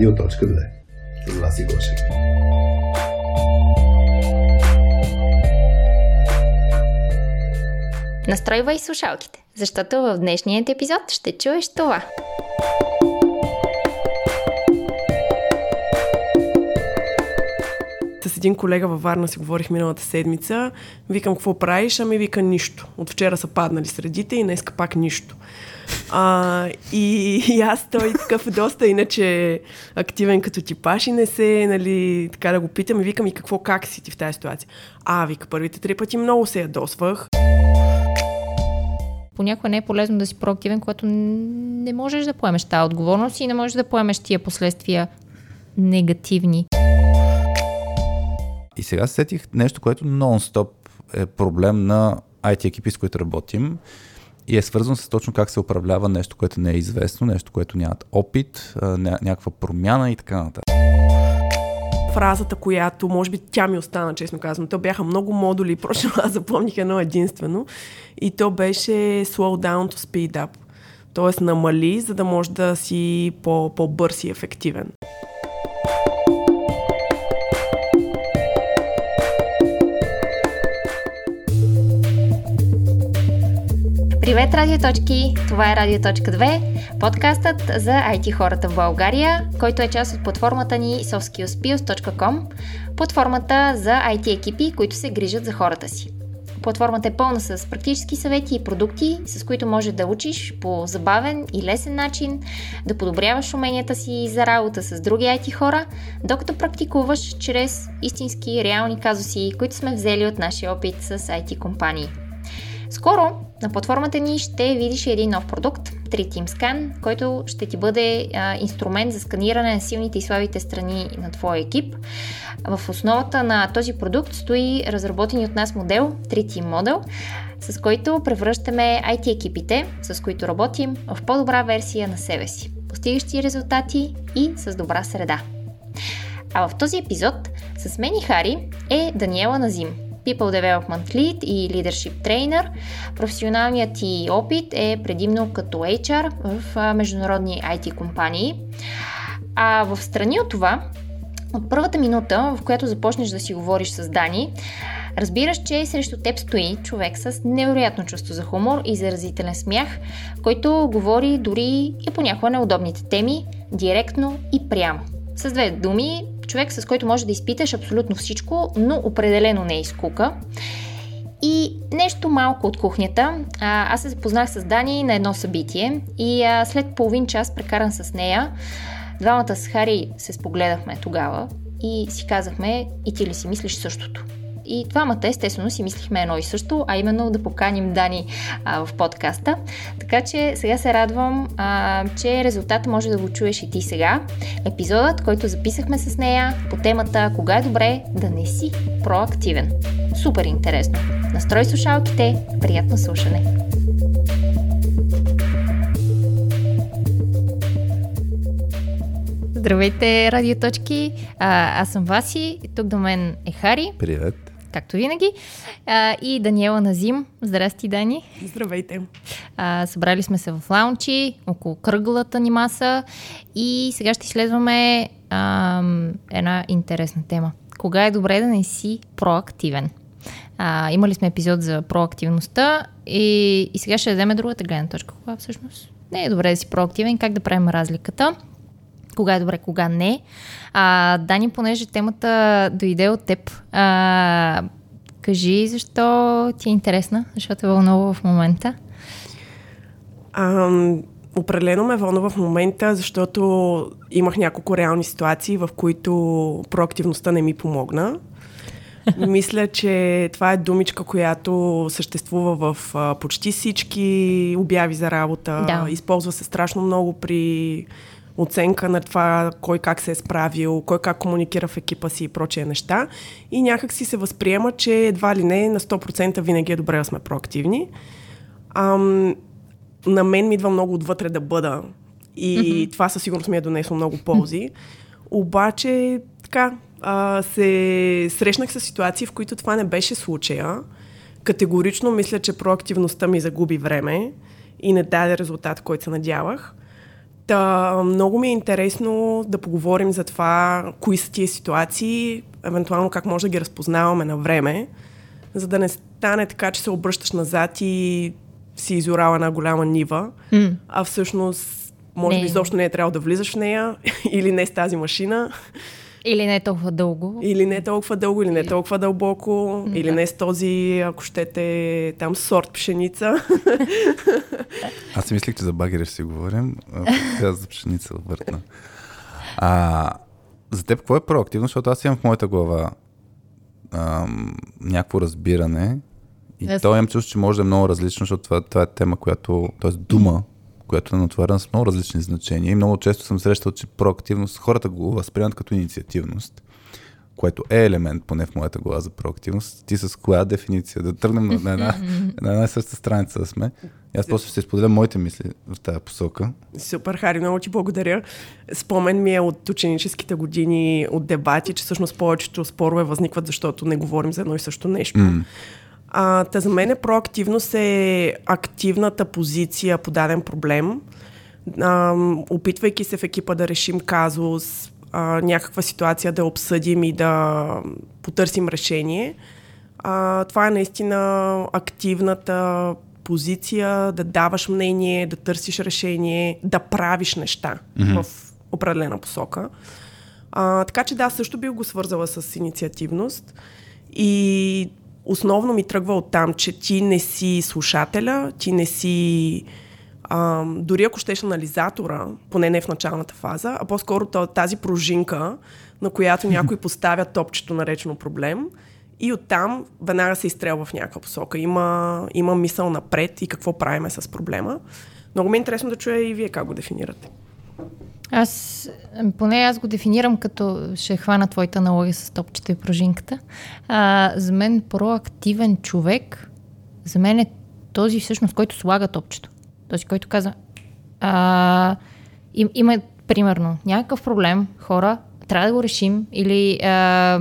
Радио.2 с Васи Гошев. Настройвай слушалките, защото в днешният епизод ще чуеш това. Един колега във Варна си говорих миналата седмица. Викам, какво правиш? Ами вика нищо. От вчера са паднали средите и днеска пак нищо. А, и, и аз той такъв доста иначе активен като типаш и не се, нали, така да го питам и викам и какво, как си ти в тази ситуация. А, вика, първите три пъти много се ядосвах. Понякога не е полезно да си проактивен, когато не можеш да поемеш тази отговорност и не можеш да поемеш тия последствия негативни. И сега сетих нещо, което нон-стоп е проблем на IT екипи, с които работим и е свързано с точно как се управлява нещо, което не е известно, нещо, което нямат опит, някаква промяна и така нататък. Фразата, която може би тя ми остана, честно казвам. То бяха много модули, прочно аз запомних едно единствено. И то беше slow down to speed up. Тоест намали, за да може да си по- по-бърз и ефективен. Привет, Радиоточки! Това е Радиоточка 2, подкастът за IT хората в България, който е част от платформата ни softskillspills.com, платформата за IT екипи, които се грижат за хората си. Платформата е пълна с практически съвети и продукти, с които можеш да учиш по забавен и лесен начин, да подобряваш уменията си за работа с други IT хора, докато практикуваш чрез истински реални казуси, които сме взели от нашия опит с IT компании. Скоро на платформата ни ще видиш един нов продукт, 3Team Scan, който ще ти бъде а, инструмент за сканиране на силните и слабите страни на твоя екип. В основата на този продукт стои разработен от нас модел, 3Team модел, с който превръщаме IT екипите, с които работим, в по-добра версия на себе си, постигащи резултати и с добра среда. А в този епизод с мен и Хари е Даниела Назим – People Development Lead и Leadership Trainer. Професионалният ти опит е предимно като HR в международни IT компании. А в страни от това, от първата минута, в която започнеш да си говориш с Дани, разбираш, че срещу теб стои човек с невероятно чувство за хумор и заразителен смях, който говори дори и понякога неудобните теми, директно и прямо. С две думи, човек, с който може да изпиташ абсолютно всичко, но определено не е изкука. И нещо малко от кухнята. А, аз се запознах с Дани на едно събитие и а, след половин час прекаран с нея, двамата с Хари се спогледахме тогава и си казахме, и ти ли си мислиш същото? И двамата естествено си мислихме едно и също, а именно да поканим Дани а, в подкаста. Така че сега се радвам, а, че резултата може да го чуеш и ти сега. Епизодът, който записахме с нея по темата Кога е добре да не си проактивен. Супер интересно. Настрой слушалките, приятно слушане. Здравейте, радиоточки! А, аз съм Васи, тук до мен е Хари. Привет! Както винаги. А, и Даниела Назим. Здрасти, Дани. Здравейте. А, събрали сме се в лаунчи, около кръглата ни маса и сега ще изследваме а, една интересна тема. Кога е добре да не си проактивен? А, имали сме епизод за проактивността и, и сега ще дадем другата гледна точка. Кога всъщност не е добре да си проактивен, как да правим разликата кога е добре, кога не. А, Дани, понеже темата дойде от теб, а, кажи защо ти е интересна, защо те вълнува в момента? А, определено ме вълнува в момента, защото имах няколко реални ситуации, в които проактивността не ми помогна. Мисля, че това е думичка, която съществува в а, почти всички обяви за работа. Да. Използва се страшно много при оценка на това кой как се е справил, кой как комуникира в екипа си и прочие неща. И някак си се възприема, че едва ли не на 100% винаги е добре да сме проактивни. Ам, на мен ми идва много отвътре да бъда и mm-hmm. това със сигурност ми е донесло много ползи. Обаче, така, а, се срещнах с ситуации, в които това не беше случая. Категорично мисля, че проактивността ми загуби време и не даде резултат, който се надявах. Та, много ми е интересно да поговорим за това, кои са тия ситуации, евентуално как може да ги разпознаваме на време, за да не стане така, че се обръщаш назад и си изорала една голяма нива, М. а всъщност може Не. би изобщо не е трябвало да влизаш в нея или не с тази машина, Или не е толкова дълго. или не толкова дълго, или не толкова дълбоко, или не с този, ако щете, там сорт пшеница. Аз си мислих, че за багери ще си говорим, а пък сега за пшеница объртна. А, за теб какво е проактивно, защото аз имам в моята глава ам, някакво разбиране и Аз- то имам чувство, че може да е много различно, защото това, това е тема, която, т.е. дума, която е натоварена с много различни значения и много често съм срещал, че проактивност, хората го възприемат като инициативност което е елемент, поне в моята глава за проактивност. Ти с коя дефиниция? Да тръгнем на, на, една, на една съща страница да сме. И аз после ще споделя моите мисли в тази посока. Супер, Хари, много ти благодаря. Спомен ми е от ученическите години, от дебати, че всъщност повечето спорове възникват, защото не говорим за едно и също нещо. М. А, та за мен е проактивност е активната позиция по даден проблем, а, опитвайки се в екипа да решим казус, а, някаква ситуация да обсъдим и да потърсим решение. А, това е наистина активната позиция, да даваш мнение, да търсиш решение, да правиш неща mm-hmm. в определена посока. А, така че да, също бих го свързала с инициативност. И основно ми тръгва от там, че ти не си слушателя, ти не си а, дори ако щеш анализатора, поне не в началната фаза, а по-скоро тази пружинка, на която някой поставя топчето наречено проблем и оттам веднага се изстрелва в някаква посока. Има, има мисъл напред и какво правиме с проблема. Много ми е интересно да чуя и вие как го дефинирате. Аз, поне аз го дефинирам като, ще хвана твоята аналогия с топчета и пружинката. А, за мен проактивен човек, за мен е този всъщност, който слага топчето. Този, който казва, а, им, има примерно някакъв проблем, хора, трябва да го решим или а,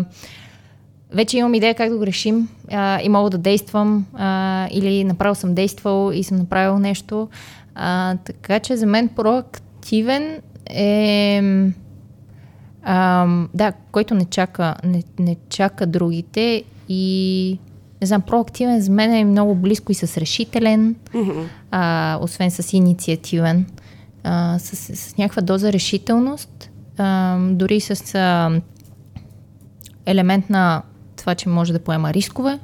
вече имам идея как да го решим а, и мога да действам а, или направо съм действал и съм направил нещо. А, така че за мен проактивен е ам, да, който не чака, не, не чака другите и не знам, проактивен за мен е много близко и с решителен, а, освен с инициативен, а, с, с някаква доза решителност, а, дори с а, елемент на това, че може да поема рискове.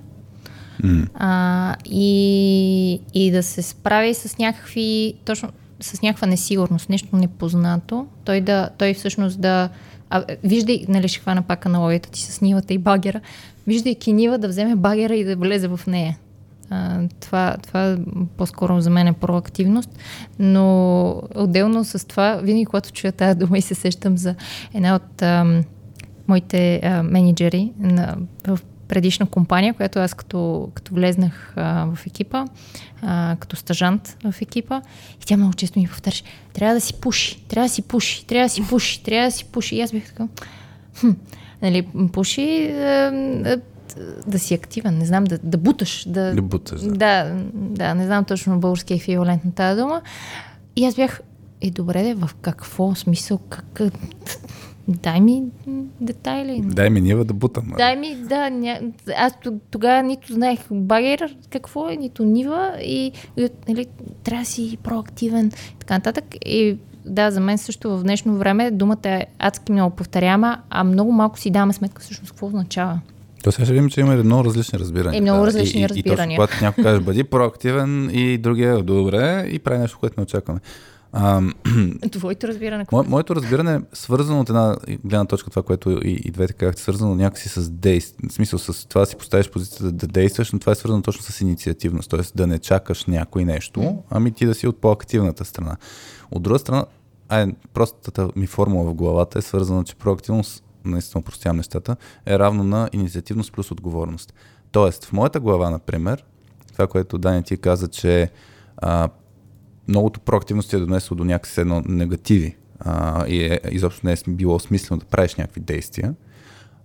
М. а, и, и да се справи с някакви, точно с някаква несигурност, нещо непознато, той, да, той всъщност да, а, виждай, нали ще хвана пак аналогията ти с нивата и багера, виждайки нива да вземе багера и да влезе в нея. А, това, това по-скоро за мен е проактивност, но отделно с това, винаги когато чуя тази дума и се сещам за една от ам, моите а, менеджери на, в предишна компания, която аз като, като влезнах а, в екипа, а, като стажант в екипа, и тя много често ми повтаряше, трябва да си пуши, трябва да си пуши, трябва да си пуши, трябва да си пуши. И аз бях така, хм, нали, пуши а, а, да си активен, не знам, да, да буташ. Да, Да буташ, да. да, да, не знам точно български еквивалент на тази дума. И аз бях, е добре, де, в какво смисъл, как... Дай ми детайли. Дай ми нива да бутам. а. Дай ми, да, ня... аз тогава нито знаех багер какво е, нито нива и, и нали, трябва да си проактивен и така нататък. И да, за мен също в днешно време думата е адски много повторяма, а много малко си даваме сметка всъщност какво означава. То сега ще видим, че има много различни разбирания. И много да. различни и, и, разбирания. И точно когато някой каже, бъди проактивен и другия добре и прави нещо, което не очакваме. Твоето разбиране Мо, моето разбиране е свързано от една гледна точка, това, което и, и двете казахте, свързано някакси с действие. В смисъл с това да си поставиш позицията да, да действаш, но това е свързано точно с инициативност, т.е. да не чакаш някой нещо, ами ти да си от по-активната страна. От друга страна, ай, простата ми формула в главата е свързана, че проактивност, наистина простявам нещата, е равно на инициативност плюс отговорност. Тоест, в моята глава, например, това, което Дани ти каза, че а, многото проактивност ти е донесло до някакси едно негативи а, и е, изобщо не е било смислено да правиш някакви действия.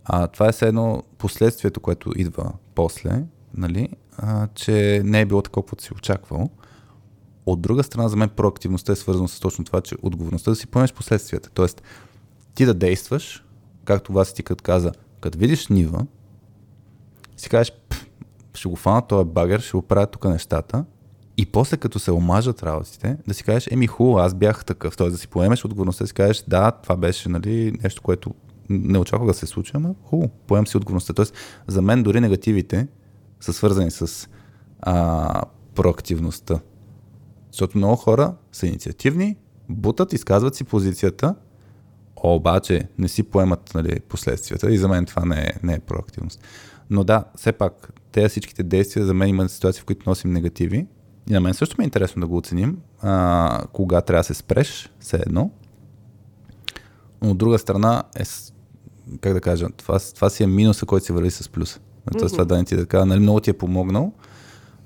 А, това е все едно последствието, което идва после, нали, а, че не е било такова, каквото си очаквал. От друга страна, за мен проактивността е свързана с точно това, че отговорността да си поемеш последствията. Тоест, ти да действаш, както вас ти като каза, като видиш нива, си кажеш, ще го фана този багер, ще го правя тук нещата, и после като се омажат работите, да си кажеш, еми хубаво, аз бях такъв, т.е. да си поемеш отговорността, да си кажеш, да, това беше нали, нещо, което не очаквах да се случи, ама хубаво, поем си отговорността. Тоест, за мен дори негативите са свързани с а, проактивността. Защото много хора са инициативни, бутат, изказват си позицията, обаче не си поемат нали, последствията и за мен това не е, не е проактивност. Но да, все пак, тези всичките действия за мен има ситуации, в които носим негативи. И на мен също ми е интересно да го оценим, а, кога трябва да се спреш, все едно. Но от друга страна, е, как да кажа, това, това си е минуса, който се върви с. Mm-hmm. Тоест това да не ти е така, нали, много ти е помогнал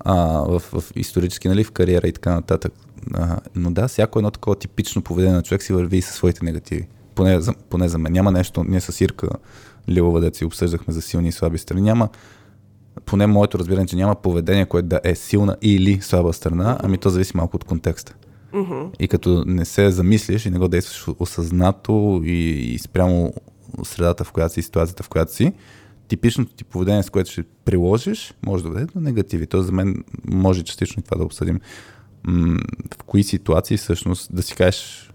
а, в, в исторически, нали, в кариера и така нататък. А, но да, всяко едно такова типично поведение на човек си върви и със своите негативи. Поне за, поне за мен. Няма нещо, ние с Ирка Лилова, да си обсъждахме за силни и слаби страни. Няма, поне моето разбиране, че няма поведение, което да е силна или слаба страна, ами то зависи малко от контекста. Mm-hmm. И като не се замислиш и не го действаш осъзнато и, и спрямо средата, в която си, ситуацията, в която си, типичното ти поведение, с което ще приложиш, може да бъде до негативи. То за мен може частично и това да обсъдим. М- в кои ситуации всъщност да си кажеш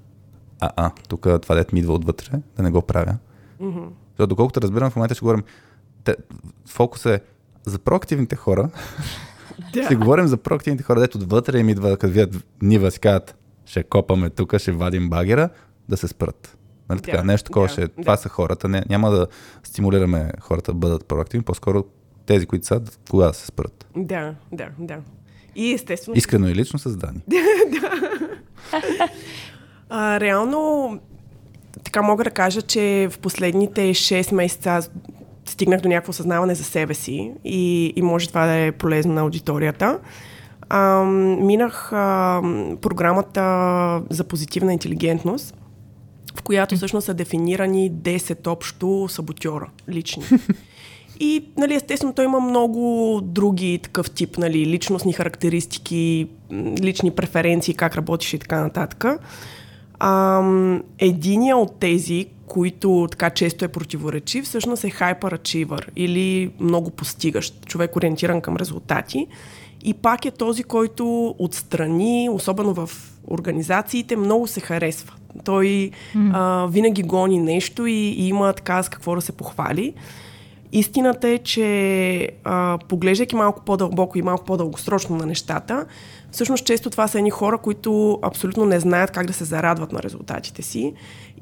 а, а, тук това дет ми идва отвътре, да не го правя. Mm-hmm. Защото доколкото разбирам, в момента ще говорим, те, фокус е за проактивните хора. Да. ще говорим за проактивните хора, дето отвътре им идва, като видят нива, си казват, ще копаме тук, ще вадим багера, да се спрат. Нали така? Да, Нещо такова да, ще е. да. Това са хората. Не, няма да стимулираме хората да бъдат проактивни, по-скоро тези, които са, кога да се спрат. Да, да, да. И естествено. Искрено и лично създани. А, реално, така мога да кажа, че в последните 6 месеца стигнах до някакво съзнаване за себе си и, и може това да е полезно на аудиторията. А, минах а, програмата за позитивна интелигентност, в която всъщност са дефинирани 10 общо саботьора лични. И, нали, естествено, той има много други такъв тип, нали, личностни характеристики, лични преференции, как работиш и така нататък. Ам, единия от тези, които така често е противоречив, всъщност е hyperachiever или много постигащ, човек ориентиран към резултати. И пак е този, който отстрани, особено в организациите, много се харесва. Той mm. а, винаги гони нещо и, и има така с какво да се похвали. Истината е, че а, поглеждайки малко по-дълбоко и малко по-дългосрочно на нещата, всъщност често това са едни хора, които абсолютно не знаят как да се зарадват на резултатите си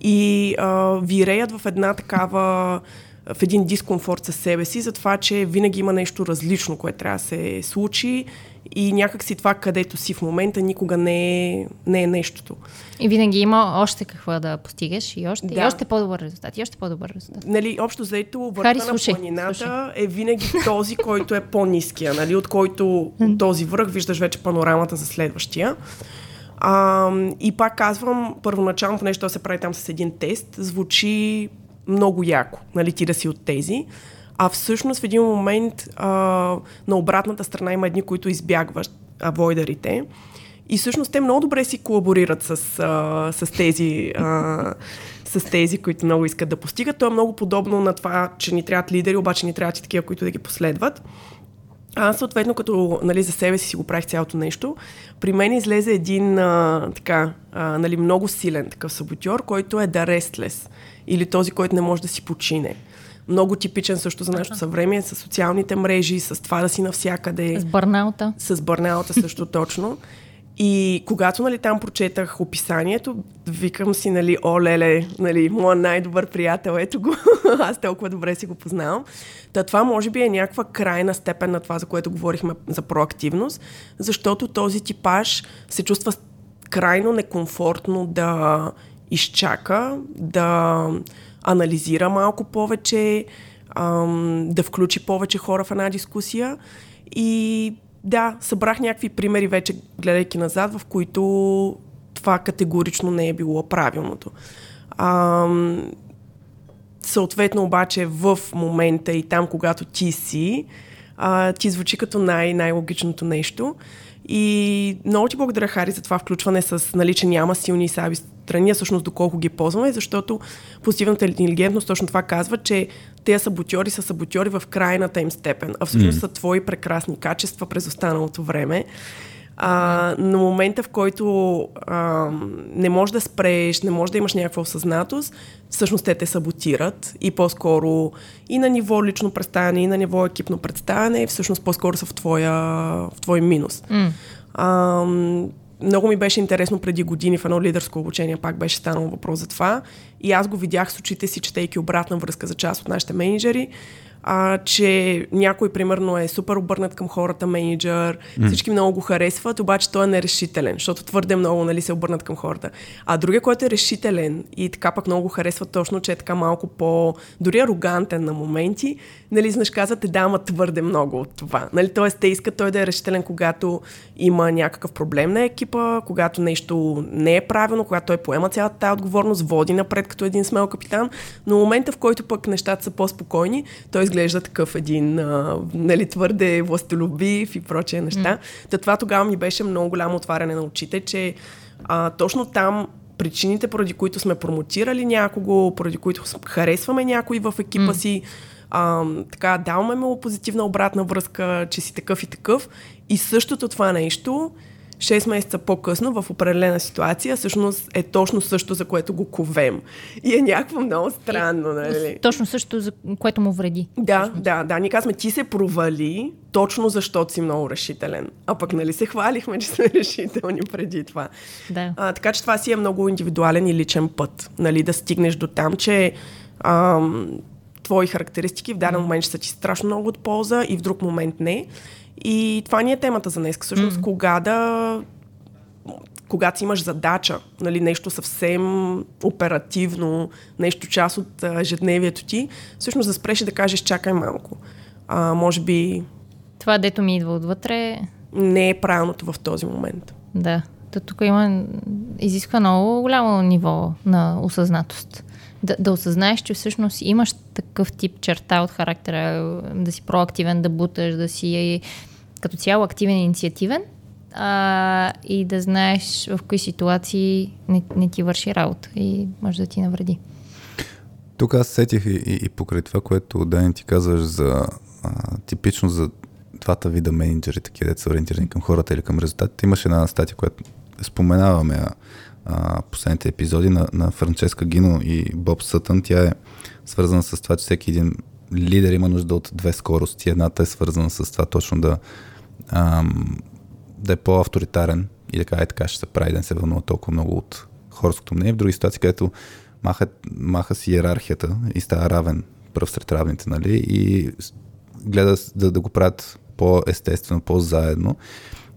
и а, виреят в една такава в един дискомфорт със себе си, за това, че винаги има нещо различно, което трябва да се случи и някак си това, където си в момента, никога не е, не е нещото. И винаги има още какво да постигаш и още, Да. и още по-добър резултат, и още по-добър резултат. Нали, общо заето Хари, върха на слушай, планината слушай. е винаги този, който е по-ниския, нали, от който от този връх виждаш вече панорамата за следващия. А, и пак казвам, първоначално, понеже то се прави там с един тест, звучи много яко, нали, ти да си от тези. А всъщност в един момент а, на обратната страна има едни, които избягват авойдерите. И всъщност те много добре си колаборират с, а, с, тези, а, с тези, които много искат да постигат. То е много подобно на това, че ни трябват лидери, обаче ни трябват и такива, които да ги последват. Аз съответно, като нали, за себе си си го правих цялото нещо, при мен излезе един а, така, а, нали, много силен такъв саботьор, който е да restless, или този, който не може да си почине. Много типичен също за нашето съвремие, с социалните мрежи, с това да си навсякъде С бърнаута. с бърнаута също точно. И когато нали, там прочетах описанието, викам си, нали, о, леле, нали, моя най-добър приятел, ето го, аз толкова добре си го познавам. Та това може би е някаква крайна степен на това, за което говорихме за проактивност, защото този типаж се чувства крайно некомфортно да изчака, да анализира малко повече, да включи повече хора в една дискусия и да, събрах някакви примери вече, гледайки назад, в които това категорично не е било правилното. Съответно обаче в момента и там, когато ти си, ти звучи като най- най-логичното нещо. И много ти благодаря, Хари, за това включване с, нали, че няма силни и слаби страни, а всъщност доколко ги ползваме, защото позитивната интелигентност точно това казва, че тези саботьори са саботьори в крайната им степен, а всъщност mm. са твои прекрасни качества през останалото време. А, на момента, в който а, не можеш да спреш, не можеш да имаш някаква осъзнатост, всъщност те те саботират и по-скоро и на ниво лично представяне, и на ниво екипно представяне, всъщност по-скоро са в твоя, в твой минус. Mm. А, много ми беше интересно преди години в едно лидерско обучение, пак беше станало въпрос за това. И аз го видях с очите си, четейки обратна връзка за част от нашите менеджери а, че някой, примерно, е супер обърнат към хората, менеджер, mm. всички много го харесват, обаче той е нерешителен, защото твърде много нали, се обърнат към хората. А другия, който е решителен и така пък много го харесва точно, че е така малко по, дори арогантен на моменти, нали, знаеш, казват, е да, ама твърде много от това. Нали, Тоест, те искат той да е решителен, когато има някакъв проблем на екипа, когато нещо не е правилно, когато той поема цялата тази отговорност, води напред като един смел капитан, но в момента, в който пък нещата са по-спокойни, той изглежда такъв един а, нали, твърде властолюбив и прочие неща. Mm. Та това тогава ми беше много голямо отваряне на очите, че а, точно там причините, поради които сме промотирали някого, поради които харесваме някой в екипа mm. си, а, така, даваме му позитивна обратна връзка, че си такъв и такъв. И същото това нещо 6 месеца по-късно в определена ситуация всъщност е точно също, за което го ковем. И е някакво много странно, нали? Точно също, за което му вреди. Да, всъщност. да, да. Ние казваме, ти се провали точно защото си много решителен. А пък нали се хвалихме, че сме решителни преди това. Да. А, така че това си е много индивидуален и личен път. Нали, да стигнеш до там, че ам, твои характеристики в даден момент ще са ти страшно много от полза и в друг момент не. И това ни е темата за днес. Всъщност, mm. кога да когато имаш задача, нали, нещо съвсем оперативно, нещо част от ежедневието ти, всъщност да спреш и да кажеш чакай малко. А, може би... Това, дето ми идва отвътре... Не е правилното в този момент. Да. То тук има... Изисква много голямо ниво на осъзнатост. Да, да осъзнаеш, че всъщност имаш такъв тип черта от характера, да си проактивен, да буташ, да си като цяло активен и инициативен а, и да знаеш в кои ситуации не, не ти върши работа и може да ти навреди. Тук аз сетих и, и, и покрай това, което Дани ти казваш за а, типично за двата вида менеджери, такива деца ориентирани към хората или към резултатите. Имаше една статия, която споменаваме последните епизоди на, на Франческа Гино и Боб Сътън. Тя е свързана с това, че всеки един лидер има нужда от две скорости. Едната е свързана с това точно да, ам, да е по-авторитарен и да каже така ще се прави, да не се вълнува толкова много от хорското мнение. В други ситуации, където маха, маха си иерархията и става равен пръв сред равните, нали? И гледа да, да го правят по-естествено, по-заедно.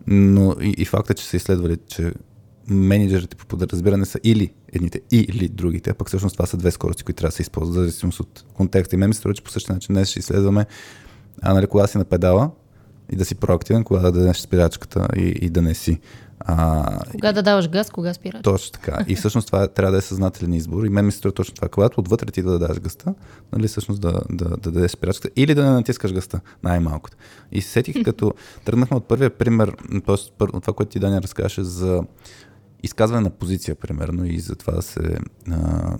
Но и, и факта, че са изследвали, че менеджерите по подразбиране са или едните, или другите, а пък всъщност това са две скорости, които трябва да се използват, в зависимост от контекста. И мен ми се струва, че по същия начин днес ще изследваме а, нали, кога си на педала и да си проактивен, кога да дадеш спирачката и, и да не си. А, кога да даваш газ, кога спираш. Точно така. И всъщност това трябва да е съзнателен избор. И мен ми се струва точно това. Когато отвътре ти да дадеш гъста, нали, всъщност да, да, да, да дадеш спирачката или да не натискаш гъста, най-малкото. И сетих, като тръгнахме от първия пример, т.е. това, което ти Даня разказваше за изказване на позиция, примерно, и затова да се... А,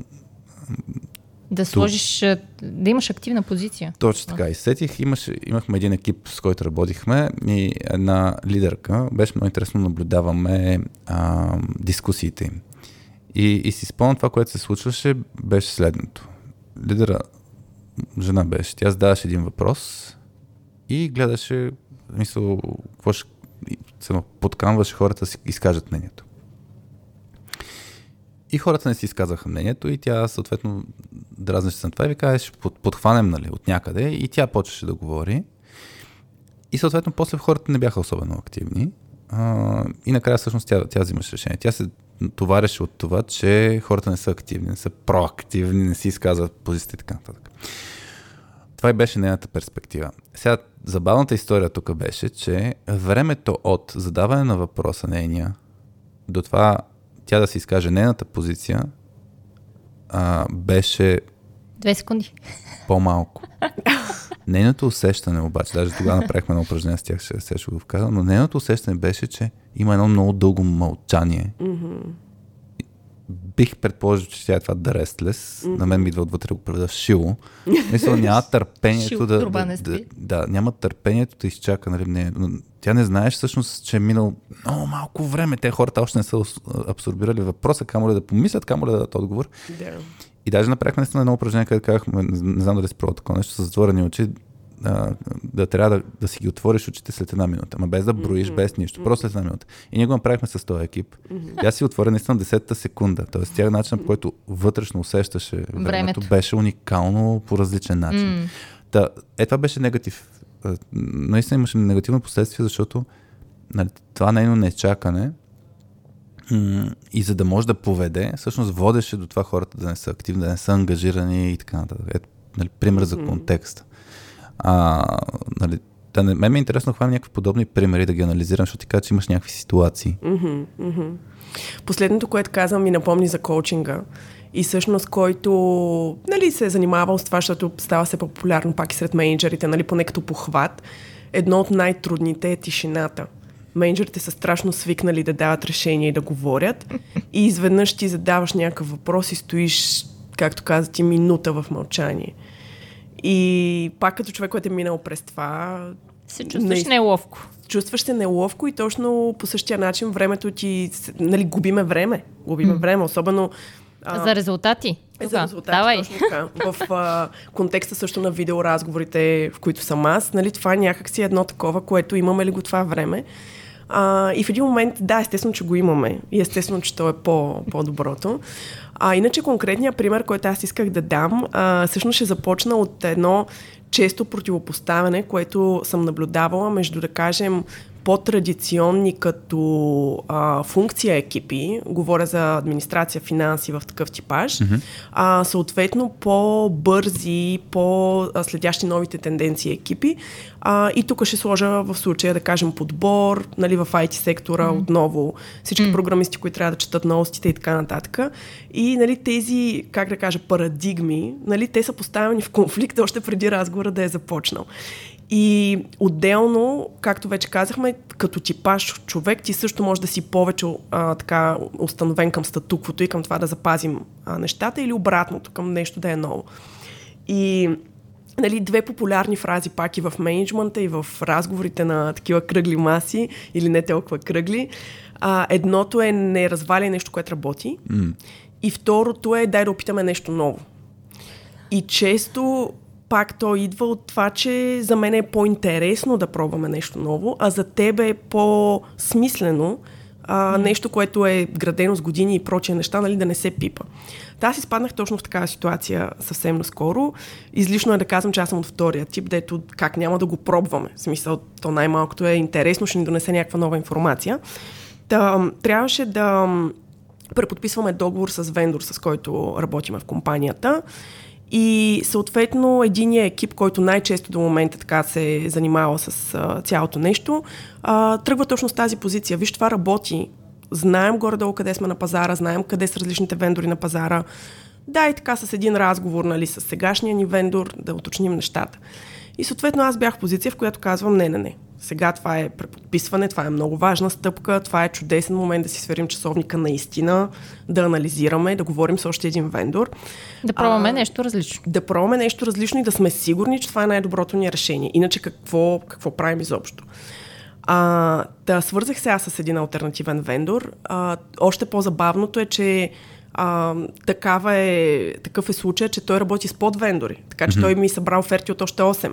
да сложиш, да имаш активна позиция. Точно така. И сетих, имаш, имахме един екип, с който работихме и една лидерка. Беше много интересно наблюдаваме а, дискусиите им. И, и си спомням това, което се случваше, беше следното. Лидера, жена беше, тя задаваше един въпрос и гледаше, мисъл, какво ще, подкамваше хората да си изкажат мнението. И хората не си изказаха мнението и тя съответно дразнеше се на това и ви каже, ще подхванем нали, от някъде и тя почваше да говори. И съответно после хората не бяха особено активни. А, и накрая всъщност тя, тя взимаше решение. Тя се товареше от това, че хората не са активни, не са проактивни, не си изказват позиция и така нататък. Това и беше нейната перспектива. Сега, забавната история тук беше, че времето от задаване на въпроса нейния до това тя да си изкаже нейната позиция, а, беше... Две секунди. По-малко. Нейното усещане обаче, даже тогава направихме едно упражнение с тях, ще, ще го вказвам, но нейното усещане беше, че има едно много дълго мълчание. Mm-hmm. Бих предположил, че тя е това да рестлес. Mm-hmm. На мен ми идва отвътре го преведа в шило. Мисля, няма търпението да, да, да, да, няма търпението да изчака. Нали, не, тя не знаеш всъщност, че е минало много малко време. Те хората още не са абсорбирали въпроса, камо ли да помислят, камо ли да дадат отговор. Yeah. И даже направихме наистина едно упражнение, където казахме, не знам дали си пробва такова нещо, с затворени очи, а, да трябва да, да си ги отвориш очите след една минута, ма без да броиш, mm-hmm. без нищо, просто след една минута. И ние го направихме с този екип. Mm-hmm. Тя си отвори наистина 10-та секунда, т.е. тя начинът, по който вътрешно усещаше времето, времето беше уникално по различен начин. Mm. Та, е, това беше негатив. Наистина имаше негативно последствие, защото нали, това нейно нечакане и за да може да поведе, всъщност водеше до това хората да не са активни, да не са ангажирани и така нататък. Ето, нали, пример за контекста. А, нали, да не, мен ме е интересно да хвана някакви подобни примери да ги анализирам, защото ти казваш, че имаш някакви ситуации. Mm-hmm, mm-hmm. Последното, което казвам, ми напомни за коучинга. И всъщност, който нали, се е занимавал с това, защото става се популярно пак и сред менеджерите, нали, поне като похват, едно от най-трудните е тишината менеджерите са страшно свикнали да дават решения и да говорят и изведнъж ти задаваш някакъв въпрос и стоиш, както каза ти, минута в мълчание. И пак като човек, който е минал през това... Се чувстваш не... неловко. Чувстваш се неловко и точно по същия начин времето ти... Нали, губиме време. Губиме mm. време, особено а, за резултати? Е, за резултати, Давай. точно така. В а, контекста също на видеоразговорите, в които съм аз, нали, това е някакси едно такова, което имаме ли го това време. А, и в един момент, да, естествено, че го имаме. И естествено, че то е по, по-доброто. А иначе конкретният пример, който аз исках да дам, а, всъщност ще започна от едно често противопоставяне, което съм наблюдавала между, да кажем, по-традиционни като а, функция екипи, говоря за администрация, финанси в такъв типаж, mm-hmm. а, съответно по-бързи, по-следящи новите тенденции екипи. А, и тук ще сложа в случая, да кажем, подбор, нали, в IT сектора mm-hmm. отново, всички mm-hmm. програмисти, които трябва да четат новостите и така нататък. И нали, тези, как да кажа, парадигми, нали, те са поставени в конфликт още преди разговора да е започнал. И отделно, както вече казахме, като типаш човек, ти също може да си повече а, така установен към статуквото и към това да запазим а, нещата или обратното, към нещо да е ново. И нали, две популярни фрази пак и в менеджмента, и в разговорите на такива кръгли маси, или не толкова кръгли. А, едното е не разваля нещо, което работи. Mm. И второто е дай да опитаме нещо ново. И често пак то идва от това, че за мен е по-интересно да пробваме нещо ново, а за теб е по-смислено а, нещо, което е градено с години и прочие неща, нали, да не се пипа. Та аз изпаднах точно в такава ситуация съвсем наскоро. Излишно е да казвам, че аз съм от втория тип, дето как няма да го пробваме. В смисъл, то най-малкото е интересно, ще ни донесе някаква нова информация. Та, трябваше да преподписваме договор с вендор, с който работиме в компанията. И съответно единия екип, който най-често до момента така се е занимава с а, цялото нещо, а, тръгва точно с тази позиция. Виж, това работи. Знаем горе-долу къде сме на пазара, знаем къде са различните вендори на пазара. Да, и така с един разговор нали, с сегашния ни вендор да уточним нещата. И съответно аз бях в позиция, в която казвам не, не, не. Сега това е преподписване, това е много важна стъпка, това е чудесен момент да си сверим часовника наистина, да анализираме, да говорим с още един вендор. Да пробваме а, нещо различно. Да пробваме нещо различно и да сме сигурни, че това е най-доброто ни решение. Иначе какво, какво правим изобщо? А, да, свързах се аз с един альтернативен вендор. А, още по-забавното е, че а, такава е, такъв е случай, че той работи с подвендори. Така че mm-hmm. той ми събра оферти от още 8.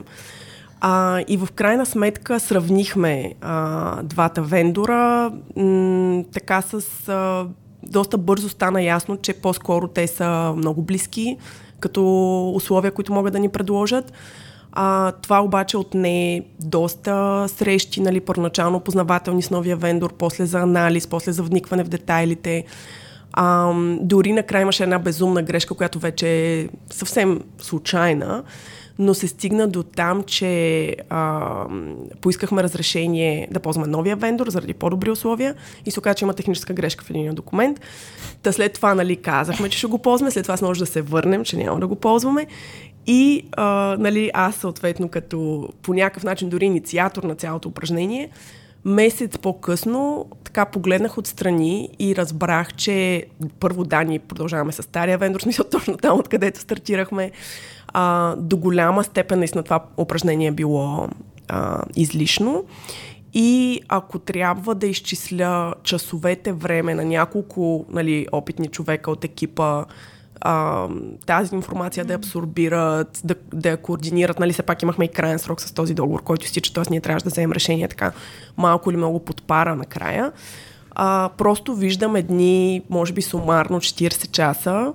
А, и в крайна сметка сравнихме а, двата вендора. М- така с... А, доста бързо стана ясно, че по-скоро те са много близки като условия, които могат да ни предложат. А, това обаче отне доста срещи, нали, първоначално познавателни с новия вендор, после за анализ, после за вникване в детайлите. А, дори накрая имаше една безумна грешка, която вече е съвсем случайна, но се стигна до там, че а, поискахме разрешение да ползваме новия вендор заради по-добри условия и се оказа, че има техническа грешка в един документ. Та след това, нали, казахме, че ще го ползваме, след това може да се върнем, че няма да го ползваме. И, а, нали, аз съответно като по някакъв начин дори инициатор на цялото упражнение, месец по-късно така погледнах отстрани и разбрах, че първо да, ние продължаваме с стария вендор, смисъл точно там, откъдето стартирахме. А, до голяма степен наистина това упражнение е било а, излишно. И ако трябва да изчисля часовете време на няколко нали, опитни човека от екипа, а, тази информация да абсорбират, да, да я координират. Нали, все пак имахме и крайен срок с този договор, който изтича, т.е. ние трябваше да вземем решение така малко или много подпара накрая. А, просто виждам едни, може би сумарно 40 часа,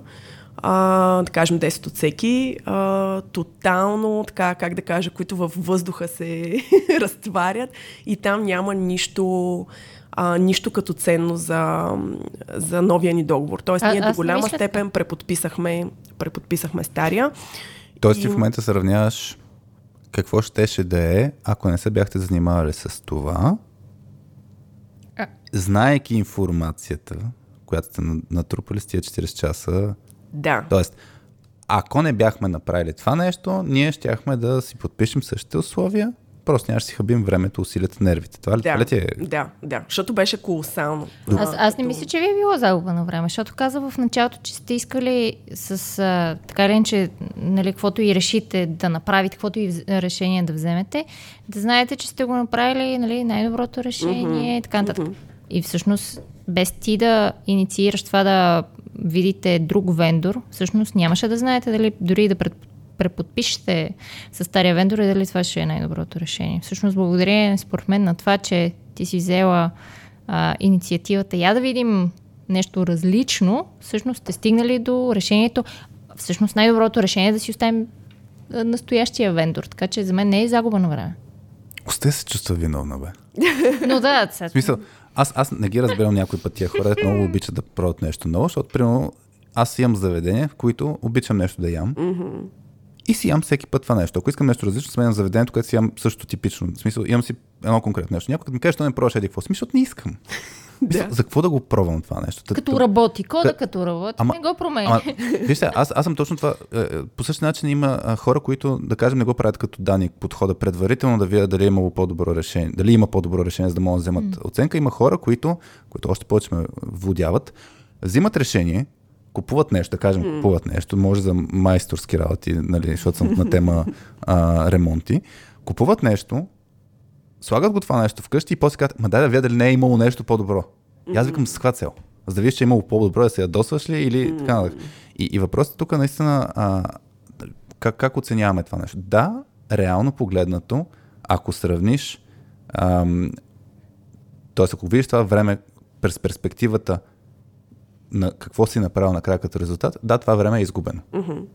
а, да кажем 10 от всеки, а, тотално, така, как да кажа, които във въздуха се разтварят и там няма нищо, а, нищо като ценно за, за новия ни договор. Тоест, ние а, до голяма мисля... степен преподписахме, преподписахме стария. Тоест, ти и... в момента сравняваш какво щеше да е, ако не се бяхте занимавали с това, а... знаеки информацията, която сте натрупали с тия 40 часа да. Тоест, ако не бяхме направили това нещо, ние щяхме да си подпишем същите условия, просто нямаше си хабим времето, усилията, нервите. Това ли, да, това ли ти е? Да, да, защото беше колосално. Аз, аз не мисля, че ви е било загуба на време, защото каза в началото, че сте искали с а, така ли, че нали, каквото и решите да направите, каквото и решение да вземете, да знаете, че сте го направили нали, най-доброто решение и така нататък. Mm-hmm. И всъщност без ти да инициираш това да видите друг вендор, всъщност нямаше да знаете дали дори да пред, преподпишете с стария вендор и дали това ще е най-доброто решение. Всъщност благодарение според мен на това, че ти си взела а, инициативата я да видим нещо различно, всъщност сте стигнали до решението. Всъщност най-доброто решение е да си оставим настоящия вендор, така че за мен не е загуба на време. Осте се чувства виновна, бе. Но да, сега. смисъл, аз, аз не ги разбирам някой път тия хора, много обичат да пробват нещо ново, защото, примерно, аз имам заведения, в които обичам нещо да ям. Mm-hmm. И си ям всеки път това нещо. Ако искам нещо различно, сменям заведението, което си ям също типично. В смисъл, имам си едно конкретно нещо. Някой като ми каже, че не пробваш еди какво. Смисъл, не искам. Да. За какво да го пробвам това нещо? Като Тъ, работи, кода Тъ... като работи, ама, не го променя. Вижте, аз, аз съм точно това. Е, е, по същия начин има хора, които, да кажем, не го правят като Дани подхода предварително, да видят дали е имало по-добро решение, дали има по-добро решение, за да могат да вземат mm. оценка. Има хора, които, които още повече ме водяват, взимат решение, купуват нещо, да кажем, mm. купуват нещо, може за майсторски работи, нали, защото съм на тема а, ремонти. Купуват нещо, слагат го това нещо вкъщи и после казват, ма дай да видя дали не е имало нещо по-добро. И аз викам с каква цел? За да видиш, че е имало по-добро, да се ядосваш ли или така нататък. И, и въпросът тук наистина, а, как, как оценяваме това нещо? Да, реално погледнато, ако сравниш, т.е. ако видиш това време през перспективата на какво си направил накрая като резултат, да, това време е изгубено. Mm-hmm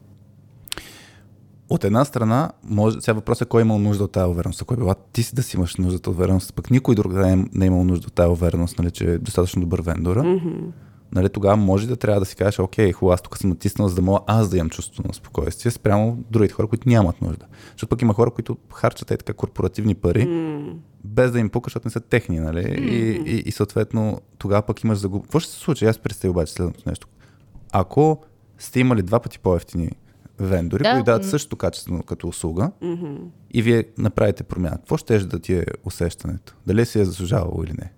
от една страна, може, сега въпросът е кой е имал нужда от тази увереност. Ако е била ти си да си имаш нужда от увереност, пък никой друг да не, не е имал нужда от тази увереност, нали, че е достатъчно добър вендора, mm-hmm. нали, тогава може да трябва да си кажеш, окей, хубаво, аз тук съм натиснал, за да мога аз да имам чувство на спокойствие, спрямо другите хора, които нямат нужда. Защото пък има хора, които харчат е така корпоративни пари, mm. без да им пука, защото не са техни, нали? Mm-hmm. И, и, и, съответно тогава пък имаш загуб. Какво ще се случи? Аз представя обаче следното нещо. Ако сте имали два пъти по-ефтини вендори, да. които дават същото качество като услуга mm-hmm. и вие направите промяна. Какво ще да ти е усещането? Дали си е заслужавало или не?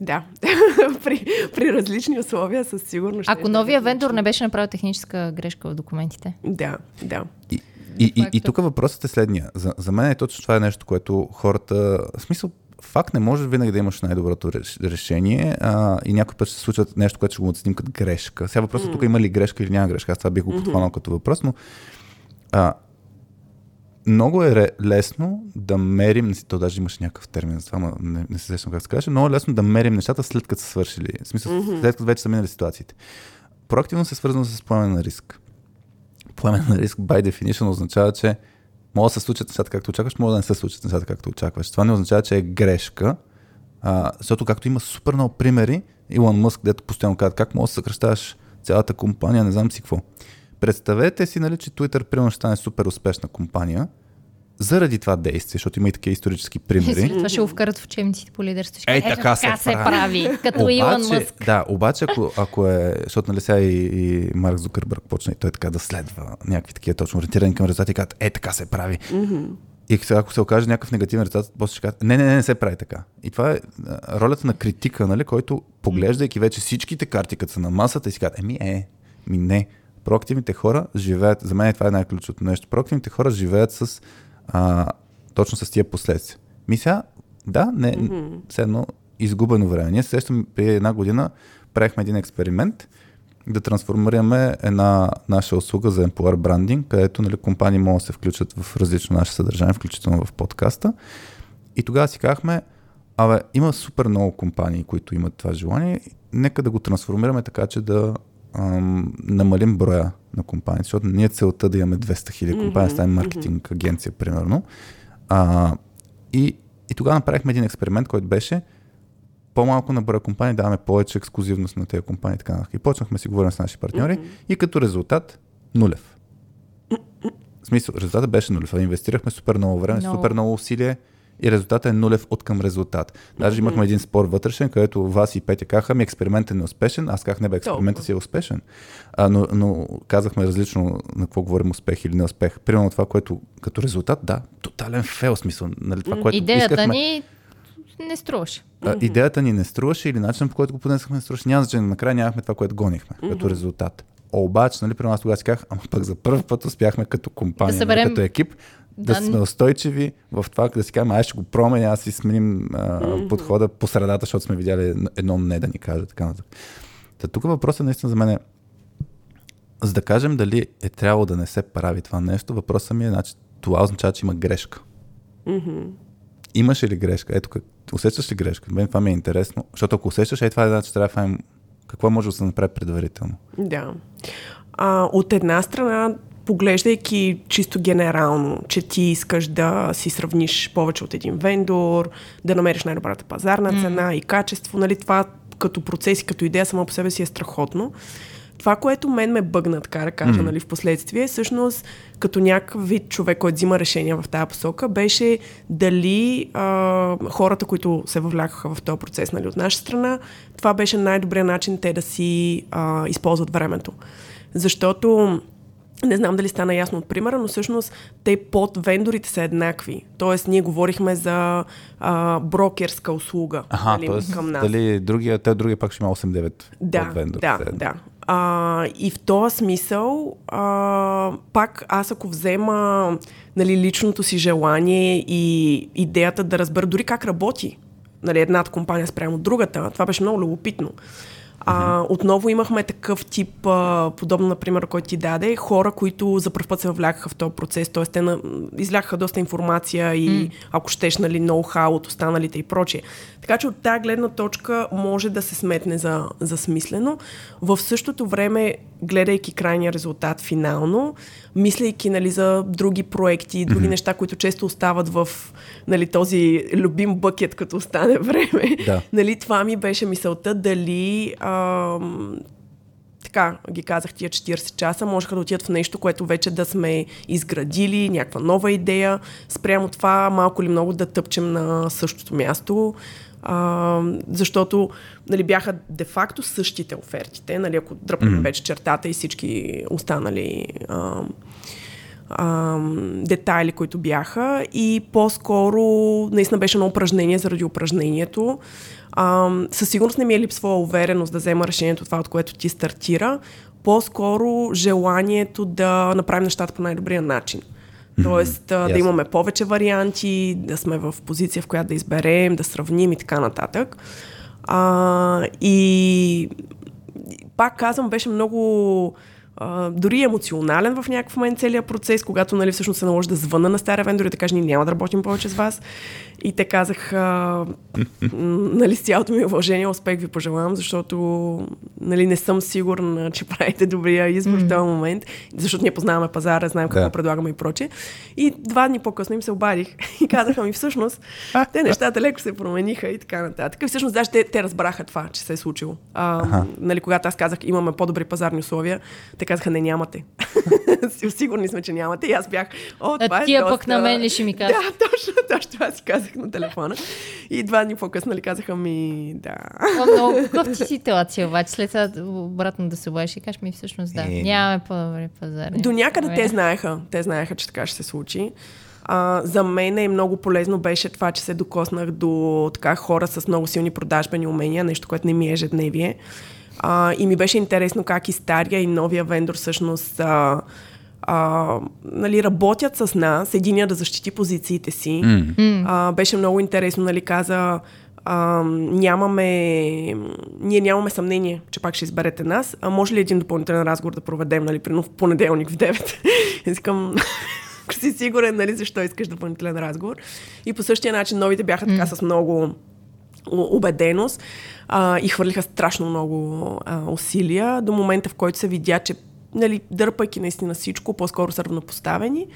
Да, при, при различни условия със сигурност. Ако новия вендор не беше направил техническа грешка в документите. Да, да. И, и, и, и тук въпросът е следния. За, за мен е точно това е нещо, което хората... В смисъл, факт не може винаги да имаш най-доброто решение а, и някой път ще се случва нещо, което ще го оценим като грешка. Сега въпросът mm. тук има ли грешка или няма грешка. Аз това бих го подхванал mm-hmm. като въпрос, но а, много е лесно да мерим, то даже имаше някакъв термин за това, но не, не се сещам как се каже, много е лесно да мерим нещата след като са свършили. В смисъл, mm-hmm. след като вече са минали ситуациите. Проактивно се свързано с поемане на риск. Поемане на риск, by definition, означава, че може да се случат нещата както очакваш, може да не се случат нещата както очакваш. Това не означава, че е грешка, а, защото както има супер много примери, Илон Мъск, дето постоянно казва как може да съкръщаваш цялата компания, не знам си какво. Представете си, нали, че Twitter примерно ще стане супер успешна компания заради това действие, защото има и такива исторически примери. Това ще го вкарат в учебниците по лидерство. Ще Ей, кажат, така се се прави. прави. Като Илон Мъск. Да, обаче ако, ако е, защото нали сега и, и Марк Зукърбърг почна и той така да следва някакви такива точно ориентирани към резултати и казват, е така се прави. И сега, ако се окаже някакъв негативен резултат, после ще кажат, не, не, не, не се прави така. И това е а, ролята на критика, нали, който поглеждайки вече всичките карти, като са на масата и си казват, еми е, ми не. Проактивните хора живеят, за мен това е най-ключовото нещо, проактивните хора живеят с а, точно с тия последствия. Ми сега, да, не, mm-hmm. все едно изгубено време. Ние се сещаме преди една година правихме един експеримент да трансформираме една наша услуга за Employer Branding, където нали, компании могат да се включат в различно наше съдържание, включително в подкаста. И тогава си казахме, абе, има супер много компании, които имат това желание, нека да го трансформираме така, че да ам, намалим броя на компании, защото ние целта да имаме 200 хиляди компании, mm-hmm, ставим маркетинг агенция, примерно. А, и, и тогава направихме един експеримент, който беше по-малко на броя компании, даваме повече ексклюзивност на тези компании. Така. И почнахме си говорим с наши партньори mm-hmm. и като резултат нулев. В смисъл, резултатът беше нулев. Инвестирахме супер много време, Много. супер много усилие и резултатът е нулев от към резултат. Даже имахме един спор вътрешен, където вас и Петя казаха, ми експериментът е неуспешен, аз казах, не бе, експериментът си е успешен. А, но, но казахме различно на какво говорим успех или неуспех. Примерно това, което като резултат, да, тотален фейл смисъл. Нали, това, което Идеята искахме, ни не струваше. а, идеята ни не струваше или начинът по който го поднесахме не струваше. Няма значение. Накрая нямахме това, което гонихме като резултат. Обаче, нали, при нас тогава си казах, ама пък за първ път успяхме като компания, Да съберем- нали, като екип, да, Да. сме устойчиви в това, да си кажем, ай ще го пробваме, няма да си сменим а, подхода по средата, защото сме видяли едно- не да ни каже, така нататък. Та тук въпросът наистина за мен е, за да кажем дали е трябвало да не се прави това нещо, въпросът ми е, значи, това означава, че има грешка. Имаше ли грешка? Ето, как, усещаш ли грешка? Мен това ми е интересно, защото ако усещаш, е това е значи, трябва да какво може да се направи предварително. Да. А, от една страна, поглеждайки чисто генерално, че ти искаш да си сравниш повече от един вендор, да намериш най-добрата пазарна цена и качество, нали, това като процес и като идея само по себе си е страхотно. Това, което мен ме бъгна, така да кажа, нали, в последствие, всъщност като някакъв вид човек, който взима решения в тази посока, беше дали а, хората, които се въвлякаха в този процес нали, от наша страна, това беше най-добрият начин те да си а, използват времето. Защото не знам дали стана ясно от примера, но всъщност те под вендорите са еднакви. Тоест, ние говорихме за а, брокерска услуга нали, т.е. към нас. дали другия, те другия пак ще има 8-9 Да, вендор. да, да. А, и в този смисъл, а, пак аз ако взема нали, личното си желание и идеята да разбера дори как работи нали, едната компания спрямо другата, това беше много любопитно. А, отново имахме такъв тип, а, подобно, например, който ти даде, хора, които за първ път се въвлякаха в този процес, т.е. те на, изляха доста информация и, mm. ако щеш, нали, ноу-хау от останалите и прочие. Така че от тази гледна точка може да се сметне за, за смислено. В същото време, гледайки крайния резултат финално, мислейки нали, за други проекти, други mm-hmm. неща, които често остават в нали, този любим бъкет, като остане време, Да. нали, това ми беше мисълта дали така ги казах тия 40 часа, можеха да отидат в нещо, което вече да сме изградили, някаква нова идея. Спрямо това малко или много да тъпчем на същото място. А, защото нали, бяха де-факто същите офертите, нали, ако дръпнем mm-hmm. вече чертата и всички останали а, а, детайли, които бяха и по-скоро наистина беше едно упражнение заради упражнението. А, със сигурност не ми е липсвала увереност да взема решението това, от което ти стартира. По-скоро желанието да направим нещата по най-добрия начин. Тоест mm-hmm. да имаме повече варианти, да сме в позиция, в която да изберем, да сравним и така нататък. А, и пак казвам, беше много а, дори емоционален в някакъв момент целият процес, когато нали, всъщност се наложи да звъна на стария вендор и да кажа, ние няма да работим повече с вас. И те казах, а, нали, с цялото ми уважение, успех ви пожелавам, защото нали, не съм сигурна, че правите добрия избор в този момент, защото ние познаваме пазара, знаем какво Да. предлагаме и прочее. И два дни по-късно им се обадих и казаха ми всъщност, те нещата леко се промениха и така нататък. И всъщност даже те, те разбраха това, че се е случило. А, нали, когато аз казах, имаме по-добри пазарни условия, те казаха, не, нямате. Сигурни сме, че нямате. И аз бях, о, това А е тия доста... пък на мен ли ще ми кажеш? Да, точно, точно това си казах на телефона. И два дни по-късно ли казаха ми, да. О, много кофти ситуация, обаче след това обратно да се обадиш и кажеш ми всъщност да. Е, Нямаме по-добре пазари. До някъде те знаеха. Те знаеха, че така ще се случи. А, за мен е много полезно беше това, че се докоснах до така хора с много силни продажбени умения, нещо, което не ми е ежедневие. А, и ми беше интересно как и стария и новия вендор всъщност а, а, нали, работят с нас, единия да защити позициите си. М. А, беше много интересно, нали, каза, а, нямаме, ние нямаме съмнение, че пак ще изберете нас. А може ли един допълнителен разговор да проведем, нали, примерно в понеделник в 9? Искам, ако си сигурен, нали, защо искаш допълнителен разговор. И по същия начин новите бяха така с много убеденост а, и хвърлиха страшно много а, усилия до момента, в който се видя, че нали, дърпайки наистина всичко, по-скоро са равнопоставени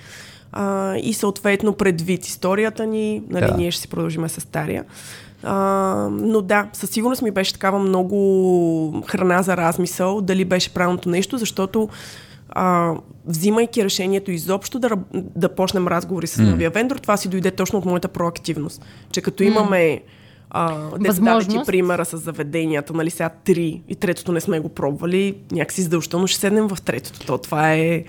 а, и съответно предвид историята ни, нали, Да. ние ще си продължиме с стария. А, но да, със сигурност ми беше такава много храна за размисъл, дали беше правилното нещо, защото а, взимайки решението изобщо да, да почнем разговори с новия вендор, това си дойде точно от моята проактивност. Че като имаме а, де се даде ти Възможност. примера с заведенията, нали сега три и третото не сме го пробвали, някакси задължително ще седнем в третото. То това е,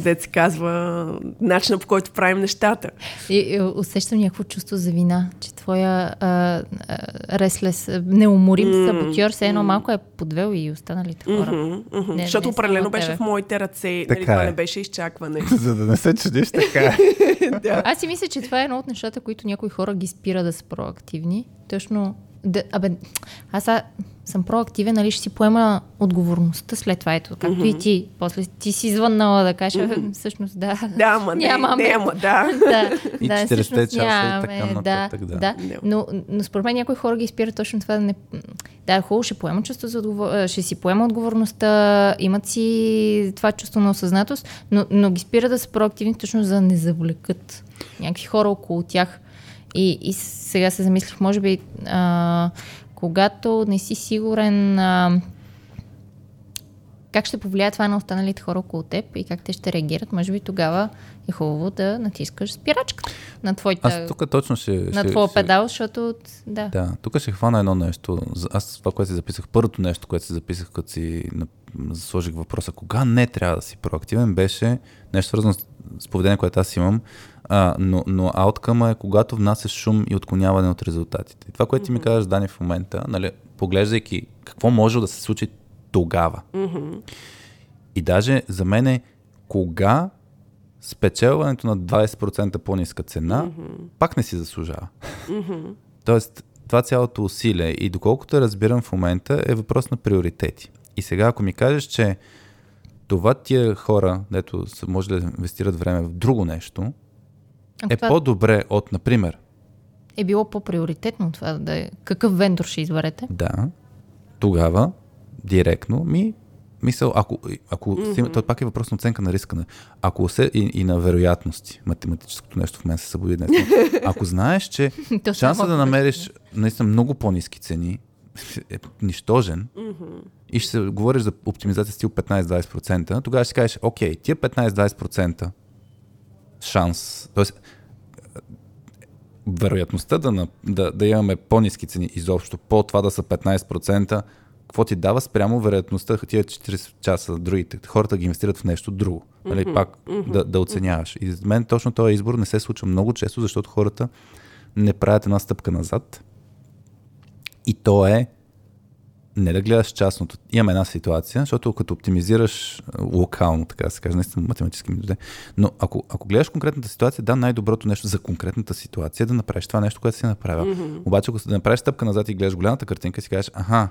дет се казва, начинът по който правим нещата. И, и усещам някакво чувство за вина, че твоя а, а, реслес, неуморим саботьор, все едно малко е подвел и останалите хора. Мгм, мгм. Не, Защото определено беше в моите ръце. Нали, Така това е. не беше изчакване. За да не се чудиш така. да. Аз си мисля, че това е едно от нещата, които някои хора ги спира да са проактивни. Точно, да, абе, аз а, съм проактивен, нали ще си поема отговорността след това. Ето, както и ти. После ти си звъннала да кажеш, mm всъщност да. Да, ама не, Нямаме. не, да. да, И да, 40 всъщност часа и нямаме, така нататък, да. да. Да. Но, но според мен някои хора ги спират точно това да не... Да, хубаво, ще поема чувство за отговор... ще си поема отговорността, имат си това чувство на осъзнатост, но, но ги спира да са проактивни точно за да не завлекат някакви хора около тях. И, и сега се замислих, може би, а, когато не си сигурен а, как ще повлияе това на останалите хора около теб и как те ще реагират, може би тогава е хубаво да натискаш спирачката на твоята, Аз тук точно ще... на твоя ще, педал, защото да. Да, тук ще хвана едно нещо. Аз това, което си записах, първото нещо, което си записах, като си сложих въпроса, кога не трябва да си проактивен, беше нещо свързано с, с поведение, което аз имам, а, но, но ауткъма е когато внасяш шум и отклоняване от резултатите. И това, което ти ми казваш, Дани, в момента, нали, поглеждайки какво може да се случи тогава. И даже за мен е кога спечелването на 20% по-ниска цена пак не си заслужава. Тоест, това цялото усилие и доколкото разбирам в момента е въпрос на приоритети. И сега, ако ми кажеш, че това тия хора, дето са може да инвестират време в друго нещо, Ако е това по-добре от, например, е било по-приоритетно това да е. Какъв вендор ще изберете? да, тогава директно ми мисъл, ако, ако mm-hmm. то пак е въпрос на оценка на риска, на- ако се, и, и на вероятности, математическото нещо в мен се събуди днес, ако знаеш, че шанса да намериш наистина много по-низки цени е нищожен и ще се говориш за оптимизация стил 15-20%, тогава ще кажеш, окей, тия 15-20% шанс, т.е. вероятността да, на- да, да имаме по-низки цени изобщо, по това да са 15%, какво ти дава спрямо вероятността тия 40 часа другите хората ги инвестират в нещо друго. Нали, пак да, да оценяваш. И за мен точно този избор не се случва много често, защото хората не правят една стъпка назад. И то е не да гледаш частното. Имаме една ситуация, защото като оптимизираш локално, така да се каже, наистина математически ми дойде, но ако, ако гледаш конкретната ситуация, да, най-доброто нещо за конкретната ситуация е да направиш това нещо, което си направил. Mm-hmm. Обаче, ако да направиш стъпка назад и гледаш голямата картинка, си кажеш, аха,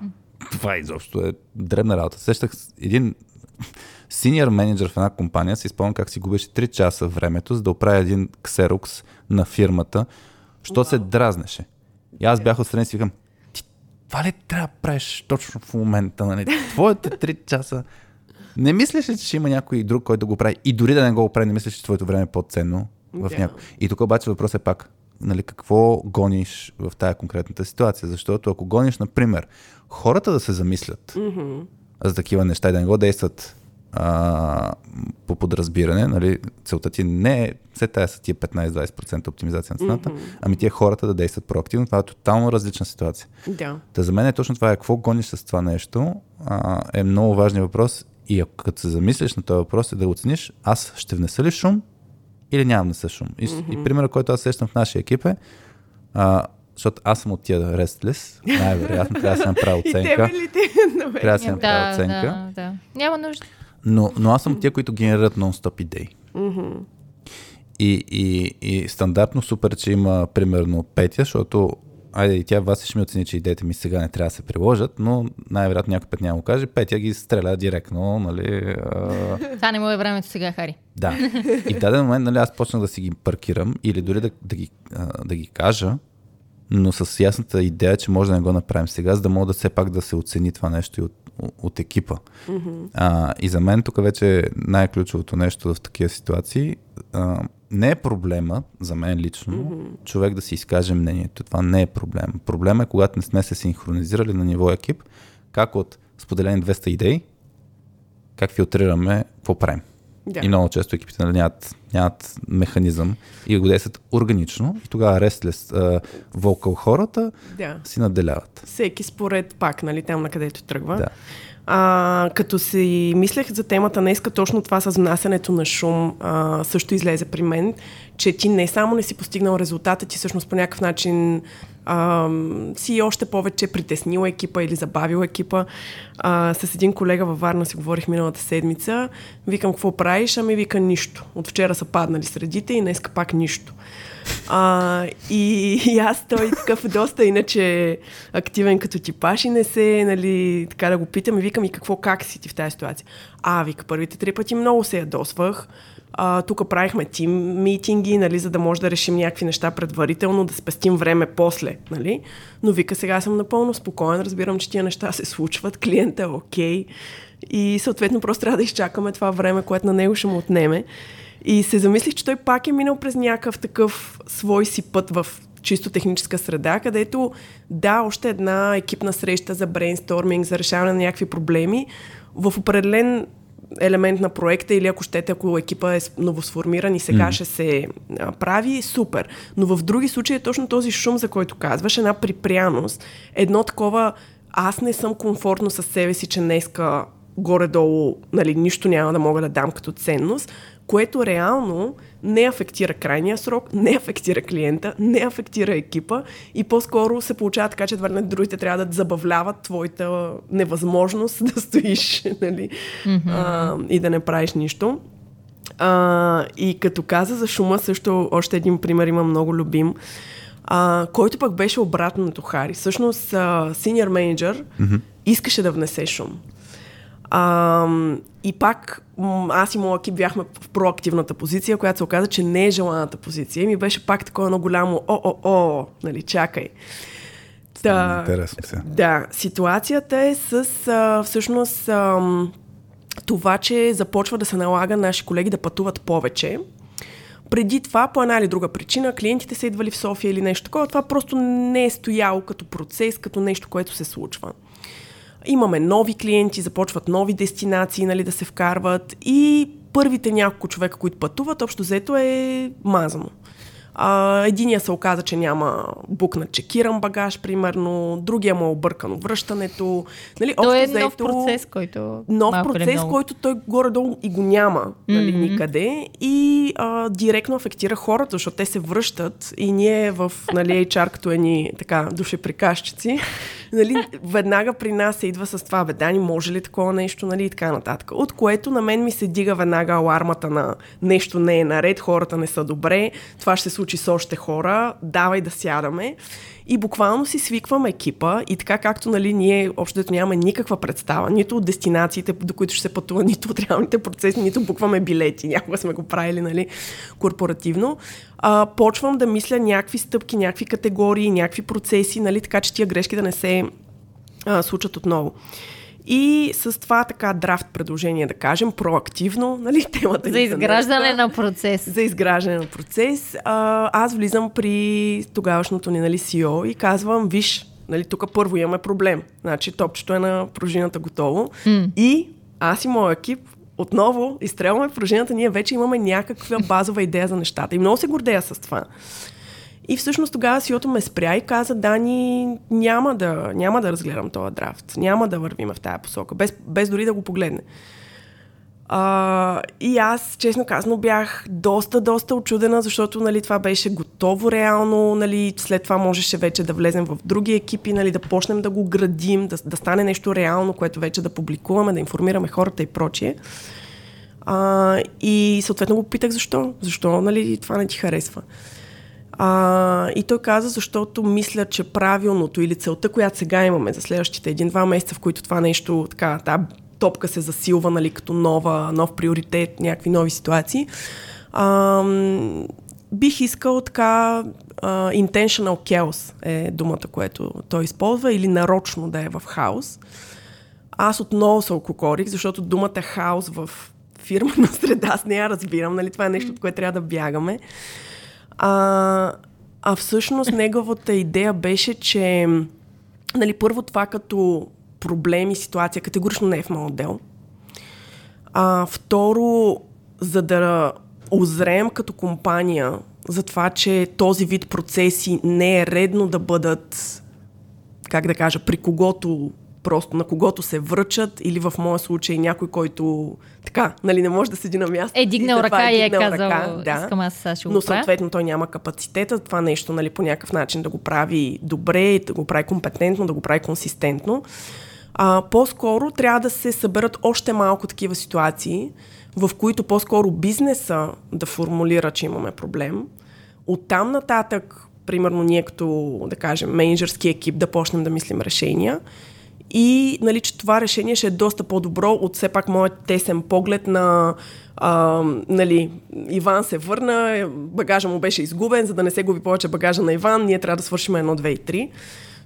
това изобщо е дребна работа. Сещах един синьор менеджер в една компания, си спомням как си губеше 3 часа времето, за да оправя един ксерокс на фирмата, що се дразнеше. И аз бях отстрани и си викам, това ли трябва да правиш точно в момента? Нали? Твоите 3 часа. Не мислиш ли, че ще има някой друг, който да го прави? И дори да не го прави, не мислиш, че твоето време е по-ценно в някой. И тук обаче въпросът е пак, нали, какво гониш в тая конкретната ситуация? Защото ако гониш, например, хората да се замислят mm-hmm. за такива неща и да не го действат а, по подразбиране, нали, целта ти не е все тая са тия 15-20% оптимизация на цената, mm-hmm. ами тия хората да действат проактивно. Това е тотално различна ситуация. Да. Та за мен е точно това е какво гониш с това нещо, а, е много важен въпрос и ако като се замислиш на този въпрос е да оцениш, аз ще внеса ли шум или нямам внеса шум. И, mm-hmm. и примера, който аз сещам в нашия екип е, а, защото аз съм от тия Restless, най-вероятно трябва да се направя оценка. трябва да се направя Да, оценка. да, да. Няма нужда. Но, но аз съм тия, които генерират нон-стоп идеи. И, и, и стандартно супер, че има примерно Петя, защото айде и тя вас ще ми оцени, че идеите ми сега не трябва да се приложат, но най-вероятно някой път няма го каже. Петя ги стреля директно, нали? А, Това не му е времето сега, Хари. да. И в даден момент, нали, аз почнах да си ги паркирам или дори да, да, ги, а, да ги кажа, но с ясната идея, че може да не го направим сега, за да мога да все пак да се оцени това нещо и от, от екипа. Mm-hmm. А, и за мен тук вече най-ключовото нещо в такива ситуации а, не е проблема, за мен лично, mm-hmm. човек да си изкаже мнението. Това не е проблем. Проблема е, когато не сме се синхронизирали на ниво екип, как от споделени 200 идеи, как филтрираме какво правим. Да. И много често екипите нали, нямат, нямат механизъм и го действат органично и тогава uh, vocal хората Да. си наделяват. Всеки според пак, нали, там на където тръгва. Да. А, като си мислех за темата днеска, точно това с внасянето на шум а, също излезе при мен, че ти не само не си постигнал резултата, ти всъщност по някакъв начин а, си още повече притеснил екипа или забавил екипа. А, с един колега във Варна си говорих миналата седмица. Викам, какво правиш? Ами вика нищо. От вчера са паднали средите и днеска пак нищо. А, и, и аз той такъв доста иначе активен като типаш и не се, нали, така да го питам и викам и какво, как си ти в тази ситуация. А, вика, първите три пъти много се ядосвах. А, тук правихме тим митинги, нали, за да може да решим някакви неща предварително, да спестим време после, нали. Но вика, сега съм напълно спокоен, разбирам, че тия неща се случват, клиентът е окей. И съответно просто трябва да изчакаме това време, което на него ще му отнеме. И се замислих, че той пак е минал през някакъв такъв свой си път в чисто техническа среда, където да, още една екипна среща за брейнсторминг, за решаване на някакви проблеми, в определен елемент на проекта или ако щете, ако екипа е новосформиран и сега mm. ще се а, прави, супер. Но в други случаи е точно този шум, за който казваш, една припряност, едно такова аз не съм комфортно с себе си, че днеска горе-долу нали, нищо няма да мога да дам като ценност, което реално не афектира крайния срок, не афектира клиента, не афектира екипа и по-скоро се получава така, че едва ли другите трябва да забавляват твоята невъзможност да стоиш нали, mm-hmm. а, и да не правиш нищо. А, и като каза за шума, също още един пример има много любим, а, който пък беше обратното Хари. Всъщност, синьор менеджер mm-hmm. искаше да внесе шум. А, и пак аз и моят екип бяхме в проактивната позиция, която се оказа, че не е желаната позиция. И ми беше пак такова едно голямо о-о-о, нали, чакай. Стана интересно сега. Да, ситуацията е с а, всъщност ам, това, че започва да се налага наши колеги да пътуват повече. Преди това, по една или друга причина, клиентите са идвали в София или нещо такова. Това просто не е стояло като процес, като нещо, което се случва. Имаме нови клиенти, започват нови дестинации нали, да се вкарват и първите няколко човека, които пътуват, общо взето е мазано. А, единия се оказа, че няма букнат чекиран багаж, примерно, другия му е объркано връщането. Нали, То е нов процес, който нов процес, който той горе-долу и го няма нали, Мгм. никъде и а, директно афектира хората, защото те се връщат и ние в нали, HR като едни така душеприказчици, нали, веднага при нас се идва с това, бе, Дани, може ли такова нещо, нали, и така нататък. От което на мен ми се дига веднага алармата на нещо не е наред, хората не са добре, това ще се случи с още хора, давай да сядаме. И буквално си свиквам екипа и така както нали, ние общо дето нямаме никаква представа, нито от дестинациите, до които ще се пътува, нито от реалните процеси, нито букваме билети. Някога сме го правили нали, корпоративно. А, почвам да мисля някакви стъпки, някакви категории, някакви процеси, нали, така че тия грешки да не се а, случат отново. И с това така драфт предложение, да кажем, проактивно, нали, темата За изграждане на процес. за изграждане на процес, а, аз влизам при тогавашното ни нали, CEO и казвам, виж, нали, тук първо имаме проблем. Значи топчето е на пружината готово. М. И аз и моят екип отново изстрелваме пружината, ние вече имаме някаква базова идея за нещата. И много се гордея с това. И всъщност тогава Сиото ме спря и каза, Дани, няма да, няма да разгледам този драфт, няма да вървим в тази посока, без, без дори да го погледне. А, и аз, честно казано, бях доста, доста очудена, защото нали, това беше готово реално. Нали, след това можеше вече да влезем в други екипи, нали, да почнем да го градим, да, да стане нещо реално, което вече да публикуваме, да информираме хората и прочие. А, и съответно го питах защо. Защо нали, това не ти харесва. А, и той каза, защото мисля, че правилното или целта, която сега имаме за следващите един-два месеца, в които това нещо, така, тази топка се засилва, нали, като нова, нов приоритет, някакви нови ситуации, а, бих искал така uh, intentional chaos е думата, което той използва, или нарочно да е в хаос. Аз отново се ококорих, защото думата хаос в фирмена среда, аз не я разбирам, нали, това е нещо, от което трябва да бягаме. А, а всъщност неговата идея беше, че нали, първо това като проблем и ситуация категорично не е в моят отдел. А, второ, за да озреем като компания за това, че този вид процеси не е редно да бъдат, как да кажа, при когото просто на когото се връчат или в моя случай някой, който така, нали, не може да седи на място. Е, дигнал и ръка и е казал, ръка, да, искам аз сега ще го Но съответно той няма капацитета това нещо, нали, по някакъв начин да го прави добре, да го прави компетентно, да го прави консистентно. А, по-скоро трябва да се съберат още малко такива ситуации, в които по-скоро бизнеса да формулира, че имаме проблем. Оттам нататък, примерно ние като, да кажем, менеджерски екип да почнем да мислим решения и нали, че това решение ще е доста по-добро от все пак моят тесен поглед на а, нали, Иван се върна, багажа му беше изгубен, за да не се губи повече багажа на Иван, ние трябва да свършим едно, две и три.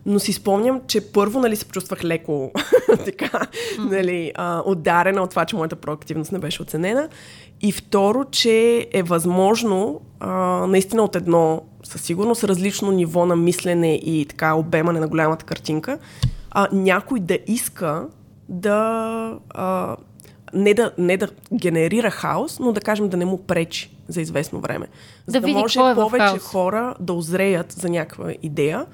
Но си спомням, че първо нали, се почувствах леко така, нали, а, ударена от това, че моята проактивност не беше оценена. И второ, че е възможно а, наистина от едно със сигурност различно ниво на мислене и така обемане на голямата картинка, а, някой да иска да а, не да, не да генерира хаос, но да кажем да не му пречи за известно време. За да, да види може е повече хора да озреят за някаква идея,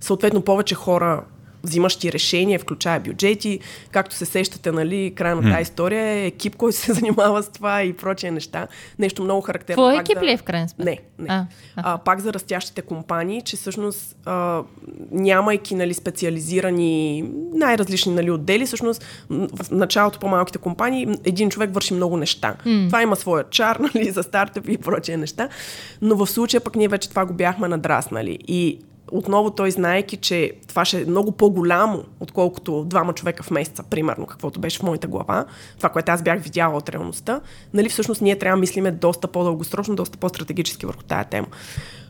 съответно повече хора взимащи решения, включая бюджети, както се сещате, нали, край на тази история е екип, който се занимава с това и прочие неща. Нещо много характерно. Твой екип за... ли е в крайна сметка? Не, не. А, а. пак за растящите компании, че всъщност а, нямайки нали, специализирани най-различни нали, отдели, всъщност в началото по-малките компании един човек върши много неща. Mm. Това има своя чар нали, за стартъпи и прочие неща, но в случая пък ние вече това го бяхме надраснали. И отново той знаеки, че това ще е много по-голямо, отколкото двама човека в месеца, примерно, каквото беше в моята глава, това, което аз бях видяла от реалността, нали, всъщност ние трябва да мислиме доста по-дългосрочно, доста по-стратегически върху тая тема.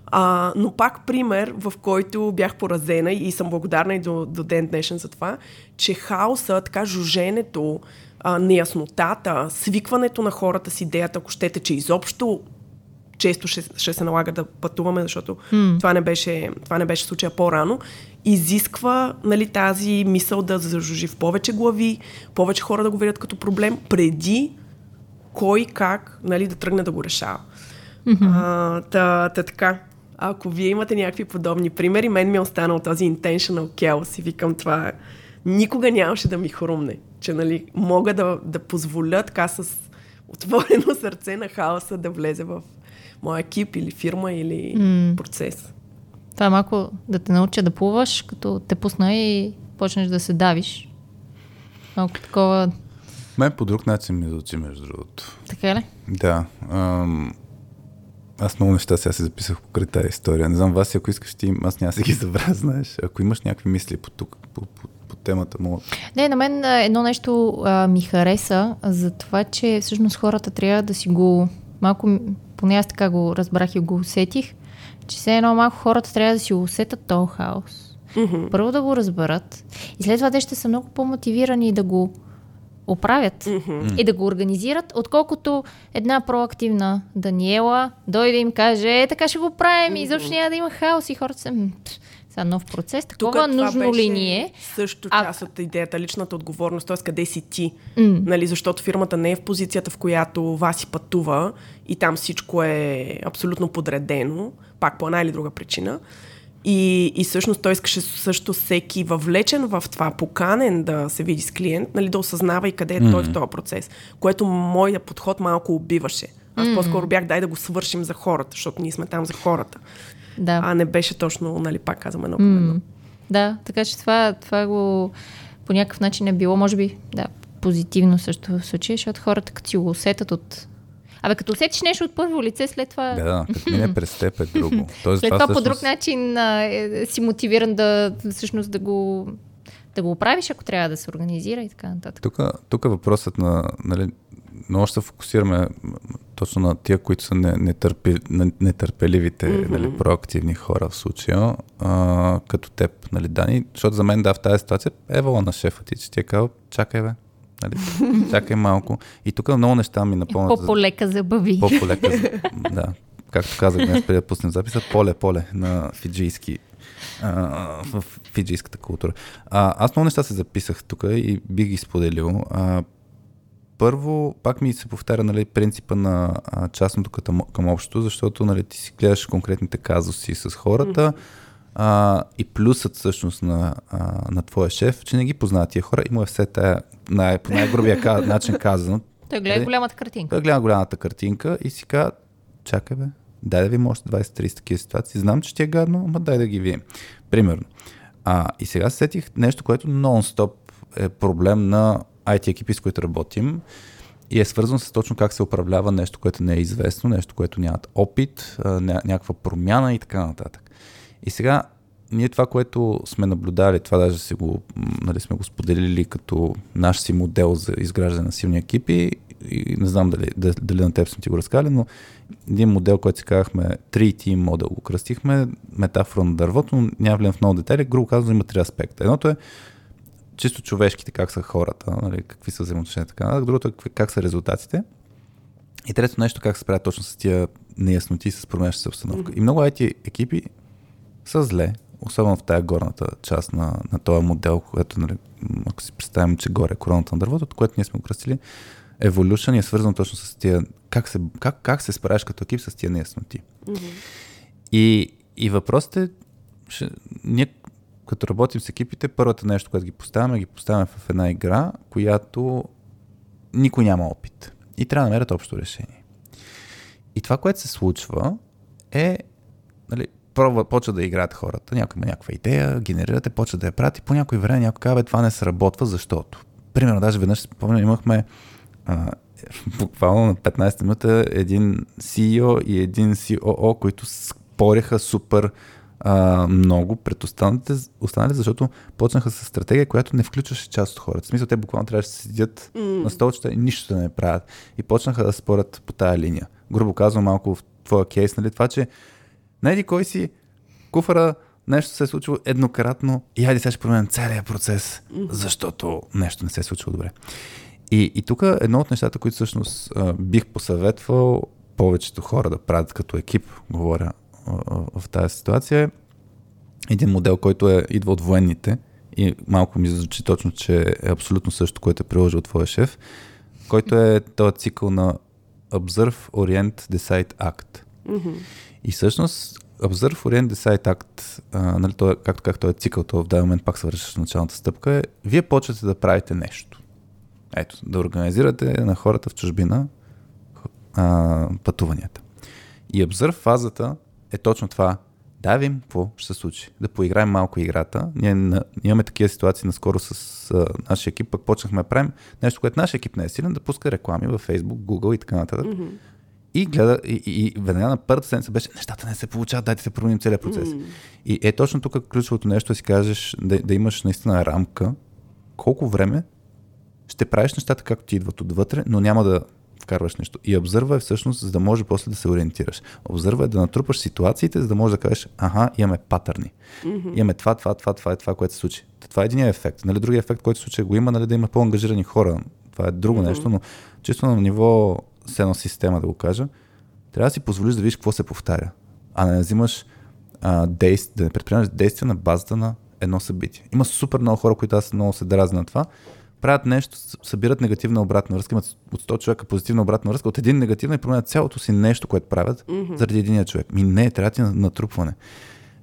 А, но пак пример, в който бях поразена и съм благодарна и до, до ден днешен за това, че хаоса, така жуженето, а, неяснотата, свикването на хората с идеята, ако щете, че изобщо често ще, ще се налага да пътуваме, защото mm. това, не беше, това не беше случая по-рано, изисква нали, тази мисъл да зажужи в повече глави, повече хора да го видят като проблем, преди кой как нали, да тръгне да го решава. Mm-hmm. А, та, та така. Ако вие имате някакви подобни примери, мен ми е останал този intentional chaos и викам това никога нямаше да ми хрумне, че нали, мога да, да позволя така с отворено сърце на хаоса да влезе в, моя екип или фирма или mm. процес. Това е малко да те науча да плуваш, като те пусна и почнеш да се давиш. Малко такова... Мен по друг начин ми звучи, между другото. Така ли? Да. Ам... Аз много неща сега се записах покрай тази история. Не знам, вас, ако искаш ти, аз няма да ги забравя, знаеш. Ако имаш някакви мисли по тук, по, по, по темата, мога. Не, на мен едно нещо а, ми хареса за това, че всъщност хората трябва да си го малко поне аз така го разбрах и го усетих, че все едно малко хората трябва да си усетят този хаос. Mm-hmm. Първо да го разберат и след това те ще са много по-мотивирани да го оправят mm-hmm. и да го организират, отколкото една проактивна Даниела дойде и им каже, е така ще го правим mm-hmm. и изобщо няма да има хаос и хората се, Сега нов процес. Тук Такова това нужно ли ни е? Също А- част от идеята, личната отговорност, т.е. къде си ти. М. Нали, защото фирмата не е в позицията, в която Васи пътува и там всичко е абсолютно подредено, пак по една или друга причина. И, и всъщност той искаше също всеки въвлечен в това, поканен да се види с клиент, нали, да осъзнава и къде е той в този процес, което моят подход малко убиваше. Аз по-скоро бях дай да го свършим за хората, защото ние сме там за хората. Да. А не беше точно, нали, пак казвам едно към едно. Да, така че това, това го по някакъв начин е било, може би, да, позитивно също в случая, защото хората като си го усетят от... Абе, като усетиш нещо от първо лице, след това... Да, като мине през теб е друго. Тоест, След това, по всъщност- друг начин а, е, си мотивиран да всъщност да го, да го оправиш, ако трябва да се организира и така нататък. Тук, тук въпросът на, нали, много ще се фокусираме точно на тия, които са не- нетърпи, не- нетърпеливите, mm-hmm. нали, проактивни хора в случая, а, като теб, нали, Дани, защото за мен да в тази ситуация е вала на шефа ти, че ти е казал, чакай бе, нали, чакай малко. И тук много неща ми за- По-полека забави. по-полека. за- да, както казах днес, преди да пуснем записа, поле-поле на фиджийски а, в фиджийската култура. А, аз много неща се записах тук и бих ги споделил. А, първо, пак ми се повтаря нали, принципа на а, частното към, към общото, защото нали, ти си гледаш конкретните казуси с хората а, и плюсът всъщност на, а, на твоя шеф, че не ги познава тия хора и му е все тая, най, по най-грубия ка- начин казано, Той гледа Нали? голямата картинка. той гледа голямата картинка и си казва, чакай бе, дай да видим още 20-30 такива ситуации. Знам, че ти е гадно, ама дай да ги видим. Примерно. А, и сега се сетих нещо, което нон-стоп е проблем на IT екипи, с които работим и е свързано с точно как се управлява нещо, което не е известно, нещо, което нямат опит, някаква промяна и така нататък. И сега ние това, което сме наблюдали, това даже си го, нали, сме го споделили като наш си модел за изграждане на силни екипи и не знам дали, дали, на теб сме ти го разказали, но един модел, който си казахме 3T модел, го кръстихме, метафора на дървото, но няма влизам в много детайли, грубо казано има три аспекта. Едното е чисто човешките, как са хората, нали, какви са взаимоотношенията, така нататък. Другото е как са резултатите. И трето нещо, как се справят точно с тия неясноти, с променяща се обстановка. И много IT екипи са зле, особено в тая горната част на, на този модел, което, нали, ако си представим, че горе е короната на дървото, което ние сме го кръстили, Evolution е свързано точно с тия, как се, как, как се справяш като екип с тия неясноти. И, и въпросът е, ще, ние като работим с екипите, първото нещо, което ги поставяме, ги поставяме в една игра, която никой няма опит. И трябва да намерят общо решение. И това, което се случва, е, нали, пробва, почва да играят хората, някой има някаква идея, генерирате, почва да я правят и по някой време някой казва, това не сработва, защото. Примерно, даже веднъж спомням, имахме а, буквално на 15 минута един CEO и един COO, които спореха супер а, много пред останалите, останали, защото почнаха с стратегия, която не включваше част от хората. В смисъл, те буквално трябваше да седят mm. на столчета и нищо да не правят. И почнаха да спорят по тая линия. Грубо казвам малко в твоя кейс, нали, това, че найди кой си куфара, нещо се е случило еднократно и хайде сега ще променям целият процес, защото нещо не се е случило добре. И, и тук едно от нещата, които всъщност бих посъветвал повечето хора да правят като екип, говоря в тази ситуация, е един модел, който е, идва от военните и малко ми звучи точно, че е абсолютно също, което е приложил твоя шеф, който е този цикъл на Observe, Orient, Decide, Act. И всъщност Observe, Orient, Decide, Act, а, нали, той, както как той е цикъл, то в даден момент пак се връщаш началната стъпка, е вие почвате да правите нещо. Ето, да организирате на хората в чужбина а, пътуванията. И Observe фазата е точно това. Да видим какво ще се случи. Да поиграем малко играта. Ние, на, ние имаме такива ситуации наскоро с а, нашия екип, пък почнахме да правим нещо, което нашия екип не е силен, да пуска реклами във Facebook, Google и така нататък. Mm-hmm. И гледа, и, и, и веднага на първата седмица беше, нещата не се получават, дайте да променим целият процес. Mm. И е точно тук ключовото нещо да си кажеш, да, да имаш наистина рамка, колко време ще правиш нещата както ти идват отвътре, но няма да вкарваш нещо. И обзърва е всъщност, за да може после да се ориентираш. Обзърва е да натрупаш ситуациите, за да можеш да кажеш, аха, имаме патърни. Mm-hmm. Имаме това, това, това, това е това, което се случи. Това е един ефект. Нали, другия ефект, който се случи, го има, нали, да има по-ангажирани хора. Това е друго mm-hmm. нещо, но чисто на ниво с едно система, да го кажа, трябва да си позволиш да видиш какво се повтаря. А не взимаш а, действ, да не предприемаш действия на базата на едно събитие. Има супер много хора, които аз много се дразна на това. Правят нещо, събират негативна обратна връзка, имат от 100 човека позитивна обратна връзка, от един негативна и променят цялото си нещо, което правят mm-hmm. заради единия човек. Ми не, трябва ти на- натрупване.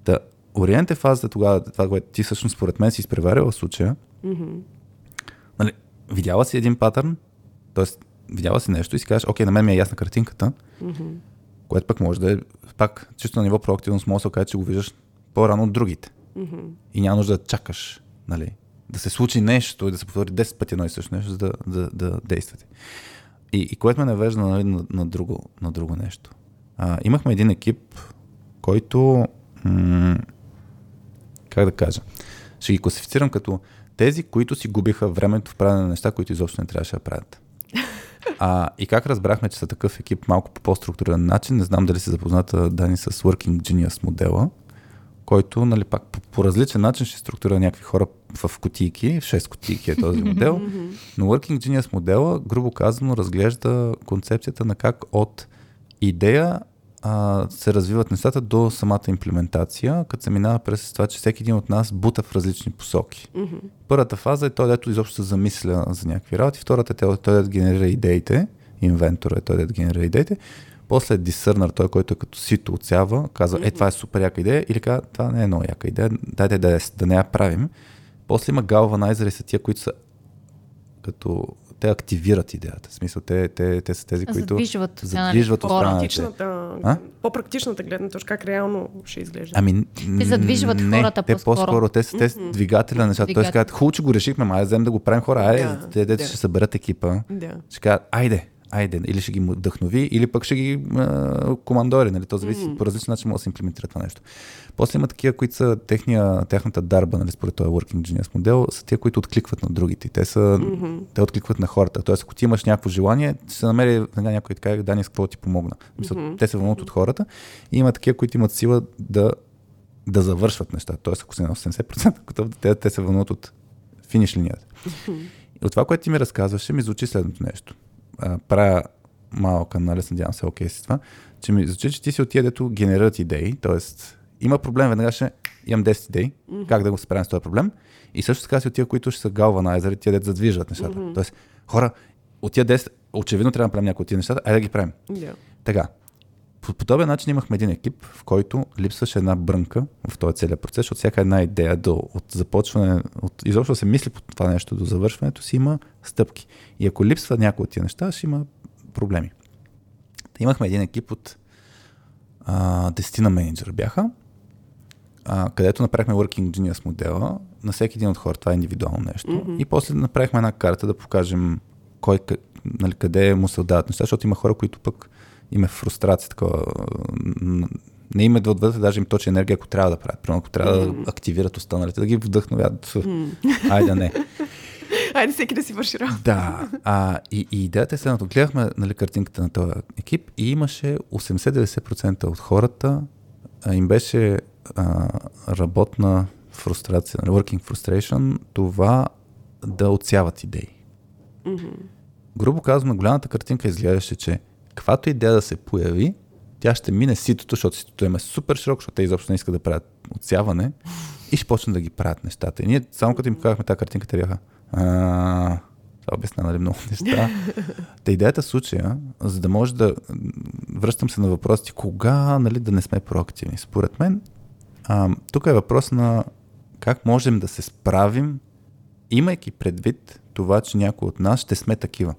Да, ориент е фазата тогава, това, което ти всъщност според мен си изпреварила в случая. Mm-hmm. Нали, видяла си един патърн, т.е. видяла си нещо и си кажеш, окей, на мен ми е ясна картинката, mm-hmm. което пък може да е пак чисто на ниво проактивност, може да се окаже, че го виждаш по-рано от другите. Mm-hmm. И няма нужда да чакаш, нали, да се случи нещо и да се повтори 10 пъти едно и също нещо, за да, да, да действате. И, и което ме навежда нали, на, на, друго, на друго нещо. А, имахме един екип, който, м- как да кажа, ще ги класифицирам като тези, които си губиха времето в правене на неща, които изобщо не трябваше да правят. А, и как разбрахме, че са такъв екип малко по по-структурен начин, не знам дали се запозната Дани с Working Genius модела, който нали, пак по, по различен начин ще структурира някакви хора в кутийки, в 6 кутийки е този модел, но Working Genius модела, грубо казано, разглежда концепцията на как от идея а, се развиват нещата до самата имплементация, като се минава през това, че всеки един от нас бута в различни посоки. Mm-hmm. Първата фаза е той, дето изобщо се замисля за някакви работи, втората е той, да генерира идеите, инвентора е той, да генерира идеите, после дисърнър, той, който е като сито отсява, казва, е, това е супер яка идея, или казва, това не е много яка идея, дайте да, да не я правим. После има галванайзери са тия, които са като те активират идеята. В смисъл, те, те, те са тези, които Задвижват, задвижват останалите. По-практичната, А? по-практичната гледна точка, как реално ще изглежда. Ами, Те задвижват не, хората те по-скоро. по-скоро. Те са, те са двигателя на нещата. Тоест казват, хубаво, че го решихме, ма, айде вземем да го правим хора. Айде, Да, те дете да. ще съберат екипа. Да. Ще кажат, айде, айде. Или ще ги вдъхнови, или пък ще ги а, командори. Нали? То зависи, по различен начин може да се имплементира това нещо. После има такива, които са техния, тяхната дарба, нали, според този Working Genius модел, са тия, които откликват на другите. Те, са, те откликват на хората. Тоест, ако ти имаш някакво желание, ще се намери веднага някой така, Дани, с какво ти помогна. Мисля, Те се вълнуват от хората и има такива, които имат сила да, да завършват неща. Тоест, ако са на 80%, готов, те, те се вълнуват от финиш линията. И от това, което ти ми разказваше, ми звучи следното нещо. А, правя малък анализ, надявам се, окей с това, че ми звучи, че ти си от тия, дето генерират идеи, т.е. има проблем, веднага ще имам 10 идеи, как да го справим с този проблем. И също така си от тия, които ще са галванайзери, тия, дето задвижват нещата. Тоест, хора, от тия 10, очевидно трябва да правим някои от тия нещата, айде да ги правим. Да. Така, по подобен начин имахме един екип, в който липсваше една брънка в този целият процес, защото всяка една идея до, от започване, от изобщо да се мисли по това нещо до завършването си има стъпки. И ако липсва някои от тия неща, ще има проблеми. Имахме един екип от а, 10 на менеджера бяха, а, където направихме Working Genius модела на всеки един от хората. Това е индивидуално нещо. Mm-hmm. И после направихме една карта да покажем кой, нали, къде му се отдават неща, защото има хора, които пък има фрустрация, такова, не им е да отвъдат даже им точна енергия, ако трябва да правят. Примерно, ако трябва да активират останалите, да ги вдъхновят. Айде не. Айде всеки да си върши работа. Да, а, и, и идеята е следното. Гледахме нали, картинката на този екип и имаше 80-90% от хората а, им беше а, работна фрустрация, нали, working frustration, това да отсяват идеи. Грубо казано, голямата картинка изглеждаше, че каквато идея да се появи, тя ще мине ситото, защото ситото им е супер широко, защото те изобщо не искат да правят отсяване и ще почнат да ги правят нещата. И ние само като им показахме тази картинка, те бяха това обясня нали, много неща. Та идеята в случая, за да може да връщам се на въпросите, кога нали, да не сме проактивни. Според мен, а, тук е въпрос на как можем да се справим, имайки предвид това, че някой от нас ще сме такива.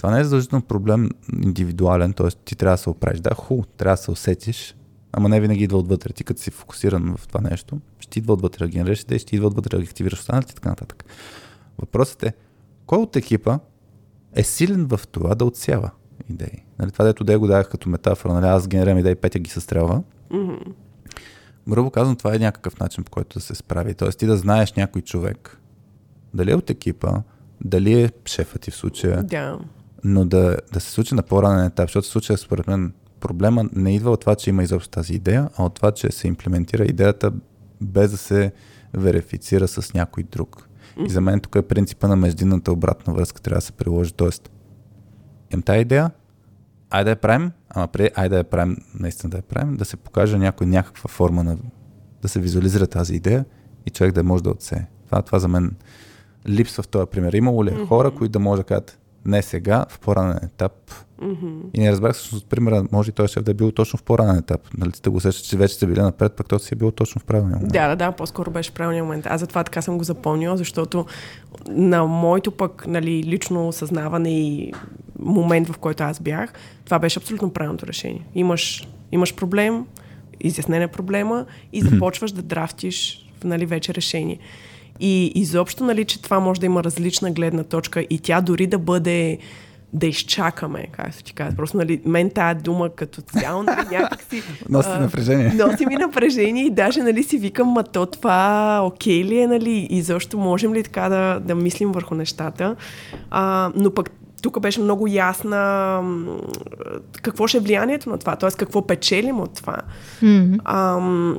Това не е задължително проблем индивидуален, т.е. ти трябва да се оправиш. Да, хубаво, трябва да се усетиш, ама не винаги идва отвътре. Ти като си фокусиран в това нещо, ще идва отвътре да генерираш идеи, ще идва отвътре да ги активираш останалите и така нататък. Въпросът е, кой от екипа е силен в това да отсява идеи? Нали, това, дето да го давах като метафора, нали, аз генерирам идеи, Петя ги състрелва. Грубо казвам, това е някакъв начин, по който да се справи. Тоест ти да знаеш някой човек, дали е от екипа, дали е шефът ти в случая, Да. Но да, да се случи на по-ранен етап, защото в случая според мен проблема не идва от това, че има изобщо тази идея, а от това, че се имплементира идеята без да се верифицира с някой друг. И за мен тук е принципа на междинната обратна връзка трябва да се приложи. Тоест, имам тази идея, айде да я правим, ама преди айде да я правим, наистина да я правим, да се покаже някой някаква форма на да се визуализира тази идея и човек да може да отсее. Това, това за мен липсва в този пример. Имало ли е хора, които да може да кажат не сега, в по-ранен етап. Мгм. И не разбрах всъщност примера, може и той шеф да е бил точно в по-ранен етап. Нали сте го усещате, че вече сте били напред, пък той си е бил точно в правилния момент. Да, да, да, по-скоро беше правилният момент. Аз затова така съм го запомнила, защото на моето пък нали, лично осъзнаване и момент, в който аз бях, това беше абсолютно правилното решение. Имаш, имаш проблем, изяснен е проблема и започваш да драфтиш нали, вече решение. И изобщо, нали, че това може да има различна гледна точка и тя дори да бъде да изчакаме, как се ти казва. Просто, нали, мен тая дума като цяло, нали, някакси... Носи напрежение. Носи ми напрежение и даже, нали, си викам, ма то това окей ли е, нали, и защо можем ли така да, да мислим върху нещата. А, но пък тук беше много ясна какво ще е влиянието на това, т.е. какво печелим от това. Ам,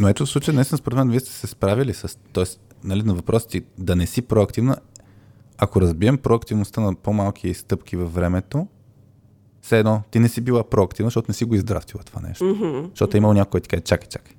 Но ето в случая, наистина, според мен, вие сте се справили с... Тоест, нали, на въпроса ти да не си проактивна, ако разбием проактивността на по-малки стъпки във времето, все едно, ти не си била проактивна, защото не си го издрафтила това нещо. Mm-hmm. Защото е имал някой, който ти каже, чакай, чакай.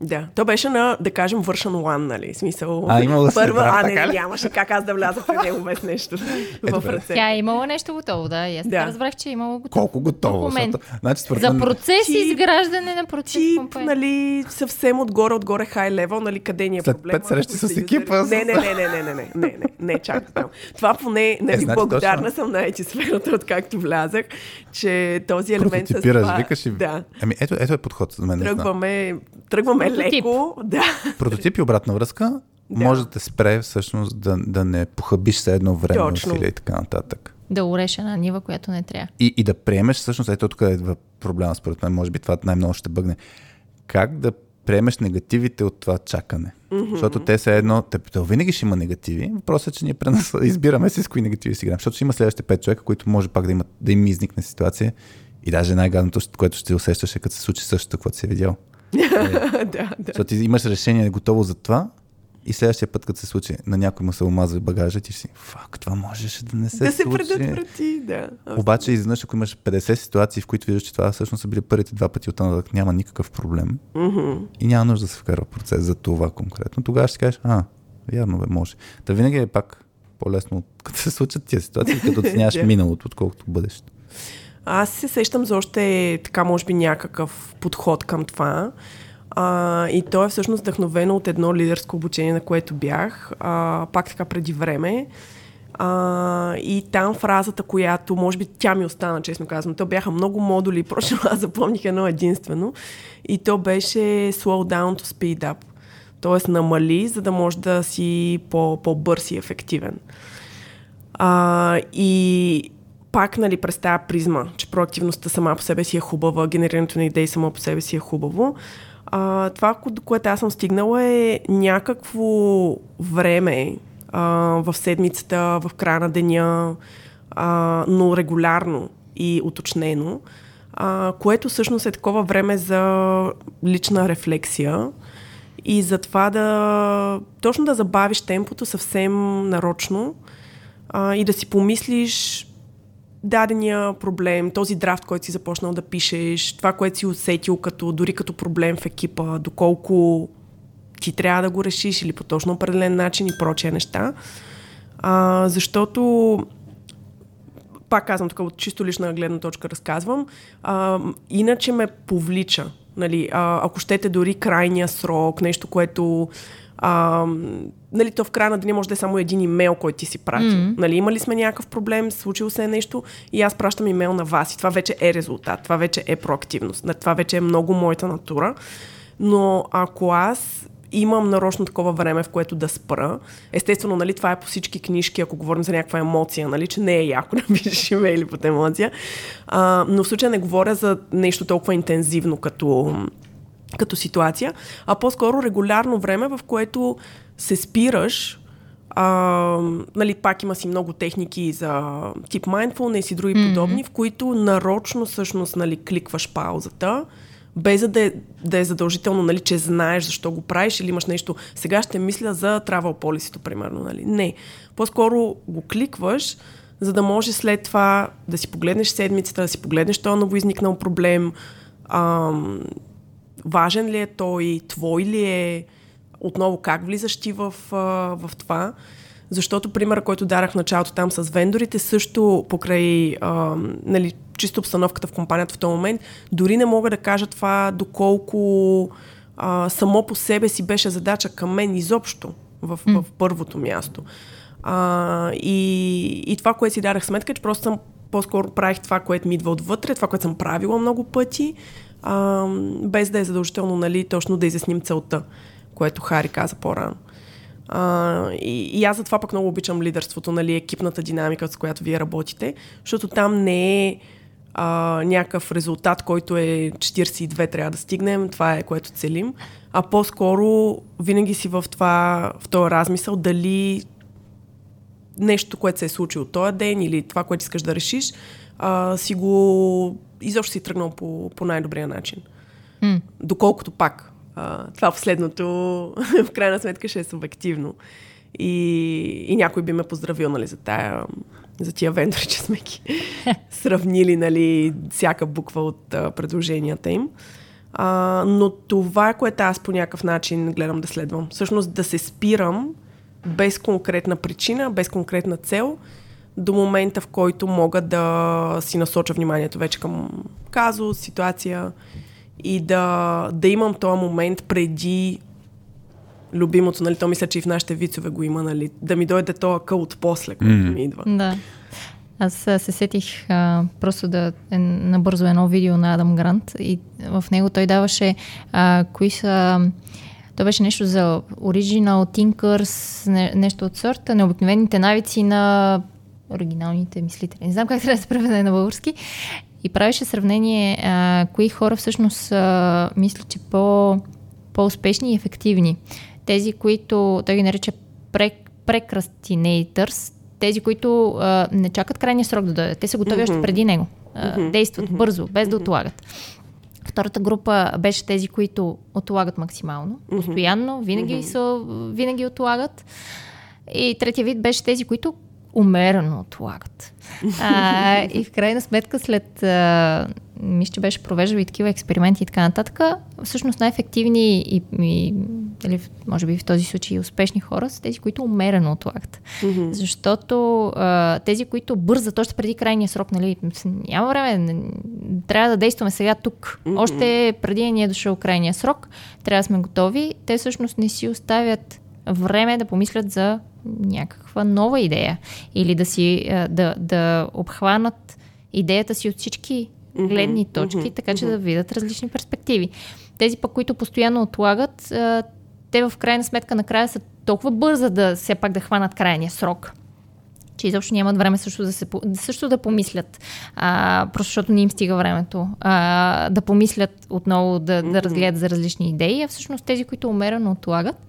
Да, то беше на, да кажем, вършен one, нали? В Смисъл. А, имало да се първа, направи а не, така ли? нямаше как аз да вляза при него без нещо в добре. ръце. Тя е имала нещо готово, да. И аз Да. да. разбрах, че е имало готово. Колко готово. Документ. Защото, значи, според За процес Ти- изграждане на процес. Тип, нали, съвсем отгоре, отгоре хай левел, нали, къде ни е След проблема. пет срещи с екипа, Не, не, не, не, не, не, не, не, не, не, чак там. Това поне, нали, значи благодарна точно. съм на сферата, откакто влязах, че този елемент с прототипираш, това... викаш и... Да. Ами ето, ето е подход за мен. наистина. Тръгваме, Прототип. леко, да. Прототип и обратна връзка Да. може да те спре всъщност да, да не похабиш се едно време Точно. усилия и така нататък. Да уреш една нива, която не трябва. И, и да приемеш, всъщност, ето тук е проблема, според мен, може би това най-много ще бъгне. Как да приемеш негативите от това чакане? Mm-hmm. Защото те са едно, те, те винаги ще има негативи. Въпросът е, че ние пренас... избираме си с кои негативи си играем. Защото ще има следващите пет човека, които може пак да, имат, да им изникне ситуация. И даже най-гадното, което ще усещаш е като се случи същото, което си е видял. да, да. Защото ти имаш решение готово за това и следващия път, като се случи, на някой му се омазва багажа, ти си, фак, това можеше да не се Да се случи. предотврати, да. Обаче изведнъж, ако имаш 50 ситуации, в които виждаш, че това всъщност са били първите два пъти от нататък, няма никакъв проблем Мгм. и няма нужда да се вкарва процес за това конкретно, тогава ще кажеш, а, вярно бе, може. Да винаги е пак по-лесно, като се случат тия ситуации, като оценяваш миналото, отколкото бъдещето. Аз се сещам за още така, може би, някакъв подход към това. А, и то е всъщност вдъхновено от едно лидерско обучение, на което бях, а, пак така преди време. А, и там фразата, която, може би тя ми остана, честно казвам, то бяха много модули, прочно аз запомних едно единствено. И то беше slow down to speed up. Тоест намали, за да може да си по, по-бърз и ефективен. А, и пак, нали, през тази призма, че проактивността сама по себе си е хубава, генерирането на идеи само по себе си е хубаво. А, това, до което аз съм стигнала е някакво време а, в седмицата, в края на деня, а, но регулярно и уточнено, а, което всъщност е такова време за лична рефлексия и за това да точно да забавиш темпото съвсем нарочно а, и да си помислиш дадения проблем, този драфт, който си започнал да пишеш, това, което си усетил като, дори като проблем в екипа, доколко ти трябва да го решиш или по точно определен начин и прочие неща. А, защото пак казвам тук от чисто лична гледна точка разказвам, а, иначе ме повлича. Нали, а, ако щете дори крайния срок, нещо, което а, нали, то в края на деня може да е само един имейл, който ти си пратил. Mm-hmm. Нали, имали сме някакъв проблем, случило се е нещо и аз пращам имейл на вас и това вече е резултат, това вече е проактивност, това вече е много моята натура. Но ако аз имам нарочно такова време, в което да спра. Естествено, нали, това е по всички книжки, ако говорим за някаква емоция, нали, че не е яко да пишеш имейли под емоция. А, но в случая не говоря за нещо толкова интензивно като, като ситуация, а по-скоро регулярно време, в което се спираш, а, нали, пак има си много техники за тип mindfulness и други mm-hmm. подобни, в които нарочно всъщност нали, кликваш паузата, без да е, да е задължително, нали, че знаеш защо го правиш или имаш нещо. Сега ще мисля за travel policy примерно. Нали. Не. По-скоро го кликваш, за да може след това да си погледнеш седмицата, да си погледнеш този новоизникнал проблем, ам, важен ли е той, твой ли е, отново как влизаш ти в, в това. Защото примера, който дарах в началото там с вендорите, също покрай а, нали, чисто обстановката в компанията в този момент, дори не мога да кажа това доколко а, само по себе си беше задача към мен изобщо в, в първото място. А, и, и това, което си дарах сметка, че просто съм по-скоро правих това, което ми идва отвътре, това, което съм правила много пъти, а, без да е задължително, нали, точно да изясним целта, което Хари каза по-рано. А, и, и аз затова пък много обичам лидерството, нали, екипната динамика, с която вие работите, защото там не е а, някакъв резултат, който е 42 трябва да стигнем, това е което целим, а по-скоро винаги си в това, в този размисъл дали нещо, което се е случило този ден или това, което искаш да решиш, а, си го изобщо си тръгнал по, по най-добрия начин. Mm. Доколкото пак, а, това последното в крайна сметка ще е субективно. И, и някой би ме поздравил нали, за, тая, за тия вендори, че сме ги сравнили нали, всяка буква от а, предложенията им. А, но това което аз по някакъв начин гледам да следвам. Всъщност да се спирам без конкретна причина, без конкретна цел, до момента, в който мога да си насоча вниманието вече към казус, ситуация и да, да имам този момент преди любимото, нали, то мисля, че и в нашите вицове го има, нали, да ми дойде този кълт после, който mm. ми идва. Да. Аз се сетих а, просто да е набързо едно видео на Адам Грант и в него той даваше а, кои са... То беше нещо за Original Thinkers, не, нещо от сорта, необикновените навици на оригиналните мислители. Не знам как трябва да се преведе на български. И правеше сравнение а, кои хора всъщност а, мисля, че по, по-успешни и ефективни. Тези, които той ги нарича прекрастинейтърс, тези, които а, не чакат крайния срок да дойде. Те са готови mm-hmm. още преди него. А, mm-hmm. Действат mm-hmm. бързо, без да отлагат. Втората група беше тези, които отлагат максимално, постоянно, винаги, mm-hmm. са, винаги отлагат. И третия вид беше тези, които умерено отлагат. А, и в крайна сметка след, а, мисля, че беше провеждали такива експерименти и така нататък, всъщност най-ефективни и, и или, може би в този случай успешни хора са тези, които умерено отлагат. Mm-hmm. Защото а, тези, които бързат още преди крайния срок, нали, няма време, трябва да действаме сега тук. Mm-hmm. Още преди ни е дошъл крайния срок, трябва да сме готови. Те всъщност не си оставят време да помислят за някаква нова идея или да си да, да обхванат идеята си от всички гледни точки, mm-hmm. така че mm-hmm. да видят различни перспективи. Тези пък, които постоянно отлагат, те в крайна сметка накрая са толкова бърза да все пак да хванат крайния срок, че изобщо нямат време също да, се, също да помислят, а, просто защото не им стига времето, а, да помислят отново, да, да разгледат за различни идеи, а всъщност тези, които умерено отлагат,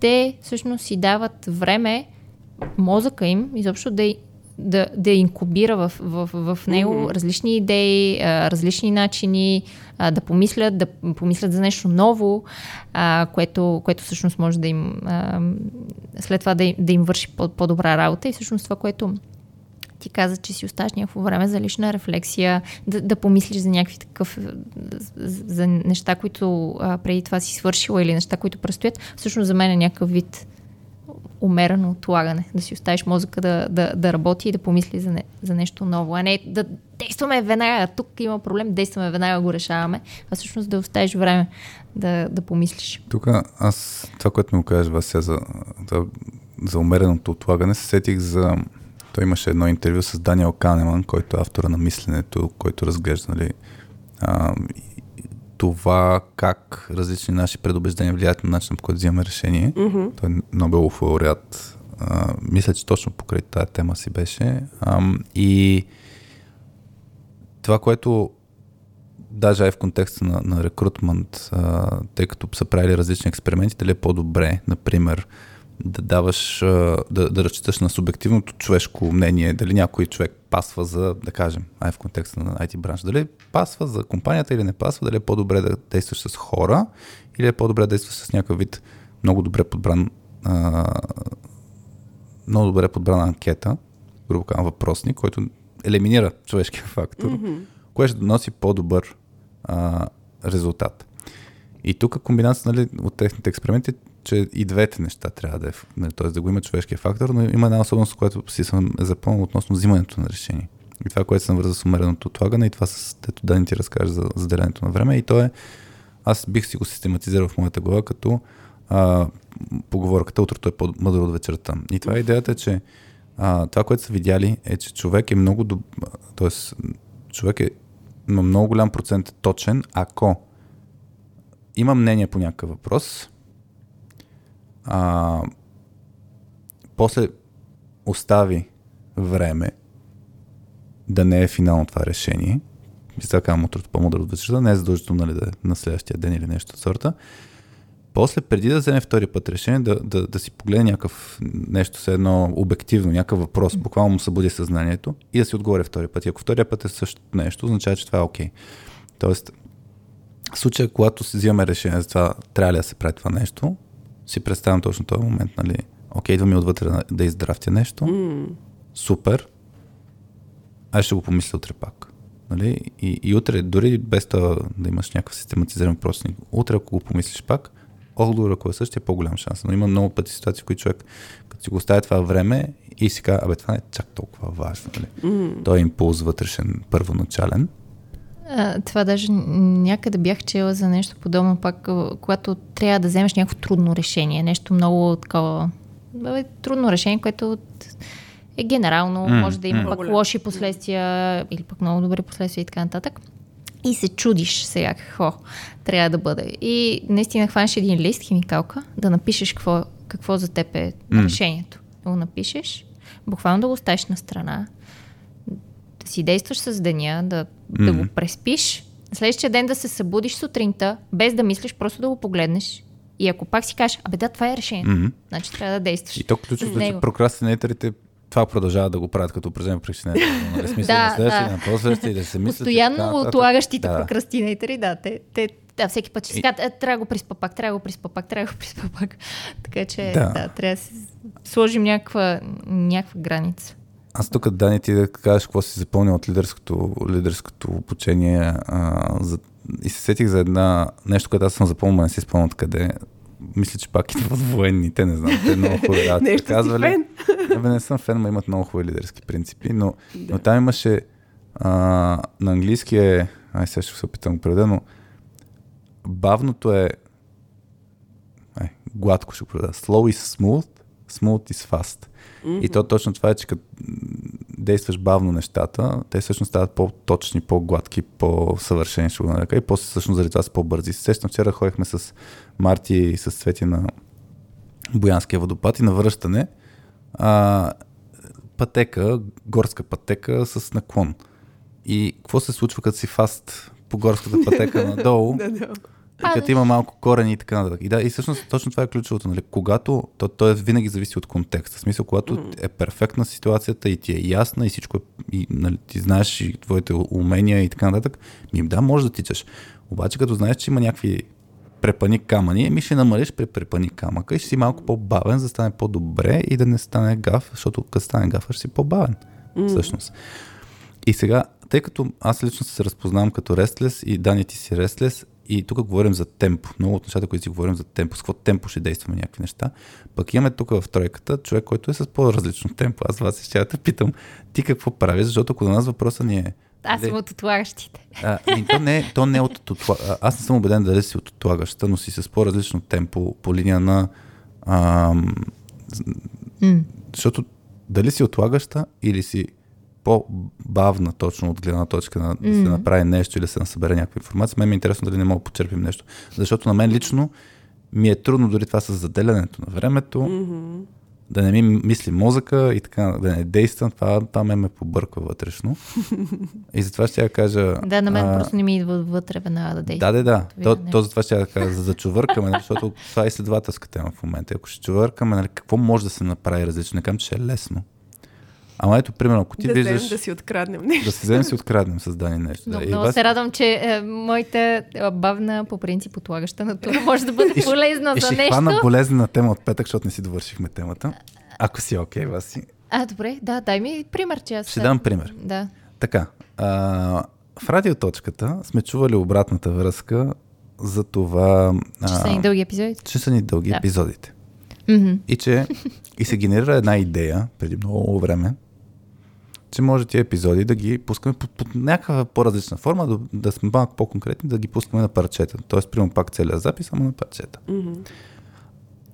те всъщност си дават време мозъка им изобщо да, да, да инкубира в, в, в него mm-hmm. различни идеи, различни начини, да помислят, да помислят за нещо ново, което, което всъщност може да им след това да им, да им върши по, по-добра работа и всъщност това, което ти каза, че си оставаш някакво време за лична рефлексия, да, да помислиш за някакви такъв, за неща, които а, преди това си свършила или неща, които предстоят, всъщност за мен е някакъв вид умерено отлагане, да си оставиш мозъка да, да, да работи и да помисли за, не, за нещо ново, а не да действаме веднага, тук има проблем, действаме веднага, го решаваме, а всъщност да оставиш време да, да помислиш. Тук аз, това, което ми го кажеш, Вася, за, за, за умереното отлагане, се сетих за той имаше едно интервю с Даниел Канеман, който е автора на мисленето, който разглежда нали, а, това как различни наши предубеждения влияят на начина, по който взимаме решение. Mm-hmm. Той е Нобелов лауреат. А, мисля, че точно покрай тази тема си беше. А, и това, което даже е в контекста на, на рекрутмент, а, тъй като са правили различни експерименти, дали е по-добре, например, да даваш, да, да разчиташ на субективното човешко мнение, дали някой човек пасва за, да кажем, ай в контекста на IT бранш, дали пасва за компанията или не пасва, дали е по-добре да действаш с хора или е по-добре да действаш с някакъв вид много добре подбран а, много добре подбрана анкета, грубо казвам, въпросник, който елиминира човешкия фактор, mm-hmm. което ще носи по-добър а, резултат. И тук комбинация нали, от техните експерименти, че и двете неща трябва да е, нали, т.е. да го има човешкия фактор, но има една особеност, която си съм запомнил относно взимането на решение. И това, което съм върза с умереното отлагане и това с тето да ни ти разкаже за заделянето на време. И то е, аз бих си го систематизирал в моята глава като а, поговорката утрото е по-мъдро от вечерта. И това е идеята, че а, това, което са видяли е, че човек е много доб... т.е. човек е на много голям процент точен, ако има мнение по някакъв въпрос, а, после остави време да не е финално това решение, и сега казвам утрото по-мъдро от вечерта, не е задължително нали, да е на следващия ден или нещо от сорта. После, преди да вземе втори път решение, да, да, да си погледне някакъв нещо, все едно обективно, някакъв въпрос, буквално му събуди съзнанието и да си отговори втори път. И ако втория път е същото нещо, означава, че това е окей. Okay. Тоест, в случая, когато си взимаме решение за това, трябва ли да се прави това нещо, си представям точно този момент, нали, окей, идва ми отвътре да издравтя нещо, mm. супер, аз ще го помисля утре пак. Нали? И, и утре, дори без това да имаш някакъв систематизиран въпросник, утре, ако го помислиш пак, отговор, ако е същия, е по-голям шанс. Но има много пъти ситуации, в които човек, като си го оставя това време и си казва, абе, това не е чак толкова важно. Нали? Mm. Той е импулс вътрешен, първоначален. А, това даже някъде бях чела за нещо подобно, пак, когато трябва да вземеш някакво трудно решение, нещо много такова трудно решение, което е генерално, mm, може да има mm. пък лоши последствия или пък много добри последствия и така нататък. И се чудиш сега какво трябва да бъде. И наистина хванеш един лист, химикалка, да напишеш какво, какво за теб е mm. решението. Да го напишеш, буквално да го оставиш на страна, си действаш с деня, да, mm. да го преспиш, следващия ден да се събудиш сутринта, без да мислиш, просто да го погледнеш и ако пак си кажеш, абе да, това е решението, mm-hmm. значи трябва да действаш. И то ключовото, че прокрастинейтерите това продължават да го правят като упражнение причинение. Нали, смисъл да, следващия, да. на по-следващия и да се мислят. Постоянно отлагащите да. прокрастинатори, да, те, те да, всеки път ще си казват, е, трябва да го приспа пак, трябва да го приспа пак, трябва да го приспа пак. Така че, да, да трябва да си сложим някаква, някаква граница. Аз тук, Дани, ти да кажеш какво си запомнил от лидерското, лидерското обучение а, за, и се сетих за една нещо, което аз съм запомнил, не си спомням откъде мисля, че пак идват военните, не знам, те много хубави работи. Нещо казвали. фен. Абе, не съм фен, но имат много хубави лидерски принципи, но, да. но там имаше а, на английски е, ай сега ще се опитам да преведа, но бавното е ай, гладко ще преведа. Slow is smooth, smooth is fast. Mm-hmm. И то точно това е, че като действаш бавно нещата, те всъщност стават по-точни, по-гладки, по-съвършени, ще го нарека, и после всъщност заради това са по-бързи. Сещам, вчера ходихме с Марти и с Цвети на Боянския водопад и на връщане а, пътека, горска пътека с наклон. И какво се случва, като си фаст по горската пътека надолу? И като има малко корени и така нататък. И да, и всъщност точно това е ключовото. Нали? Когато, то, то е, винаги зависи от контекста. В смисъл, когато mm. е перфектна ситуацията и ти е ясна и всичко е, и, нали, ти знаеш и твоите умения и така нататък, ми да, може да тичаш. Обаче като знаеш, че има някакви препани камъни, ми ще намалиш при препани камъка и ще си малко по-бавен, за да стане по-добре и да не стане гаф, защото като стане гаф, ще си по-бавен. Mm. Всъщност. И сега, тъй като аз лично се разпознавам като рестлес и Дани ти си рестлес, и тук говорим за темпо. Много от нещата, които си говорим за темпо, с какво темпо ще действаме някакви неща. Пък имаме тук в тройката човек, който е с по-различно темпо. Аз вас ще да питам, ти какво правиш, защото ако на нас въпроса ни е аз съм от отлагащите. А, и то, не, то не е от отлагащите. Аз не съм убеден дали си от отлагаща, но си с по-различно темпо по линия на... Ам, mm. Защото дали си отлагаща или си по-бавна точно от гледна точка на да се направи нещо или да се насъбере някаква информация, мен ми е интересно дали не мога да почерпим нещо. Защото на мен лично ми е трудно дори това с заделянето на времето, mm-hmm. да не ми мисли мозъка и така, да не действам, това, това ме ме побърква вътрешно. и затова ще я кажа... Да, на мен а... просто не ми идва вътре веднага да действам. Да, да, да. То, то затова ще я кажа, за да чувъркаме, нали, защото това е изследователска тема в момента. Ако ще чувъркаме, нали, какво може да се направи различно? Не казвам, че е лесно. Ама ето, примерно, ако ти да виждаш... Да си откраднем нещо. Да си вземем си откраднем създание нещо. Но, да. Много вас... се радвам, че е, моята бавна, по принцип, отлагаща натура може да бъде полезна и за ще нещо. Хвана болезнена тема от петък, защото не си довършихме темата. Ако си окей, okay, Васи. А, добре, да, дай ми пример, че аз... Ще дам пример. Да. Така, а, в радиоточката сме чували обратната връзка за това, Че са ни дълги епизоди. че са ни дълги Да. епизодите. Мгм. И че и се генерира една идея преди много време, че може тия епизоди да ги пускаме под, под някаква по-различна форма, да, да сме малко по-конкретни, да ги пускаме на парчета. Тоест, примерно пак целият запис, само на парчета.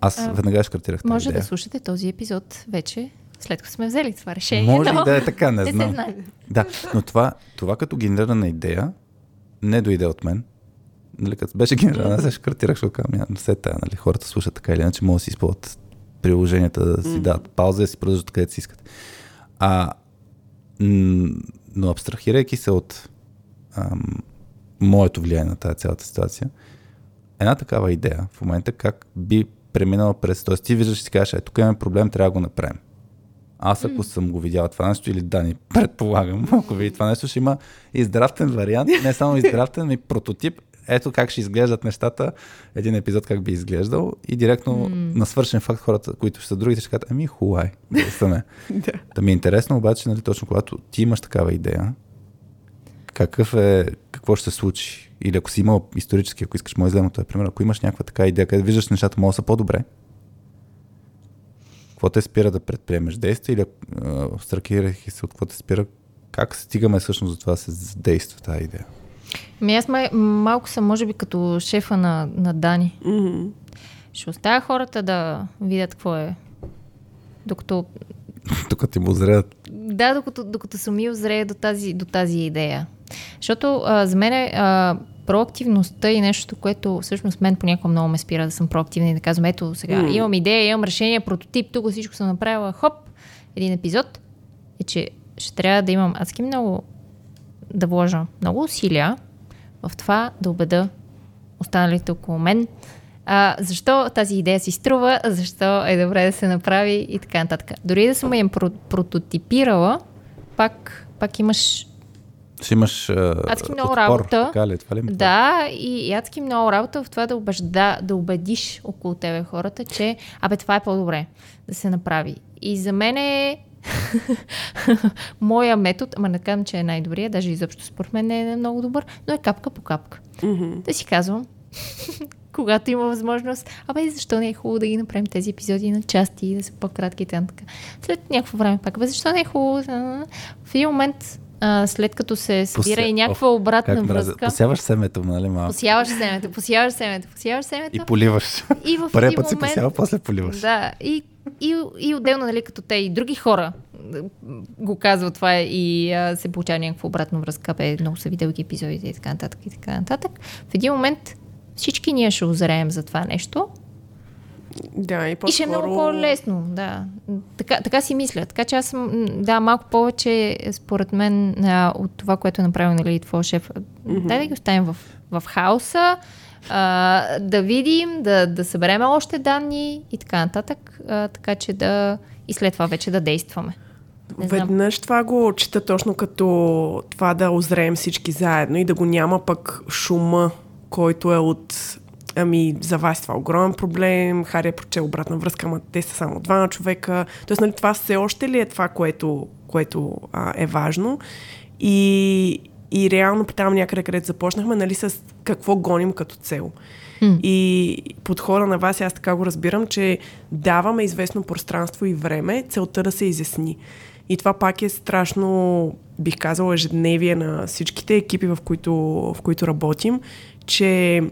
Аз А, веднага шкартирах тази Може идея. да слушате този епизод вече, след като сме взели това решение. Може но... и да е така, не не знам. знае. Да, но това, това като генерирана идея не дойде от мен. Нали, като беше генерирана, аз се шкартирах, защото казвам, все тая, нали, хората слушат така или иначе, могат да си използват приложенията, да си дадат пауза, да си продължат където си искат. А, но абстрахирайки се от ам, моето влияние на тази цялата ситуация, една такава идея в момента как би преминала през... Тоест ти виждаш и си кажеш, е, тук имаме проблем, трябва да го направим. Аз ако съм го видял това нещо или Дани, предполагам, ако види това нещо, ще има издрафтен вариант, не само издрафтен, но и прототип. Ето как ще изглеждат нещата, един епизод как би изглеждал и директно mm. на свършен факт хората, които ще са другите, ще кажат, ами хуай, действаме. Да. Да ми е интересно обаче, нали, точно когато ти имаш такава идея, какъв е, какво ще се случи? Или ако си имал исторически, ако искаш, може да този пример, ако имаш някаква така идея, къде виждаш нещата могат да са по-добре, какво те спира да предприемеш действия или абстракирайки се от какво те спира, как стигаме всъщност до това да се задейства тази идея? Ми аз май, малко съм, може би, като шефа на, на Дани. Мгм. Ще оставя хората да видят какво е. Докато, Тук ти му зреят. да, докато, докато сами озрея до тази, до тази идея. Защото а, за мен е, а, проактивността и нещо, което всъщност мен понякога много ме спира да съм проактивна и да казвам, ето сега М. имам идея, имам решение, прототип, тук всичко съм направила, хоп, един епизод, е, че ще трябва да имам адски много, да вложа много усилия в това да убеда останалите около мен, а, защо тази идея си струва, защо е добре да се направи и така нататък. Дори да съм я про- прототипирала, пак, пак имаш Ще имаш а, Адски много отпор, работа. Така ли? Това ли ми да, и, и адски много работа в това да, убежда, да убедиш около тебе хората, че абе това е по-добре да се направи. И за мен е моя метод, ама не казвам, че е най-добрия, даже изобщо според мен не е много добър, но е капка по капка. Мгм. Да си казвам, когато има възможност, абе защо не е хубаво да ги направим тези епизоди на части, да са по-кратки и така. След някакво време пак, абе защо не е хубаво? В един момент, а, след като се събира Посе- и някаква Оф, обратна връзка, Посяваш семето, нали малко? посяваш семето, посяваш семето, посяваш семето И поливаш. и в Първият един път момент... посява, после поливаш. Да, и, и, и отделно, нали, като те и други хора го казват това и а, се получава някаква обратна връзка, бе, много са ви дълги епизодите и така нататък и така нататък. В един момент всички ние ще озреем за това нещо Да, и, и ще е много по-скоро- по-лесно, да. Така, така си мисля. Така че аз съм, да, малко повече, според мен, а, от това, което е направил, нали, твоя шеф. Mm-hmm. Дай да ги оставим в, в хаоса, а, да видим, да, да съберем още данни и така нататък, а, така че да и след това вече да действаме. Не знам. Веднъж това го чита точно като това да озреем всички заедно и да го няма пък шума, който е от Ами, за вас това е огромен проблем. Хари е прочел обратна връзка, ама те са само двама човека. Тоест, нали, това все още ли е това, което, което а, е важно? И, и реално там някъде, където започнахме, нали, с какво гоним като цел. И подхода на вас, аз така го разбирам, че даваме известно пространство и време, целта да се изясни. И това пак е страшно, бих казала, ежедневие на всичките екипи, в които, в които работим, че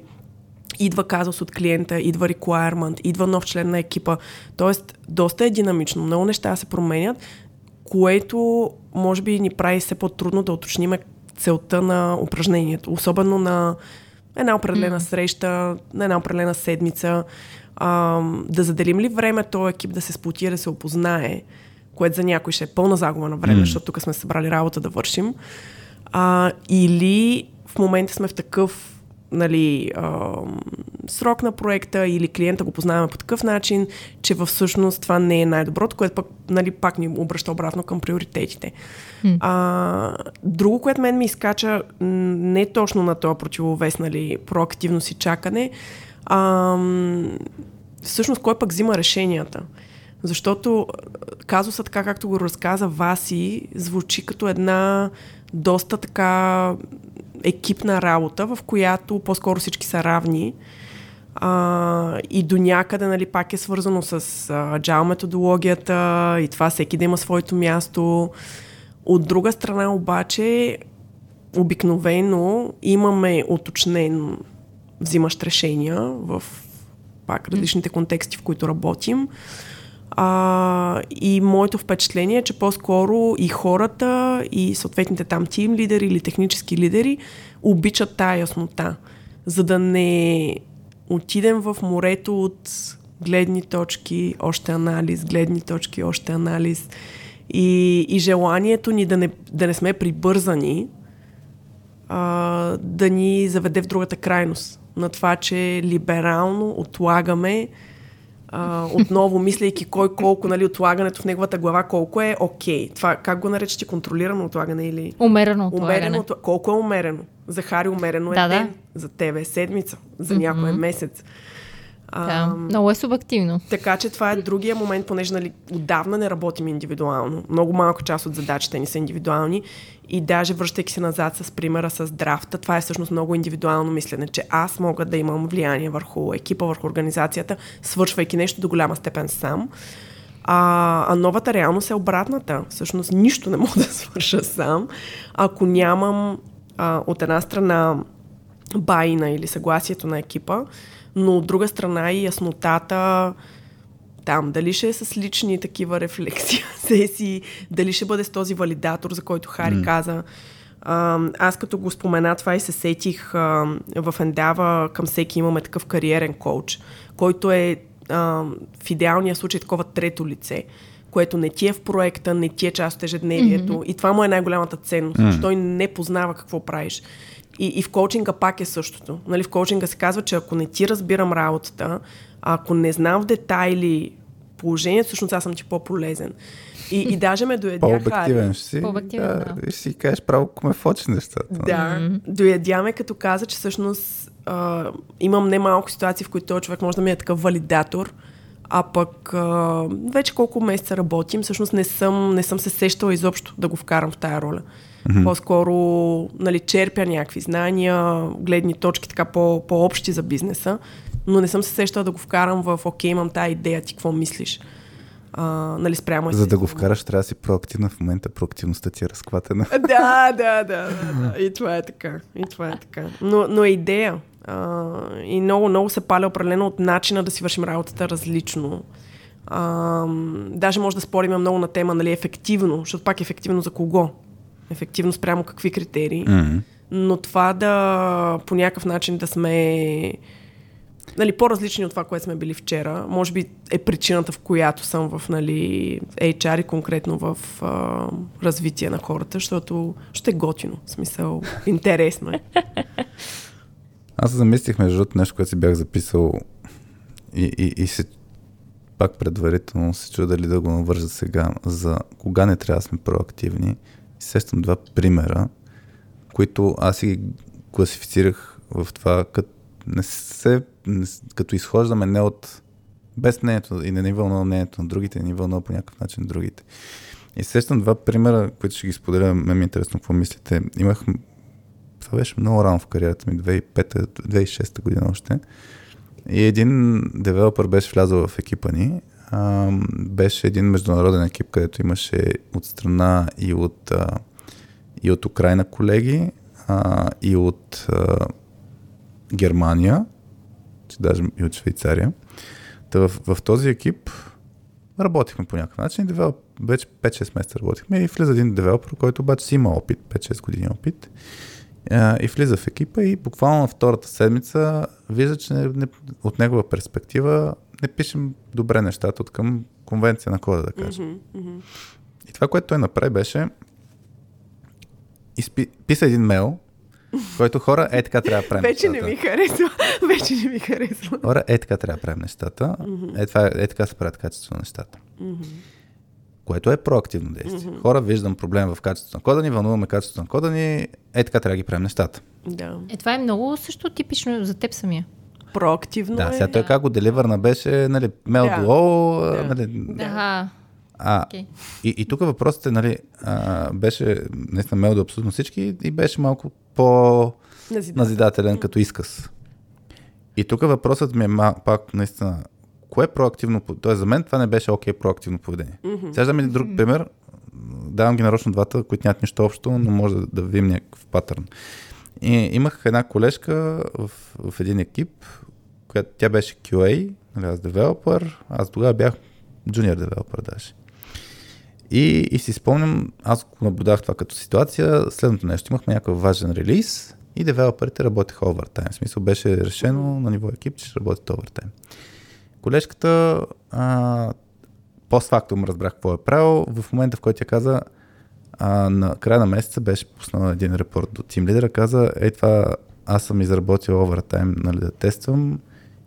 идва казус от клиента, идва requirement, идва нов член на екипа. Тоест, доста е динамично, много неща се променят, което може би ни прави все по-трудно да уточним целта на упражнението, особено на една определена среща, на една определена седмица, а, да заделим ли време този екип да се сплотира, да се опознае, което за някой ще е пълна загуба на време, М. защото тук сме събрали работа да вършим, а, или в момента сме в такъв нали, а, срок на проекта или клиента го познаваме по такъв начин, че всъщност това не е най-доброто, което пък нали, пак ни обръща обратно към приоритетите. А, друго, което мен ми изкача не точно на този противовес, нали, проактивност и чакане, а, всъщност кой пък взима решенията. Защото казусът, така както го разказа Васи, звучи като една доста така екипна работа, в която по-скоро всички са равни. А, и до някъде, нали, пак е свързано с джао методологията и това всеки да има своето място. От друга страна обаче, обикновено имаме уточнен взимащ решения в пак различните контексти, в които работим. А, и моето впечатление е, че по-скоро и хората, и съответните там тим лидери или технически лидери обичат тая яснота, за да не отидем в морето от гледни точки, още анализ, гледни точки, още анализ. И, и желанието ни да не, да не сме прибързани, а, да ни заведе в другата крайност. На това, че либерално отлагаме а, отново мислейки кой колко, нали, отлагането в неговата глава, колко е окей. Okay. Това как го наречете контролирано отлагане или... Умерено отлагане. Умерено, колко е умерено? За Хари умерено е да, ден, да. за тебе е седмица, за mm-hmm. някой е месец. А, да, много е субективно. Така че това е другия момент, понеже нали, отдавна не работим индивидуално. Много малка част от задачите ни са индивидуални и даже връщайки се назад с примера с драфта, това е всъщност много индивидуално мислене, че аз мога да имам влияние върху екипа, върху организацията, свършвайки нещо до голяма степен сам. А, а новата реалност е обратната. Всъщност нищо не мога да свърша сам, ако нямам а, от една страна байна или съгласието на екипа, но от друга страна и яснотата там, дали ще е с лични такива рефлексии, сесии, дали ще бъде с този валидатор, за който Хари mm. каза. А, аз като го спомена това и се сетих а, в Ендава към всеки имаме такъв кариерен коуч, който е а, в идеалния случай такова трето лице, което не ти е в проекта, не ти е част от ежедневието. Mm-hmm. И това му е най-голямата ценност, mm. че той не познава какво правиш. И, и в коучинга пак е същото. Нали, в коучинга се казва, че ако не ти разбирам работата, ако не знам в детайли положението, всъщност аз съм ти по-полезен. И, и даже ме доядя По-обективен ще си. По-обективен, да, да. И си кажеш право, ако ме фочи нещата. Да, mm-hmm. доядяме като каза, че всъщност а, имам немалко ситуации, в които този човек може да ми е такъв валидатор, а пък а, вече колко месеца работим, всъщност не съм, не съм се сещала изобщо да го вкарам в тая роля. Mm-hmm. По-скоро нали, черпя някакви знания, гледни точки така по, по-общи за бизнеса, но не съм се сещала да го вкарам в окей, имам тази идея, ти какво мислиш? А, нали, спрямо За да го вкараш, трябва да си проактивна. В момента проактивността ти е разклатена. Да, да, да, да, да. И това е така. И това е така. Но, но е идея. А, и много, много се паля определено от начина да си вършим работата различно. А, даже може да спорим много на тема, нали, ефективно, защото пак ефективно за кого? Ефективно спрямо какви критерии. Mm-hmm. Но това да по някакъв начин да сме нали, по-различни от това, което сме били вчера. Може би е причината, в която съм в нали, HR и конкретно в а, развитие на хората, защото ще е готино. В смисъл, интересно е. Аз замислих между другото нещо, което си бях записал и, и, и се пак предварително се чуя дали да го навържа сега за кога не трябва да сме проактивни. Сещам два примера, които аз си класифицирах в това, като не се, не, като изхождаме не от без мнението и не ни вълнува мнението на другите, ни вълнува по някакъв начин другите. И сещам два примера, които ще ги споделя. Ме ми е интересно какво мислите. Имах това беше много рано в кариерата ми, 2005-2006 година още. И един девелопър беше влязъл в екипа ни. А, беше един международен екип, където имаше от страна и от, а, и от Украина колеги, а, и от а, Германия, че даже и от Швейцария. Та в, в този екип работихме по някакъв начин. Девелоп, вече 5-6 месеца работихме и влиза един девелопер, който обаче си има опит, 5-6 години опит и влиза в екипа и буквално на втората седмица вижда, че не, не, от негова перспектива не пишем добре нещата от към конвенция на кода, да кажем. Mm-hmm, mm-hmm. И това, което той направи беше изпи, писа един мейл, който хора е така трябва да правим Вече нещата. не ми харесва. Вече не ми харесва. Хора е така трябва да правим нещата. Mm-hmm. Е, това, е така се правят качество на нещата. Mm-hmm което е проактивно действие. Mm-hmm. Хора, виждам проблем в качеството на кода ни, вълнуваме качеството на кода ни, е така трябва да ги правим нещата. Да. Е, това е много също типично за теб самия. Проактивно Да, е. сега той как го деливърна беше, нали, мел Да. Да. нали, Аха, а, окей. и, и тук въпросът е, нали, а, беше наистина мел до абсолютно всички и беше малко по Назидателен. назидателен като изказ. И тук въпросът ми е ма, пак наистина, кое е проактивно, тоест за мен това не беше окей проактивно поведение. Mm-hmm. Сега дам един друг пример, давам ги нарочно двата, които нямат нищо общо, но може да, да видим някакъв патърн. И имах една колежка в, в един екип, която тя беше QA, нали, аз девелопър, аз тогава бях junior девелопър даже. И, и си спомням, аз го наблюдах това като ситуация, следното нещо, имахме някакъв важен релиз и девелоперите работеха овертайм. В смисъл беше решено на ниво екип, че ще работят овертайм. Колежката а, постфактум разбрах какво е правил. В момента, в който тя каза, а, на края на месеца беше пуснал един репорт до тим лидера, каза, ей това, аз съм изработил овертайм, нали, да тествам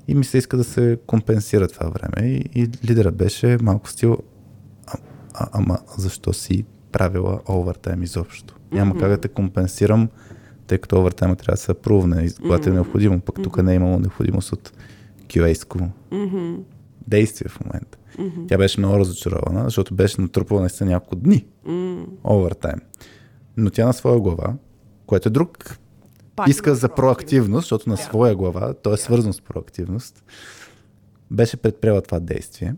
и ми се иска да се компенсира това време. И, и лидера беше малко стил, а, а, ама защо си правила овертайм изобщо? Няма как да те компенсирам, тъй като овертайма трябва да се апрувне, и когато е необходимо, пък тук не е имало необходимост от QA-ско действие в момента. Тя беше много разочарована, защото беше натрупала наистина няколко дни. Овертайм. Но тя на своя глава, което е друг Пак иска за проактивност, защото на своя глава, то е свързано с проактивност, беше предприела това действие.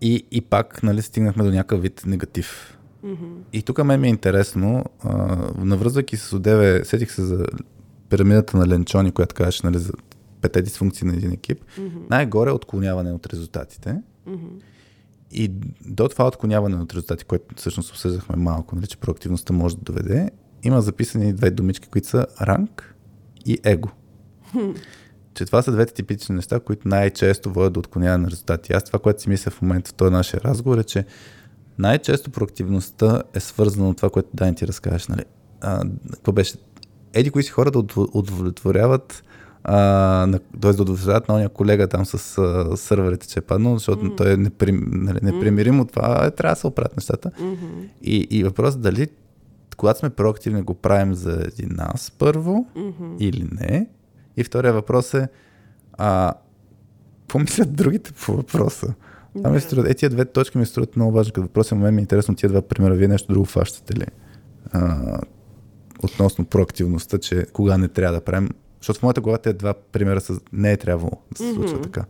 И, и пак нали, стигнахме до някакъв вид негатив. И тук мен ми е интересно, а, навръзвайки с одеве, сетих се за пирамидата на Ленчони, която казваше нали, за пете дисфункции на един екип. Най-горе е отклоняване от резултатите. И до това отклоняване от резултати, което всъщност обсъждахме малко, нали, че проактивността може да доведе, има записани две думички, които са ранг и его. че това са двете типични неща, които най-често водят до отклоняване на резултати. Аз това, което си мисля в момента в този нашия разговор е, че най-често проактивността е свързана от това, което Дани ти разкажеш. Нали? А, какво беше? Еди, кои си хора да удов- удовлетворяват т.е. да удовлетворяват на ония колега там с а, сървърите, че е паднал, защото mm. той е неприм, нали, непримирим от това, е, трябва да се оправят нещата. Mm-hmm. И, и въпросът дали когато сме проактивни, го правим заради нас първо mm-hmm. или не. И втория въпрос е, а, какво мислят другите по въпроса? Това ми се струва, е, тия две точки ми струват много важни като въпроси. На мен ми е интересно тия два примера. Вие нещо друго фащате ли? А, относно проактивността, че кога не трябва да правим. Защото в моята глава тези два примера са, не е трябвало да се случва така.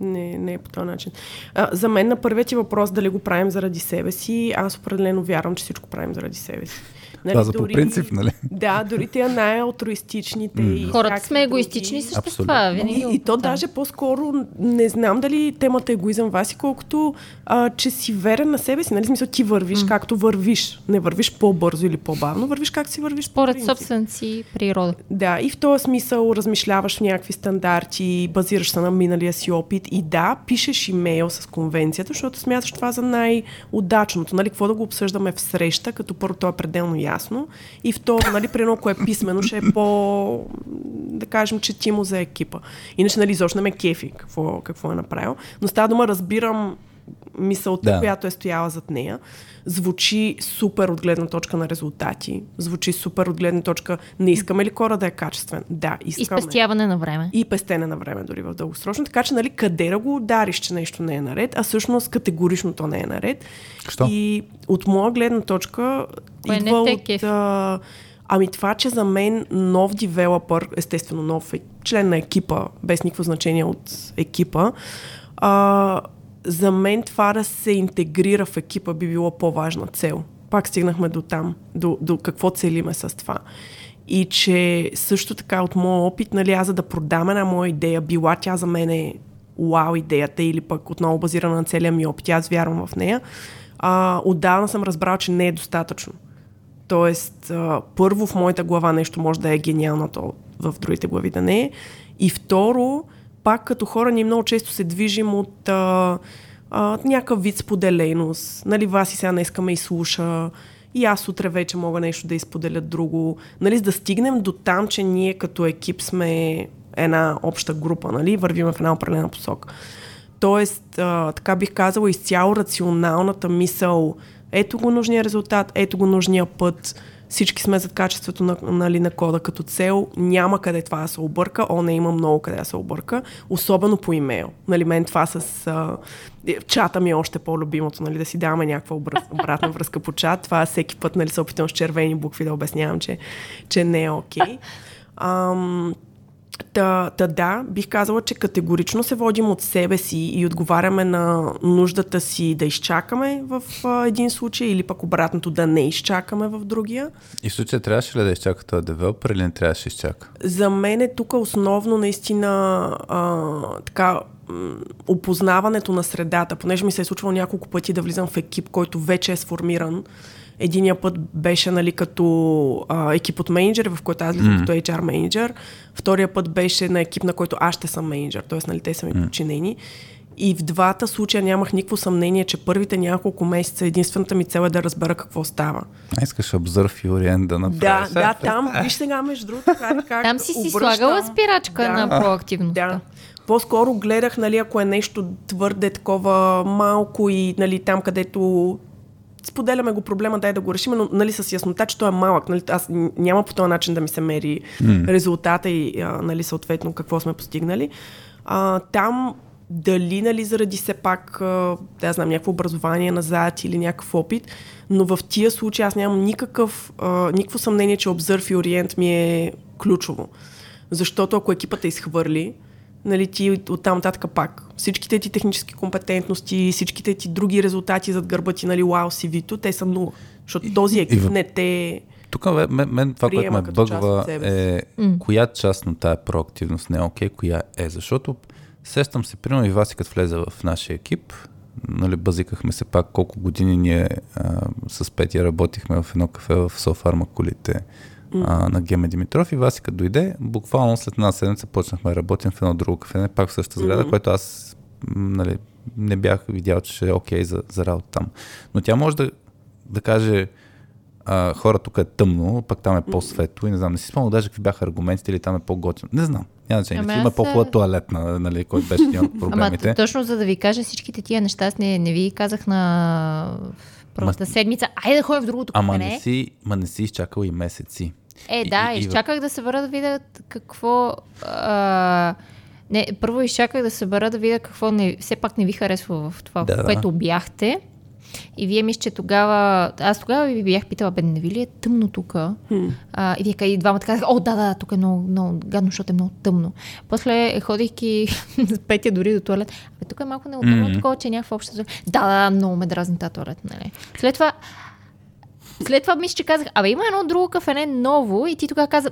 Не, не е по този начин. А, за мен на първият ти въпрос дали го правим заради себе си, аз определено вярвам, че всичко правим заради себе си. Нали, Това за по принцип, нали? Да, дори те най-алтруистичните. и Хората сме егоистични същества. Абсолютно. Винаги И, и то да. даже по-скоро не знам дали темата е егоизъм Васи, колкото а, че си верен на себе си. Нали? Смисъл, ти вървиш mm. както вървиш. Не вървиш по-бързо или по-бавно, вървиш как си вървиш. по Според собствената си природа. Да, и в този смисъл размишляваш в някакви стандарти, базираш се на миналия си опит и да, пишеш имейл с конвенцията, защото смяташ това за най-удачното. Нали, какво да го обсъждаме в среща, като първо то е пределно ясно и второ, нали, при едно, кое е писмено, ще е по, да кажем, четимо за екипа. Иначе, нали, изобщо не ме кефи какво, какво е направил. Но става дума, разбирам мисълта, Да. която е стояла зад нея. Звучи супер от гледна точка на резултати. Звучи супер от гледна точка не искаме ли кора да е качествен? Да, И искаме. спестяване на време. И пестене на време дори в дългосрочно. Така че, нали, къде да го удариш, че нещо не е наред, а всъщност категорично то не е наред. Що? И от моя гледна точка Кое не идва те от... А, ами това, че за мен нов девелопър, естествено нов е, член на екипа, без никакво значение от екипа, а, за мен това да се интегрира в екипа би било по-важна цел. Пак стигнахме до там, до, до какво целиме с това. И че също така от моя опит, нали, аз за да продам една моя идея, била тя за мен е вау идеята или пък отново базирана на целия ми опит, аз вярвам в нея, а, отдавна съм разбрал, че не е достатъчно. Тоест, а, първо в моята глава нещо може да е гениално, то в другите глави да не е. И второ, пак като хора ние много често се движим от а, а, някакъв вид споделеност. Нали, вас и сега днеска ме изслуша, и аз утре вече мога нещо да изподеля друго. Нали, за да стигнем до там, че ние като екип сме една обща група, нали, вървим в една определена посока. Тоест, а, така бих казала, изцяло рационалната мисъл, ето го нужния резултат, ето го нужния път, всички сме зад качеството на, нали, на кода като цел, няма къде това да се обърка, о, не има много къде да се обърка, особено по имейл. Нали, мен това с а, е, чата ми е още по-любимото, нали, да си даваме някаква обратна връзка по чат. Това всеки път нали, се опитвам с червени букви да обяснявам, че, че не е окей. Okay. Та, та да, бих казала, че категорично се водим от себе си и отговаряме на нуждата си да изчакаме в а, един случай или пък обратното да не изчакаме в другия. И в случая трябваше ли да изчака този девелопер или не трябваше да изчака? За мен е тук основно наистина а, така опознаването на средата, понеже ми се е случвало няколко пъти да влизам в екип, който вече е сформиран Единия път беше нали, като а, екип от менеджери, в който аз влизам mm. като HR менеджер. Втория път беше на екип, на който аз ще съм менеджер, т.е. Нали, те са ми mm. подчинени. И в двата случая нямах никакво съмнение, че първите няколко месеца единствената ми цел е да разбера какво става. А искаш обзърв и ориент да направиш. Да, да, там, виж сега между другото, как, как Там си си слагала спирачка да, на проактивността. Да. По-скоро гледах, нали, ако е нещо твърде такова малко и нали, там, където споделяме го проблема, дай да го решим, но нали, с яснота, че той е малък. Нали, аз няма по този начин да ми се мери mm. резултата и а, нали, съответно какво сме постигнали. А, там дали нали, заради все пак, да знам, някакво образование назад или някакъв опит, но в тия случаи аз нямам никакъв, а, никакво съмнение, че обзърв и ориент ми е ключово. Защото ако екипата изхвърли, нали, ти оттам нататък пак. Всичките ти технически компетентности, всичките ти други резултати зад гърба ти, нали, вау, си вито, те са нула. Защото този екип и, не те тук мен, мен това, което ме бъгва е mm. коя част на тая проактивност не е окей, okay, коя е. Защото сещам се, примерно и Васи, като влезе в нашия екип, нали, базикахме се пак колко години ние а, с Петя работихме в едно кафе в Софарма колите а, на Геме Димитров и Васика дойде. Буквално след една седмица почнахме да работим в едно друго кафе, пак в същата сграда, mm-hmm. което аз нали, не бях видял, че е окей okay за, за работа там. Но тя може да, да каже а, хора, тук е тъмно, пък там е по-светло и не знам, не си спомням даже какви бяха аргументите или там е по-готино. Не знам. Няма значение. Ами има по-хубава туалетна, нали, който беше един от проблемите. Ама точно за да ви кажа всичките тия неща, аз не, не ви казах на просто седмица. Айде да ходим в другото Ама не си, ма не си изчакал и месеци. Е, да, и, изчаках и... да се върна да видя какво... А... Не, първо изчаках да се събера да видя какво не, все пак не ви харесва в това, да, в което да. бяхте. И вие мисля, че тогава... Аз тогава ви бях питала, бе, не ви ли е тъмно тук? Hmm. А, и вие и двамата казах, о, да, да, тук е много, много гадно, защото е много тъмно. После ходихки с Петя дори до туалет. Бе, тук е малко неудобно, mm-hmm. такова, че е някаква обща... Да, да, много ме дразни тази туалет, нали? След това след това мисля, че казах, абе има едно друго кафене ново и ти тогава каза,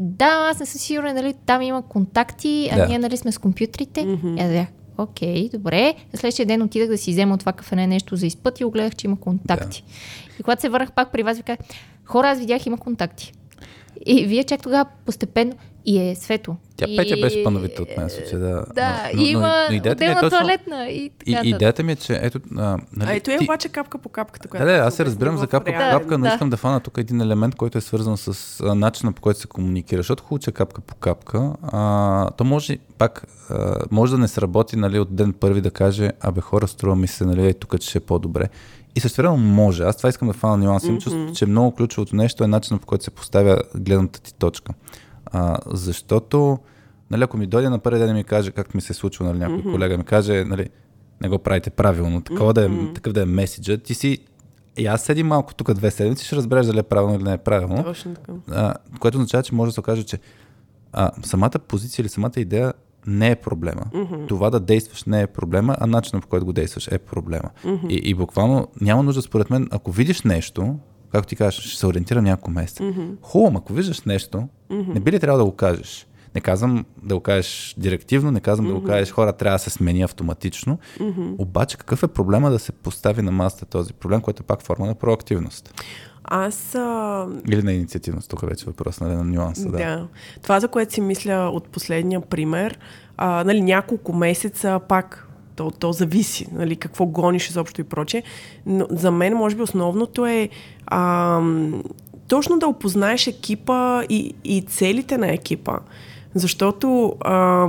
да, аз не съм сигурен, нали, там има контакти, а да. ние нали сме с компютрите. Mm-hmm. Я окей, добре. Следващия ден отидах да си взема от това кафене нещо за изпът и огледах, че има контакти. Да. И когато се върнах пак при вас, ви казах, хора, аз видях, има контакти. И вие чак тогава постепенно и е светло. Тя и... Петя беше по-новита от мен, случай, да. Да, но, но, има но, но идеята ми е точно, туалетна и така. И, идеята ми е, че ето... А, нали, а ето е ти... обаче капка по капката. Която да, да, аз се разбирам за капка по капка, да, но да. искам да фана тук един елемент, който е свързан с а, начина по който се комуникира. Защото хубаво, че капка по капка, а, то може пак, а, може да не сработи нали, от ден първи да каже, абе хора, струва ми се, нали, тук че ще е по-добре. И също време може. Аз това искам да фана нюанса. Mm-hmm. Чувствам, че много ключовото нещо е начинът по който се поставя гледната ти точка. А, защото, нали, ако ми дойде на първи ден и ми каже, както ми се е случва, нали, някой mm-hmm. колега ми каже, нали, не го правите правилно, такова mm-hmm. да е, такъв да е меседжа, ти си и аз седим малко тук две седмици, ще разбереш дали е правилно или не е правилно. Точно така. А, което означава, че може да се окаже, че а, самата позиция или самата идея не е проблема. Mm-hmm. Това да действаш не е проблема, а начинът по който го действаш е проблема. Mm-hmm. И, и буквално няма нужда, според мен, ако видиш нещо, както ти кажеш, ще се ориентирам няколко месеца. Mm-hmm. Хубаво, ако виждаш нещо, mm-hmm. не би ли трябва да го кажеш? Не казвам да го кажеш директивно, не казвам mm-hmm. да го кажеш хора трябва да се смени автоматично. Mm-hmm. Обаче какъв е проблема да се постави на масата този проблем, който е пак форма на проактивност? Аз. А... Или на инициативност, тук вече е въпрос нали, на нюанса. Да. да. Това, за което си мисля от последния пример, а, нали, няколко месеца пак то, то зависи, нали, какво гониш изобщо и прочее. Но за мен, може би, основното е а, точно да опознаеш екипа и, и целите на екипа. Защото, а,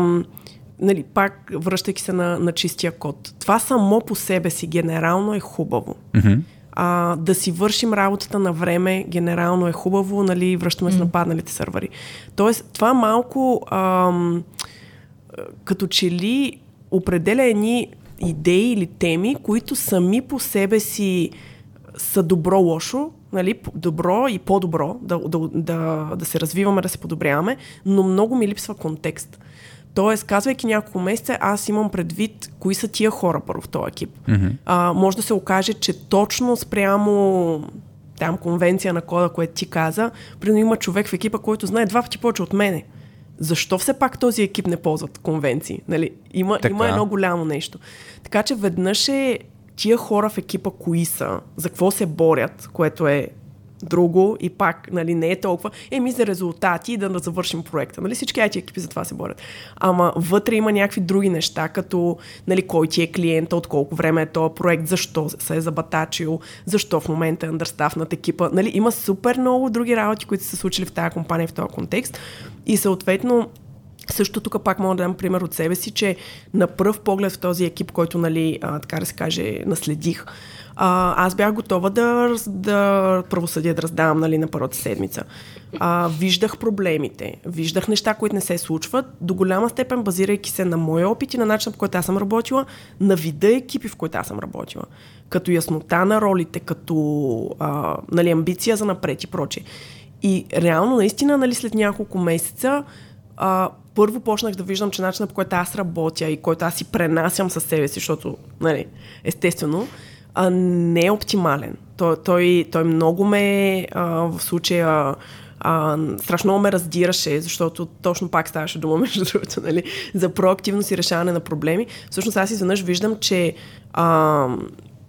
нали, пак връщайки се на, на чистия код, това само по себе си генерално е хубаво. Mm-hmm. а, да си вършим работата на време, генерално е хубаво, нали, връщаме се на падналите сървъри. Тоест, това малко ам, като че ли определя едни идеи или теми, които сами по себе си са добро-лошо, нали, добро и по-добро, да, да, да, да се развиваме, да се подобряваме, но много ми липсва контекст. Тоест, казвайки няколко месеца, аз имам предвид кои са тия хора първо в този екип. Mm-hmm. А, може да се окаже, че точно спрямо там конвенция на кода, което ти каза, примерно има човек в екипа, който знае два пъти повече от мене. Защо все пак този екип не ползват конвенции? Нали? Има, има едно голямо нещо. Така че веднъж е тия хора в екипа кои са, за какво се борят, което е друго и пак нали, не е толкова, еми за резултати и да, да завършим проекта. Нали, всички IT екипи за това се борят. Ама вътре има някакви други неща, като нали, кой ти е клиента, от колко време е този проект, защо се е забатачил, защо в момента е understaff екипа. Нали, има супер много други работи, които са случили в тази компания в този контекст. И съответно, също тук пак мога да дам пример от себе си, че на пръв поглед в този екип, който, нали, а, така да се каже, наследих, а, аз бях готова да, да правосъдие да раздавам нали, на първата седмица. А, виждах проблемите, виждах неща, които не се случват, до голяма степен базирайки се на моя опит и на начина, по който аз съм работила, на вида екипи, в които аз съм работила. Като яснота на ролите, като а, нали, амбиция за напред и прочее. И реално, наистина, нали, след няколко месеца, а, първо почнах да виждам, че начинът по който аз работя и който аз си пренасям със себе си, защото, нали, естествено, а, не е оптимален. Той, той, той много ме а, в случая а, страшно ме раздираше, защото точно пак ставаше дума, между другото, нали, за проактивност и решаване на проблеми. Всъщност аз изведнъж виждам, че а,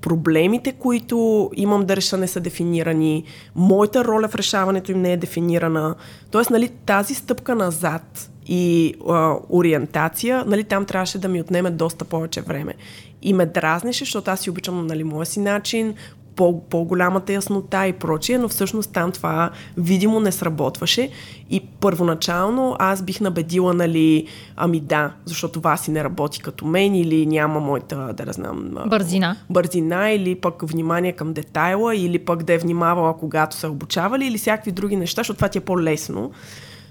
проблемите, които имам да реша, не са дефинирани, моята роля в решаването им не е дефинирана. Тоест, нали, тази стъпка назад и а, ориентация, нали, там трябваше да ми отнеме доста повече време. И ме дразнеше, защото аз си обичам нали, моя си начин, по, по-голямата яснота и прочие, но всъщност там това видимо не сработваше. И първоначално аз бих набедила, нали, ами да, защото Васи не работи като мен или няма моята, да знам... Бързина. Бързина или пък внимание към детайла или пък да е внимавала когато са обучавали или всякакви други неща, защото това ти е по-лесно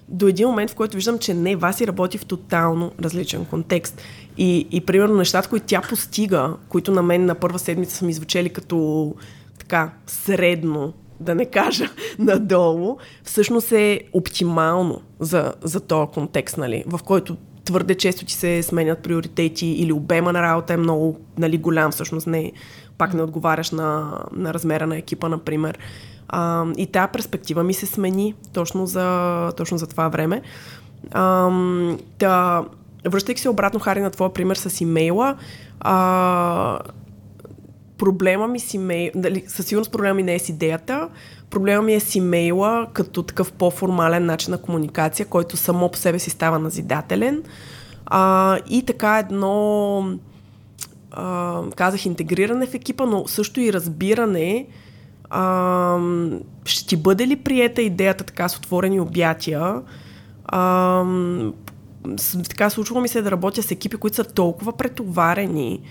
до един момент, в който виждам, че не, Васи работи в тотално различен контекст. И, и примерно нещата, които тя постига, които на мен на първа седмица са ми звучали като така средно, да не кажа надолу, всъщност е оптимално за, за този контекст, нали, в който твърде често ти се сменят приоритети или обема на работа е много нали, голям, всъщност не, пак не отговаряш на, на размера на екипа, например. А, и тази перспектива ми се смени точно за, точно за това време. А, да, връщайки се обратно, Хари, на твоя пример с имейла, а, проблема ми с имейла, дали, със сигурност проблема ми не е с идеята, проблема ми е с имейла като такъв по-формален начин на комуникация, който само по себе си става назидателен. А, и така едно, а, казах, интегриране в екипа, но също и разбиране, а, ще ти бъде ли приета идеята така с отворени обятия? А, така случва ми се да работя с екипи, които са толкова претоварени,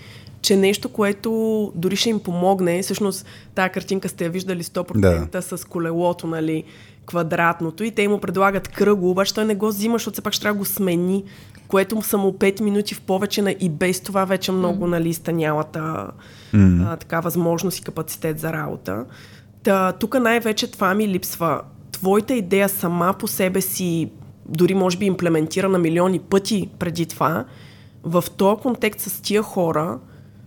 че нещо, което дори ще им помогне, всъщност тази картинка сте я виждали 100% да. с колелото, нали, квадратното и те му предлагат кръго, обаче той не го взима, защото все пак ще трябва да го смени, което са му 5 минути в повече на и без това вече много mm. нали, станялата mm. а, така възможност и капацитет за работа. Та, тук най-вече това ми липсва. Твоята идея сама по себе си, дори може би имплементирана милиони пъти преди това, в този контекст с тия хора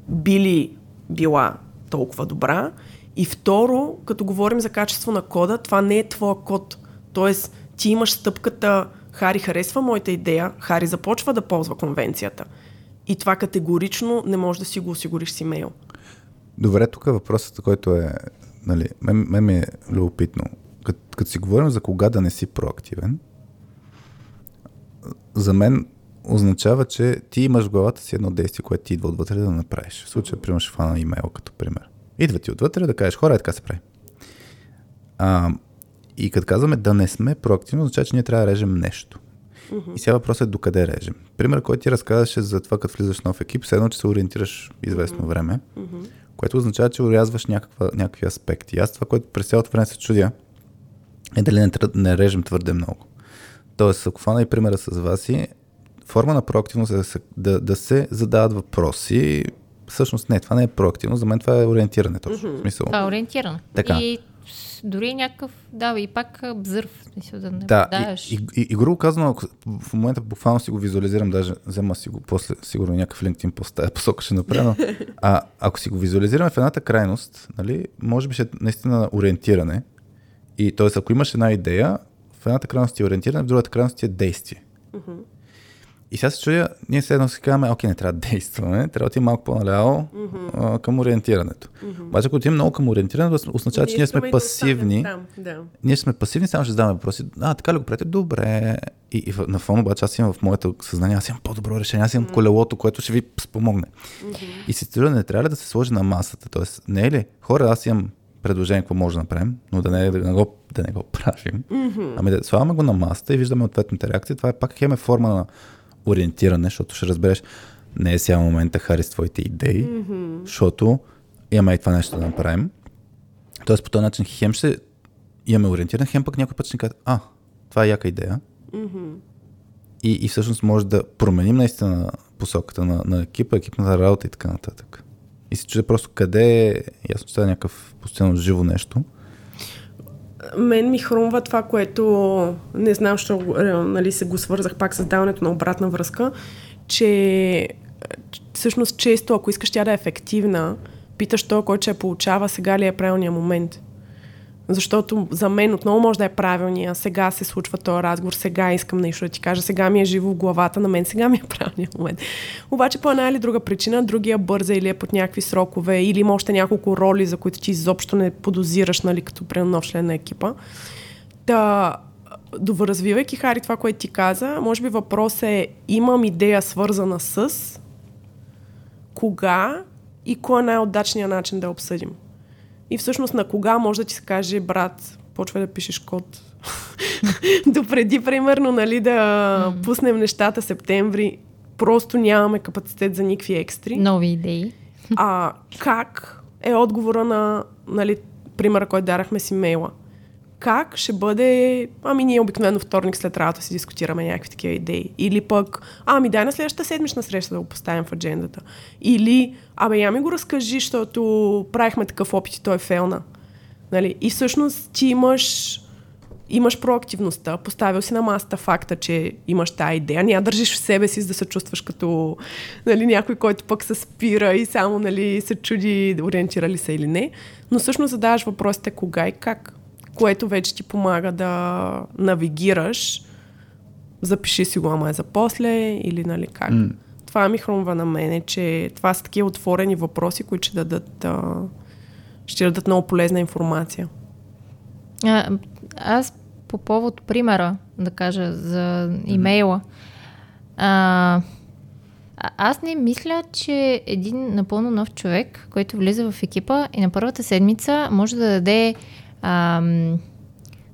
били била толкова добра. И второ, като говорим за качество на кода, това не е твоя код. Тоест, ти имаш стъпката Хари харесва моята идея, Хари започва да ползва конвенцията. И това категорично не може да си го осигуриш с имейл. Добре, тук е въпросът, който е, нали, мен, мен ми е любопитно. Като, като си говорим за кога да не си проактивен, за мен означава, че ти имаш в главата си едно действие, което ти идва отвътре да направиш. В случая, примерно, ще фана имейл като пример. Идва ти отвътре да кажеш, хора, е така се прави. А, и като казваме да не сме проактивни, означава, че ние трябва да режем нещо. Uh-huh. И сега въпросът е докъде режем. Пример, който ти разказваше за това, като влизаш в нов екип, едно, че се ориентираш известно uh-huh. време, uh-huh. което означава, че урязваш някаква, някакви аспекти. Аз това, което през цялото време се чудя, е дали не, не режем твърде много. Тоест, ако фана и примера с вас и форма на проактивност е да се, да, да се задават въпроси. Всъщност не, това не е проактивно, за мен това е ориентиране точно. В смисъл. Това е ориентиране. Така. И дори някакъв, да, и пак обзърв, в смисъл да не Да, и, и, и, грубо казано, ако в момента буквално си го визуализирам, даже взема си го после, сигурно някакъв LinkedIn пост тази посока ще направя, но а, ако си го визуализираме в едната крайност, нали, може би ще е наистина ориентиране. И т.е. ако имаш една идея, в едната крайност ти е ориентиране, в другата крайност ти е действие. И сега се чудя, ние все едно си казваме, окей, не трябва да действаме, трябва да отидем малко по-наляво а, към ориентирането. Обаче ако отидем много към ориентирането, означава, че ние сме пасивни. Там, да. Ние сме пасивни, само ще задаваме въпроси. А, така ли го правите? Добре. И, и на фон обаче аз имам в моето съзнание, аз имам по-добро решение, аз имам колелото, което ще ви спомогне. И се чудя, не трябва ли да се сложи на масата? Тоест, не е ли? Хора, аз имам предложение, какво може да направим, но да не, да не, го, да не го правим. Ами да слагаме го на масата и виждаме ответните реакции. Това е пак хем е форма на ориентиране, защото ще разбереш, не е сега момента Харис твоите идеи, защото имаме и това нещо да направим. Тоест по този начин хем ще имаме ориентиран, хем пък някой път ще ни кажат, а, това е яка идея. И, и всъщност може да променим наистина посоката на, на екипа, екипната работа и така нататък. И се чудя просто къде е, ясно, че това е някакъв постоянно живо нещо. Мен ми хрумва това, което не знам, що е, нали, се го свързах пак с даването на обратна връзка, че е, всъщност често, ако искаш тя да е ефективна, питаш той, който ще я получава, сега ли е правилният момент. Защото за мен отново може да е правилния. Сега се случва този разговор, сега искам нещо да ти кажа, сега ми е живо в главата, на мен сега ми е правилният момент. Обаче по една или друга причина, другия бърза или е под някакви срокове, или има още няколко роли, за които ти изобщо не подозираш, нали, като нов член на екипа. Та, довъразвивайки, Хари, това, което ти каза, може би въпрос е, имам идея свързана с кога и кой е най-удачният начин да обсъдим. И всъщност на кога може да ти се каже, брат, почва да пишеш код. Допреди, примерно, нали, да mm. пуснем нещата септември, просто нямаме капацитет за никакви екстри. Нови идеи. А как е отговора на, нали, примера, който дарахме с имейла? Как ще бъде, ами ние обикновено вторник след работа си дискутираме някакви такива идеи. Или пък, ами дай на следващата седмична среща да го поставим в аджендата. Или, абе я ми го разкажи, защото правихме такъв опит и той е фелна. Нали? И всъщност ти имаш имаш проактивността, поставил си на масата факта, че имаш тази идея, няма държиш в себе си, за да се чувстваш като нали, някой, който пък се спира и само нали, се чуди ориентира ли се или не, но всъщност задаваш въпросите кога и как, което вече ти помага да навигираш, запиши си го, ама е за после или нали как. Mm. Това ми хрумва на мене, че това са такива отворени въпроси, които ще дадат, а, ще дадат много полезна информация. А, аз по повод примера, да кажа, за имейла. А, а- аз не мисля, че един напълно нов човек, който влиза в екипа и на първата седмица може да даде ам,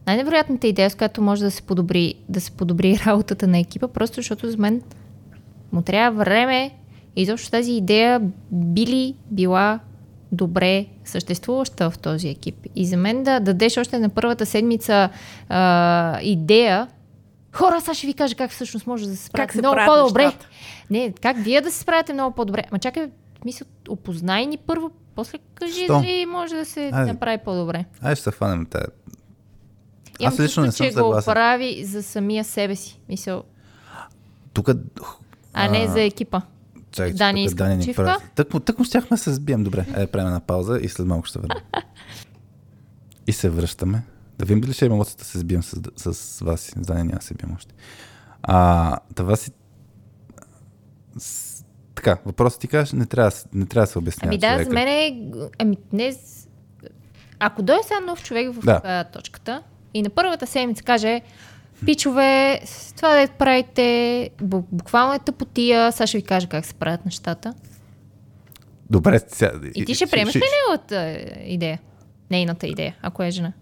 най-невероятната идея, с която може да се подобри, да се подобри работата на екипа, просто защото за мен му трябва време и изобщо тази идея би ли била добре съществуваща в този екип. И за мен да дадеш още на първата седмица а, идея, хора, сега ще ви кажа как всъщност може да се справите се много по-добре. нещата. Не, как вие да се справите много по-добре. Ма чакай, мисля, опознай ни първо, после кажи Що? дали може да се Айде. направи по-добре. Айде ще се фанем тая. Имам Аз лично не съм че го съгласен. прави за самия себе си. Мисъл, Тук... а не за екипа. Чакай, че Дани тук Дани ни прави. Тък, му- тък му щяхме се сбием. Добре, е, правим една пауза и след малко ще върнем. и се връщаме. Да видим дали ще има да се сбием с, с вас. С Дани няма се бием още. А, това си... Така, въпросът ти кажеш, не трябва, не трябва да се обяснява Ами да, човека. за мен е... Ами не... Ако дойде сега нов човек в Да. точката и на първата седмица каже Пичове, това да правите, бу- буквално е тъпотия, сега ще ви кажа как се правят нещата. Добре, сега... И ти ще приемеш ли неговата е, идея? Нейната идея, ако е жена.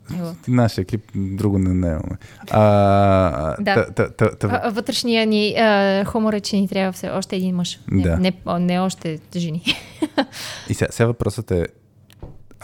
Нашия екип друго не, имаме. А, Да. та, та, та, та, А, Вътрешния ни а, хумор е, че ни трябва все още един мъж. Да. Не, не, не още жени. И сега, сега въпросът е,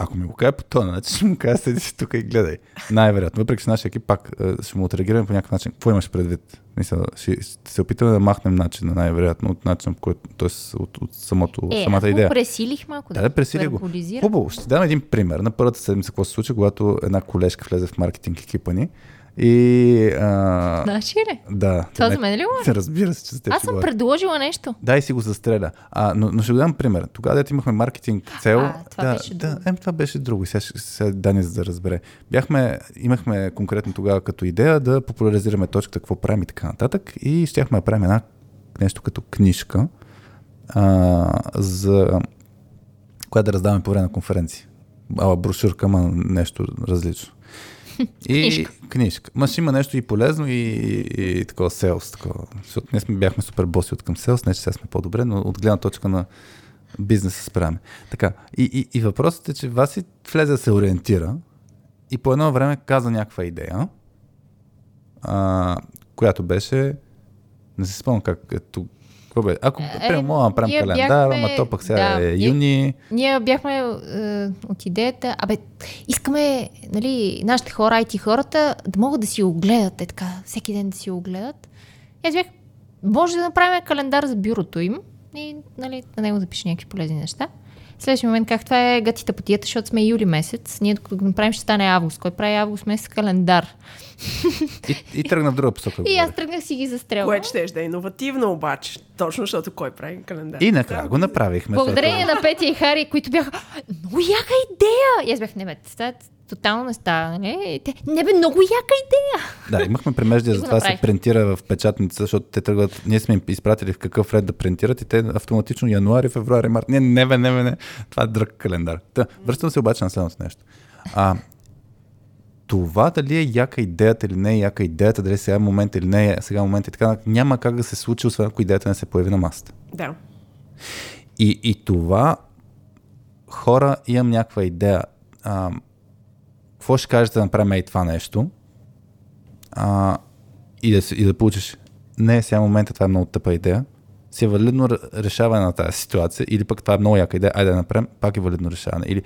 ако ми го кажа по този начин, ще му кажа, седи си тук и гледай. Най-вероятно. Въпреки, че нашия екип пак е, ще му отреагираме по някакъв начин. Какво имаш предвид? Мисля, ще, ще се опитаме да махнем начина, най-вероятно, от начина, по който, т.е. от, от самото, Е, самата идея. пресилих малко. Да, да, пресили го. Хубаво, ще дам един пример. На първата седмица какво се случи, когато една колежка влезе в маркетинг екипа ни. И... А, Знаеш ли? да. Това не- за мен ли го? Разбира се, че за теб Аз съм говоря. предложила нещо. Дай си го застреля. А, но, но ще го дам пример. Тогава, дето имахме маркетинг цел. А, това да, беше да, друго. Е, това беше друго. Сега, сега Дани за да разбере. Бяхме, имахме конкретно тогава като идея да популяризираме точката, какво правим и така нататък. И щяхме да правим една нещо като книжка, а, за която да раздаваме по време на конференции. Ала брошурка, ама нещо различно. И Книжка. книжка. Ма ще има нещо и полезно, и, и, и такова селс. Такова. Защото ние сме, бяхме супер боси от към селс, не че сега сме по-добре, но от гледна точка на бизнеса се справяме. Така. И, и, и въпросът е, че Васи влезе да се ориентира и по едно време каза някаква идея, а, която беше, не се спомням как е тук. Какво бе? Ако, Е, примерно, мога да направим календар, бяхме- ама то пък сега да, е юни. Ние бяхме е, от идеята, абе, искаме, нали, нашите хора, IT хората, да могат да си го гледат, е така, всеки ден да си го гледат. И аз бях, може да направим календар за бюрото им и, нали, на него да пише някакви полезни неща. Следващия момент как това е гатита потията, защото сме юли месец. Ние докато го направим ще стане август. Кой прави август месец календар? И, и тръгна в друга посока. И аз тръгнах си ги застрелвам. Което ще да е иновативно обаче. Точно защото кой прави календар. И накрая го направихме. Благодарение на Петя и Хари, които бяха много яка идея. И аз бях, не бе, това тотално не става, нали? Те, не бе, много яка идея. Да, имахме премеждия И за това да се принтира в печатница, защото те тръгват, ние сме им изпратили в какъв ред да принтират и те автоматично януари, февруари, март. Не, не бе, не бе, не. Това е дръг календар. Та, връщам се обаче на следното нещо. А, това дали е яка идеята или не е яка идеята, дали сега е момент или не е сега момент и така, няма как да се случи, освен ако идеята не се появи на масата. Да. И, и това хора, имам някаква идея. А, какво ще кажете да направим и това нещо? А, и, да, и да получиш. Не, сега в момента това е много тъпа идея. Си е валидно решаване на тази ситуация. Или пък това е много яка идея. Айде да направим, пак е валидно решаване. Или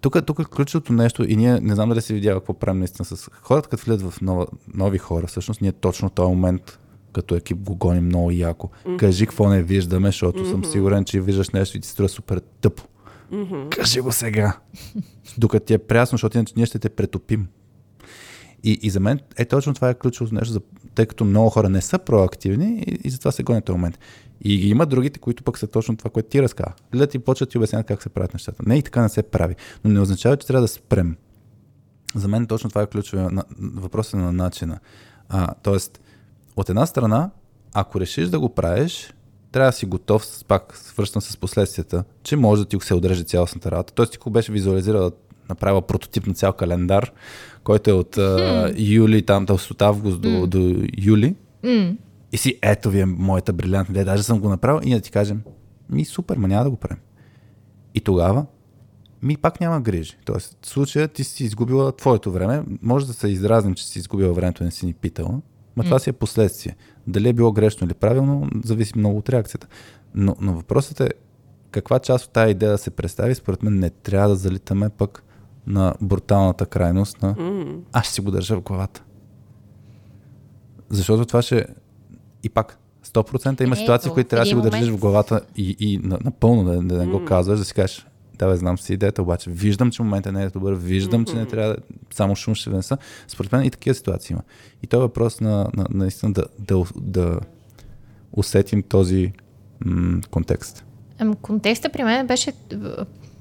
тук, тук е ключовото нещо и ние не знам дали си видява какво правим наистина с хората, като влизат в нова, нови хора. Всъщност ние точно този момент като екип го гоним много яко. Mm-hmm. Кажи какво не виждаме, защото mm-hmm. съм сигурен, че виждаш нещо и ти струва супер тъпо. Mm-hmm. Кажи го сега. Докато ти е прясно, защото иначе ние ще те претопим. И, и за мен е точно това е ключовото нещо, за, тъй като много хора не са проактивни и, и затова се гонят този момент. И ги има другите, които пък са точно това, което ти разказа. Гледат и почват ти обясняват как се правят нещата. Не и така не се прави. Но не означава, че трябва да спрем. За мен точно това е ключовия на, въпросът на начина. А, тоест, от една страна, ако решиш да го правиш, трябва да си готов, с- пак свършвам с последствията, че може да ти се отреже цялостната работа. Тоест, ти беше визуализирал, направила прототип на цял календар, който е от а, юли, там, от август до, до юли. М. И си, ето ви е моята брилянтна идея, даже съм го направил и да ти кажем, ми супер, ма няма да го правим. И тогава, ми пак няма грижи. Тоест, в случая ти си изгубила твоето време, може да се изразним, че си изгубила времето, не си ни питала, но това си е последствие. Дали е било грешно или правилно, зависи много от реакцията. Но, но въпросът е, каква част от тази идея да се представи, според мен не трябва да залитаме пък на бруталната крайност на аз ще си го държа в главата. Защото това ще... И пак, 100% има Е, ситуации, в които трябва да си го държиш в главата и, и на- напълно да, да не го казваш, да си кажеш, да, бе, знам си идеята, обаче виждам, че момента не е добър, виждам, че не трябва да само шум ще внеса. Според мен и такива ситуации има. И то е въпрос на, на наистина да, да, да усетим този м- контекст. Ами, контекста при мен беше е,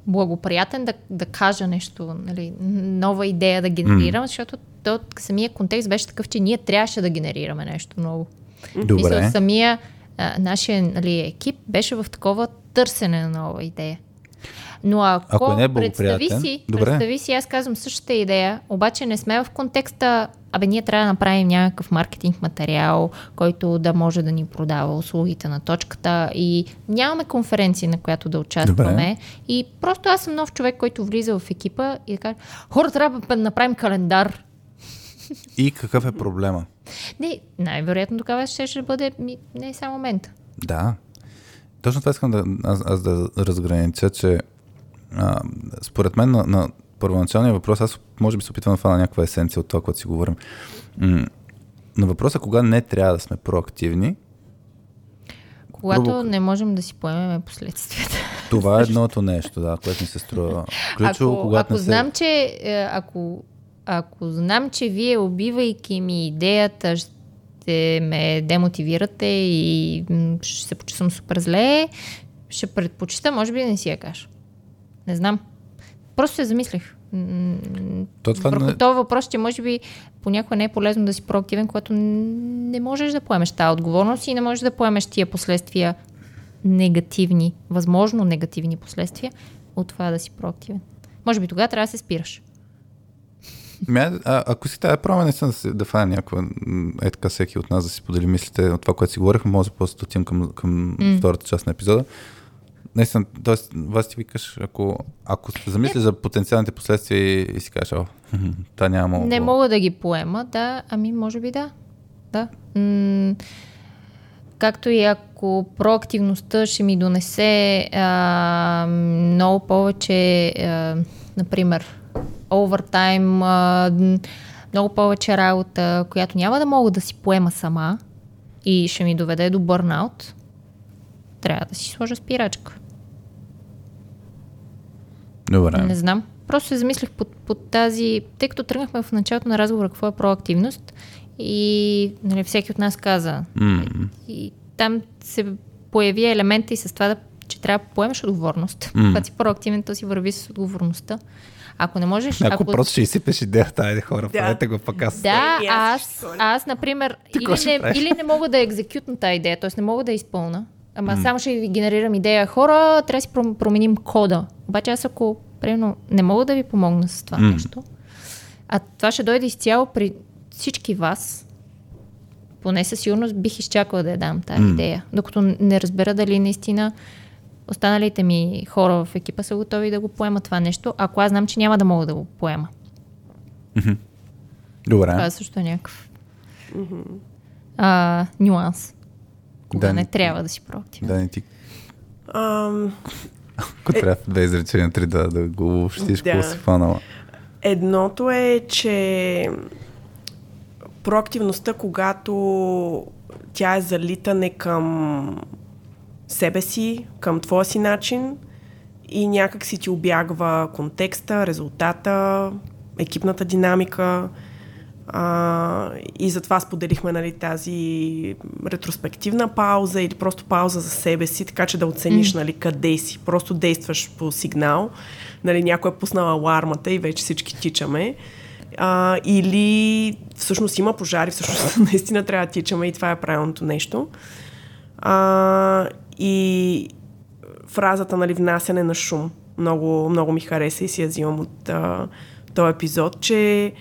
благоприятен да, да кажа нещо, нали, нова идея да генерирам, mm. защото то, самия контекст беше такъв, че ние трябваше да генерираме нещо ново. Добре. Мисля, самия а, нашия нали, екип беше в такова търсене на нова идея. Но ако, Ако не е представи си, добре. представи си, аз казвам същата идея, обаче не сме в контекста абе ние трябва да направим някакъв маркетинг материал, който да може да ни продава услугите на точката и нямаме конференция, на която да участваме. Добре. И просто аз съм нов човек, който влиза в екипа и да каже, хора, трябва да направим календар. И какъв е проблема? Не, най-вероятно тогава ще, ще бъде ми, не е само момента. Да. Точно това искам да, аз, аз да разгранича, че а, според мен на, на първоначалния въпрос, аз може би се опитвам да фана някаква есенция от това, което си говорим. М- на въпроса кога не трябва да сме проактивни, Когато Грубо- не можем да си поемем последствията. това е едното нещо, да, което ми се струва ключово, ако, когато ако не се... знам, че е, ако, ако знам, че вие убивайки ми идеята ще ме демотивирате и ще се почувствам супер зле, ще предпочита, може би да не си я кажа. Не знам. Просто се замислих. То това Върху не- този въпрос, че може би понякога не е полезно да си проактивен, когато не можеш да поемеш тази отговорност и не можеш да поемеш тия последствия негативни, възможно негативни последствия от това да си проактивен. Може би тогава трябва да се спираш. Ме, а, ако си тая проба, наистина да, да фане някаква, е така всеки от нас да си подели мислите от това, което си говорихме, може после да отидем към, към М. втората част на епизода. Наистина, т.е. вас ти викаш, ако, ако се замислиш за потенциалните последствия и, и си кажеш, о, та няма Не мога да ги поема, да, ами може би да. Да. М- както и ако проактивността ще ми донесе а, много повече, а, например, овертайм, а, много повече работа, която няма да мога да си поема сама и ще ми доведе до бърнаут, трябва да си сложа спирачка. Добре. Не знам. Просто се замислих под, под тази... Тъй като тръгнахме в началото на разговора какво е проактивност и нали, всеки от нас каза. М. И там се появи елемента и с това, да, че трябва да поемеш отговорност. М. Когато си проактивен, то си върви с отговорността. Ако не можеш... Ако, просто ще изсипеш идеята, айде хора, Да. правете го пък аз. Да, и аз аз, например, Ти или не, правиш? или не мога да екзекютна тази идея, т.е. не мога да изпълна, ама само ще ви генерирам идея. Хора, трябва да си пром- променим кода. Обаче аз ако, примерно, не мога да ви помогна с това М. нещо, а това ще дойде изцяло при всички вас, поне със сигурност бих изчакала да я дам тази М. идея, докато не разбера дали наистина останалите ми хора в екипа са готови да го поемат това нещо, ако аз знам, че няма да мога да го поема. Добре. Това също е някакъв а, нюанс. Кога Да, не не- трябва да си проактивен. Да, не ти. Ам, Ако трябва в две изречения, три да, да го общиш, Да. си фанала. Едното е, че проактивността, когато тя е залитане към себе си, към твоя си начин и някак си ти обягва контекста, резултата, екипната динамика. А, и затова споделихме нали, тази ретроспективна пауза или просто пауза за себе си, така че да оцениш нали, къде си. Просто действаш по сигнал. Нали, някой е пуснал алармата и вече всички тичаме. А, или всъщност има пожари, всъщност наистина трябва да тичаме и това е правилното нещо. А, и фразата, нали, внасяне на шум. Много, много ми хареса и си я взимам от а, този епизод, че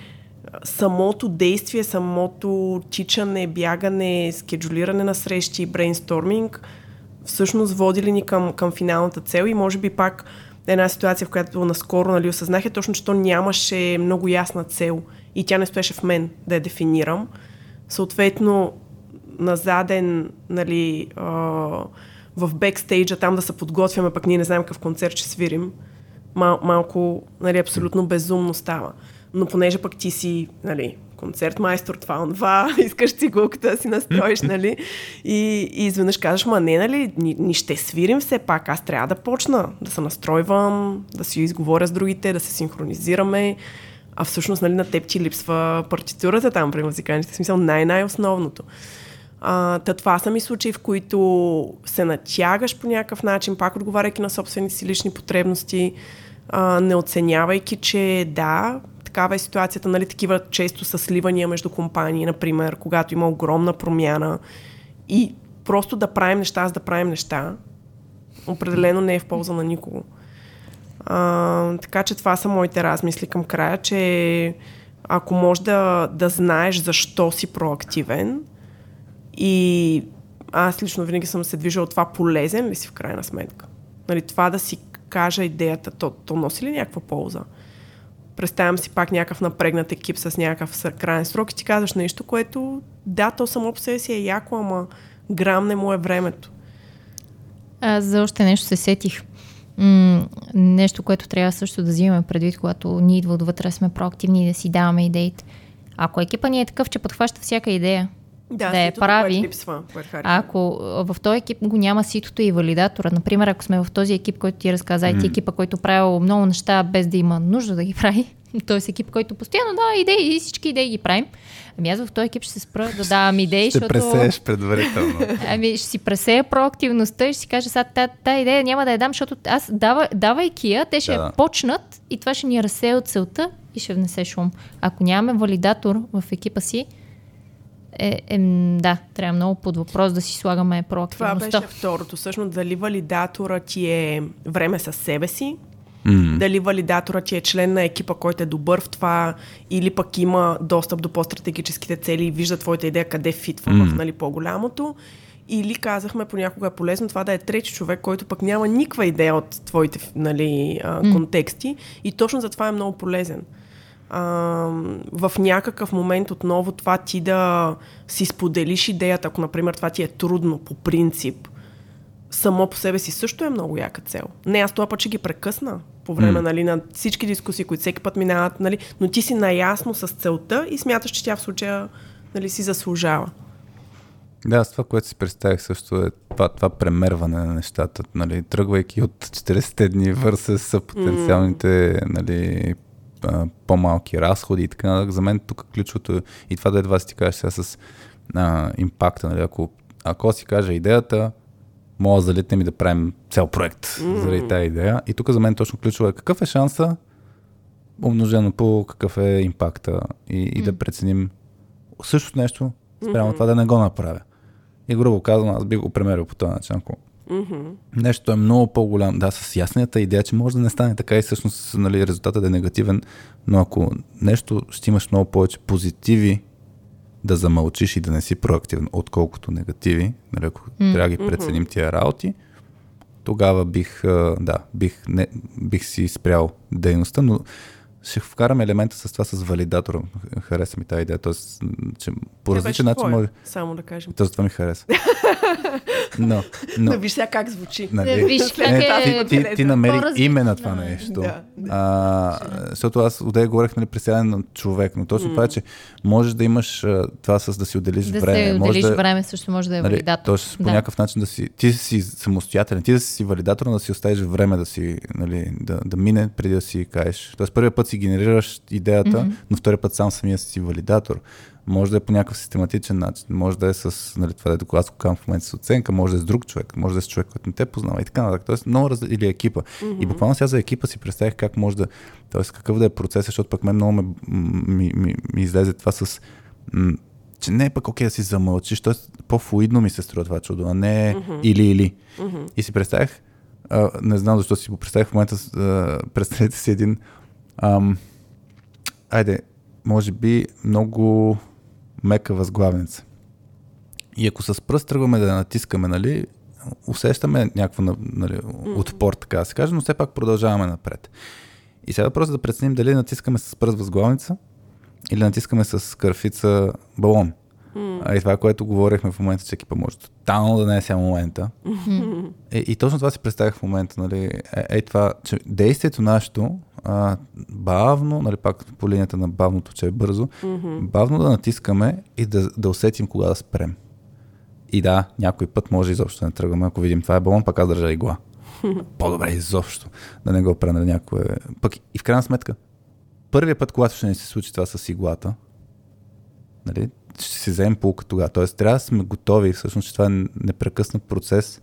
самото действие, самото тичане, бягане, скеджулиране на срещи, брейнсторминг, всъщност води ли ни към, към финалната цел и може би пак една ситуация, в която наскоро нали, осъзнах е точно, че то нямаше много ясна цел и тя не стоеше в мен да я дефинирам. Съответно, на заден, нали, в бекстейджа, там да се подготвяме, пък ние не знаем какъв концерт ще свирим, мал, малко, нали, абсолютно безумно става. Но понеже пък ти си, нали, концерт майстор, това, онва, искаш цигулката да си настроиш, нали, и, и изведнъж казваш, ма не, нали, ни, ни ще свирим все пак, аз трябва да почна, да се настройвам, да си изговоря с другите, да се синхронизираме, а всъщност, нали, на теб ти липсва партитурата там при музикантите, в смисъл най-най-основното. А, та това са ми случаи, в които се натягаш по някакъв начин, пак отговаряйки на собствените си лични потребности, а, не оценявайки, че да, такава е ситуацията, нали, такива често са сливания между компании, например, когато има огромна промяна и просто да правим неща, за да правим неща, определено не е в полза на никого. А, така че това са моите размисли към края, че ако може да, да знаеш защо си проактивен и аз лично винаги съм се движила това полезен ли си в крайна сметка. Нали, това да си кажа идеята, то, то носи ли някаква полза? Представям си пак някакъв напрегнат екип с някакъв крайен срок и ти казваш нещо, което да, то само по себе си е яко, ама грам му е времето. Аз за още нещо се сетих. М- нещо, което трябва също да взимаме предвид, когато ние идва отвътре, сме проактивни и да си даваме идеите. Ако екипа ни е такъв, че подхваща всяка идея, Да, Да я ситото, прави. липсва, ако в този екип го няма ситото и валидатора, например, ако сме в този екип, който ти разказа, IT екипа, който правил много неща без да има нужда да ги прави, т.е. екип, който постоянно дава идеи и всички идеи ги правим, ами аз в този екип ще се спра да давам идеи, Ще защото... пресееш предварително. Ами ще си пресея проактивността и ще си кажа, сега тази та идея няма да я дам, защото аз дава, давайки я, те ще Да, я почнат и това ще ни разсея от целта и ще внесе шум. Ако нямаме валидатор в екипа си, е, е, да, трябва много под въпрос да си слагаме Това проактивността. беше второто. Всъщност, дали валидатора ти е време със себе си, М. дали валидатора ти е член на екипа, който е добър в това, или пък има достъп до по-стратегическите цели и вижда твоята идея къде фитва М. в нали, по-голямото. Или казахме, понякога е полезно това да е трети човек, който пък няма никаква идея от твоите нали, а, контексти и точно за това е много полезен. А, в някакъв момент отново това ти да си споделиш идеята, ако например това ти е трудно по принцип, само по себе си също е много яка цел. Не, аз това път ще ги прекъсна по време М. нали, на всички дискусии, които всеки път минават, нали, но ти си наясно с целта и смяташ, че тя в случая нали, си заслужава. Да, с това, което си представих също е това, това премерване на нещата, нали, тръгвайки от 40 дни versus потенциалните нали, по-малки разходи и така. За мен тук ключовото е и това да едва си ти кажеш сега с а, импакта. Нали, ако, ако си кажа идеята, мога да залитнем и да правим цял проект mm-hmm. заради тази идея. И тук за мен точно ключово е какъв е шанса, умножено по какъв е импакта и, и да преценим същото нещо спрямо това да не го направя. И грубо казвам, аз бих го премерил по този начин. Ако нещо е много по-голям, да, с ясната идея, че може да не стане така и всъщност нали, резултатът е негативен, но ако нещо ще имаш много повече позитиви да замълчиш и да не си проактивен, отколкото негативи, нали, ако трябва да ги преценим тия работи, тогава бих, да, бих, не, бих си спрял дейността, но ще вкарам елемента с това с валидатора. Хареса ми тази идея. Тоест, че по различен начин може. Само да кажем. Тоест, това ми хареса. Но, Но, но виж сега как звучи. Да, виж как не, е ти, ти, ти намери име на това нещо. Да, да. А, защото аз отдей говорех нали, пресядане на човек, но точно това е, че можеш да имаш това с да си отделиш Да време. може отделиш да, време също може да е Нали, валидатор. Тоест, по Да. някакъв начин да си. Ти си самостоятелен, ти да си валидатор, но да си оставиш време да си, нали, да, да мине преди да си кажеш. Тоест, първият път си генерираш идеята, mm-hmm. но втория път сам самия си валидатор. Може да е по някакъв систематичен начин, може да е с, нали, това дето аз го казвам в момента с оценка, може да е с друг човек, може да е с човек, който не те познава и така нататък. Тоест, много раз... или екипа. Mm-hmm. И буквално сега за екипа си представих как може да, тоест какъв да е процесът, защото пък мен много ме, ми, ми, ми излезе това с м, че не е пък окей да си замълчиш, т.е. по-флуидно ми се струва това чудо, а не mm-hmm. или-или. Mm-hmm. И си представях, а, не знам защо си го представях в момента, а, представете си един, ам, айде, може би много мека възглавница. И ако с пръст тръгваме да натискаме, нали, усещаме някакво на- нали, отпор, така да се каже, но все пак продължаваме напред. И сега въпросът е да преценим дали натискаме с пръст възглавница или натискаме с кърфица балон. А и това, което говорихме в момента, че екипа може тотално да не е сега момента. Е, и точно това си представях в момента, нали, е, е това, че действието нашето а, бавно, нали, пак по линията на бавното, че е бързо, бавно да натискаме и да, да усетим кога да спрем. И да, някой път може изобщо да не тръгваме, ако видим това е балон, пак аз държа игла. По-добре изобщо да не го правя на някое. Пък и в крайна сметка, първият път, когато ще ни се случи това с иглата, нали, ще си вземем полука тогава. Тоест, трябва да сме готови, всъщност, че това е непрекъснат процес,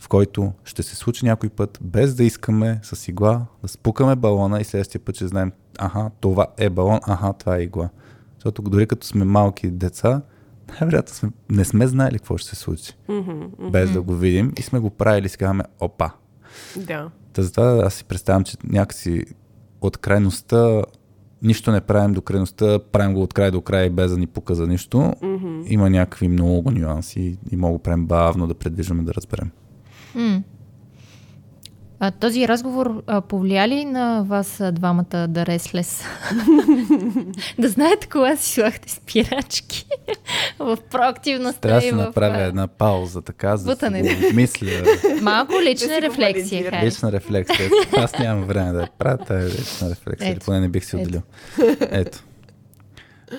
в който ще се случи някой път, без да искаме с игла да спукаме балона и следващия път ще знаем, аха, това е балон, аха, това е игла. Защото дори като сме малки деца, най-вероятно сме, не сме знаели какво ще се случи, без да го видим и сме го правили и си казваме, опа, Да. Та затова аз си представям, че някакси от крайността нищо не правим до крайността, правим го от край до край без да ни показа нищо. Mm-hmm. Има някакви много нюанси и мога да правим бавно да предвиждаме да разберем. М. А, този разговор а, повлия ли на вас а, двамата да реслес? да знаете кога си слагате спирачки в проактивността Трябва да и се в... направя една пауза, така, за да си мисля. Малко лична рефлексия, хай. Лична рефлексия. Аз нямам време да я правя тази лична рефлексия. Или Ето. поне не бих си отделил. Ето.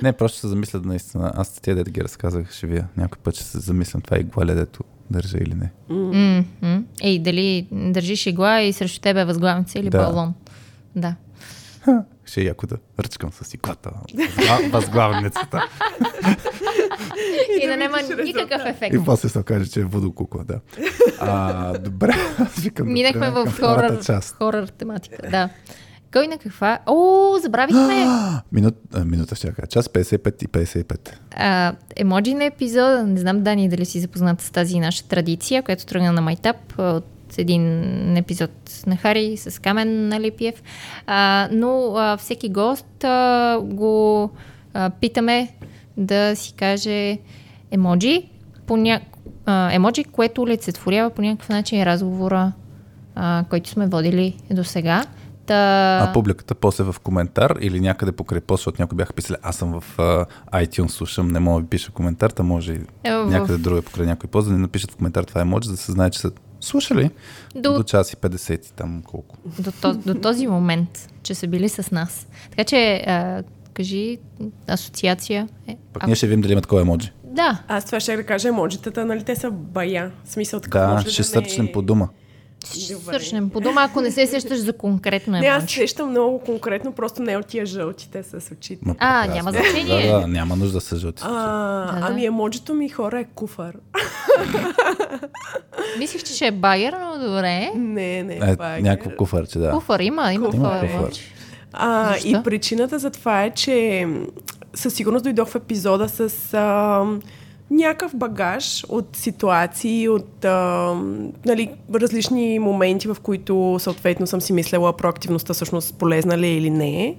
Не, просто се замисля наистина. Аз тия дете ги разказах, ще вия. Някой път ще се замислям това игла ли дето държа или не. М. Ей, дали държиш игла и срещу тебе е възглавница или Да. балон? Да. Ще е яко да ръчкам с иглата. Възгла- Възглавницата. И, да да няма никакъв ефект. И после се окаже, че е водокукла, да. А, добре, аз викам да Минахме преминем в хорър, част. хорър тематика. Да. Кой на каква? О, забравихме! Минут, минута ще кажа. Час 55 и 55. а, емоджи на епизода. Не знам, Дани, дали си запозната с тази наша традиция, която тръгна на Майтап от един епизод на Хари с Камен Налипиев. А, но а, всеки гост а, го а, питаме да си каже емоджи, по ня... а, емоджи, което олицетворява по някакъв начин разговора, а, който сме водили до сега. Та... А публиката после в коментар или някъде покрай пост, защото някои бяха писали, аз съм в а, iTunes, слушам, не мога да ви пиша коментар, та може и Е, в- някъде друга покрай някой пост, да ни напишат в коментар това е може, да се знае, че са слушали До- до, час и 50 и там колко. до, то, до този момент, че са били с нас. Така че, а, кажи, асоциация. Е, Пък а, ние ще видим дали има такова емоджи. Да, Аз това ще да кажа емоджитата, нали те са бая. В смисъл така. Да, може ще да сърчнем не... по дума. Добре. сърчнем по дома, ако не се сещаш за конкретно Не, аз сещам много конкретно, просто не от тия жълтите с очите. Ма, А, прекрасно. няма значение. Да, да, няма нужда да се жълти. А, Да, да. ами емоджито ми хора е куфар. Мислих, че ще е багер, но добре. Не, не, Е, е. някакво куфарче, да. Куфар има, има Куфар. Има емоджи. А, Защо? и причината за това е, че със сигурност дойдох в епизода с а, някакъв багаж от ситуации, от а, нали, различни моменти, в които съответно съм си мислела проактивността всъщност полезна ли е или не.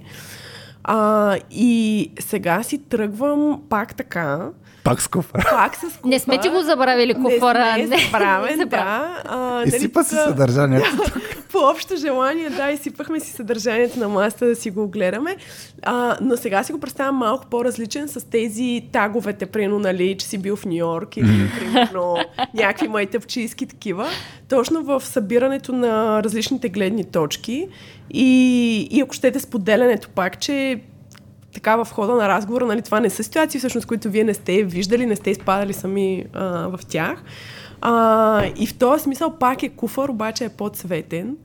А, и сега си тръгвам пак така, Пак с куфар. пак с куфар. Не сме ти го забравили куфара. Не, не, забравен, не да. А, Изсипа си тук- съдържанието. по общо желание, да, изсипахме си съдържанието на масата да си го гледаме. А, но сега си го представям малко по-различен с тези таговете, примерно, нали, че си бил в Нью Йорк или, примерно, някакви майтъпчийски такива. Точно в събирането на различните гледни точки и, и ако щете споделянето пак, че така в хода на разговора, нали, това не са ситуации, всъщност, които вие не сте виждали, не сте изпадали сами а, в тях. А, и в този смисъл пак е куфар, обаче е по-цветен.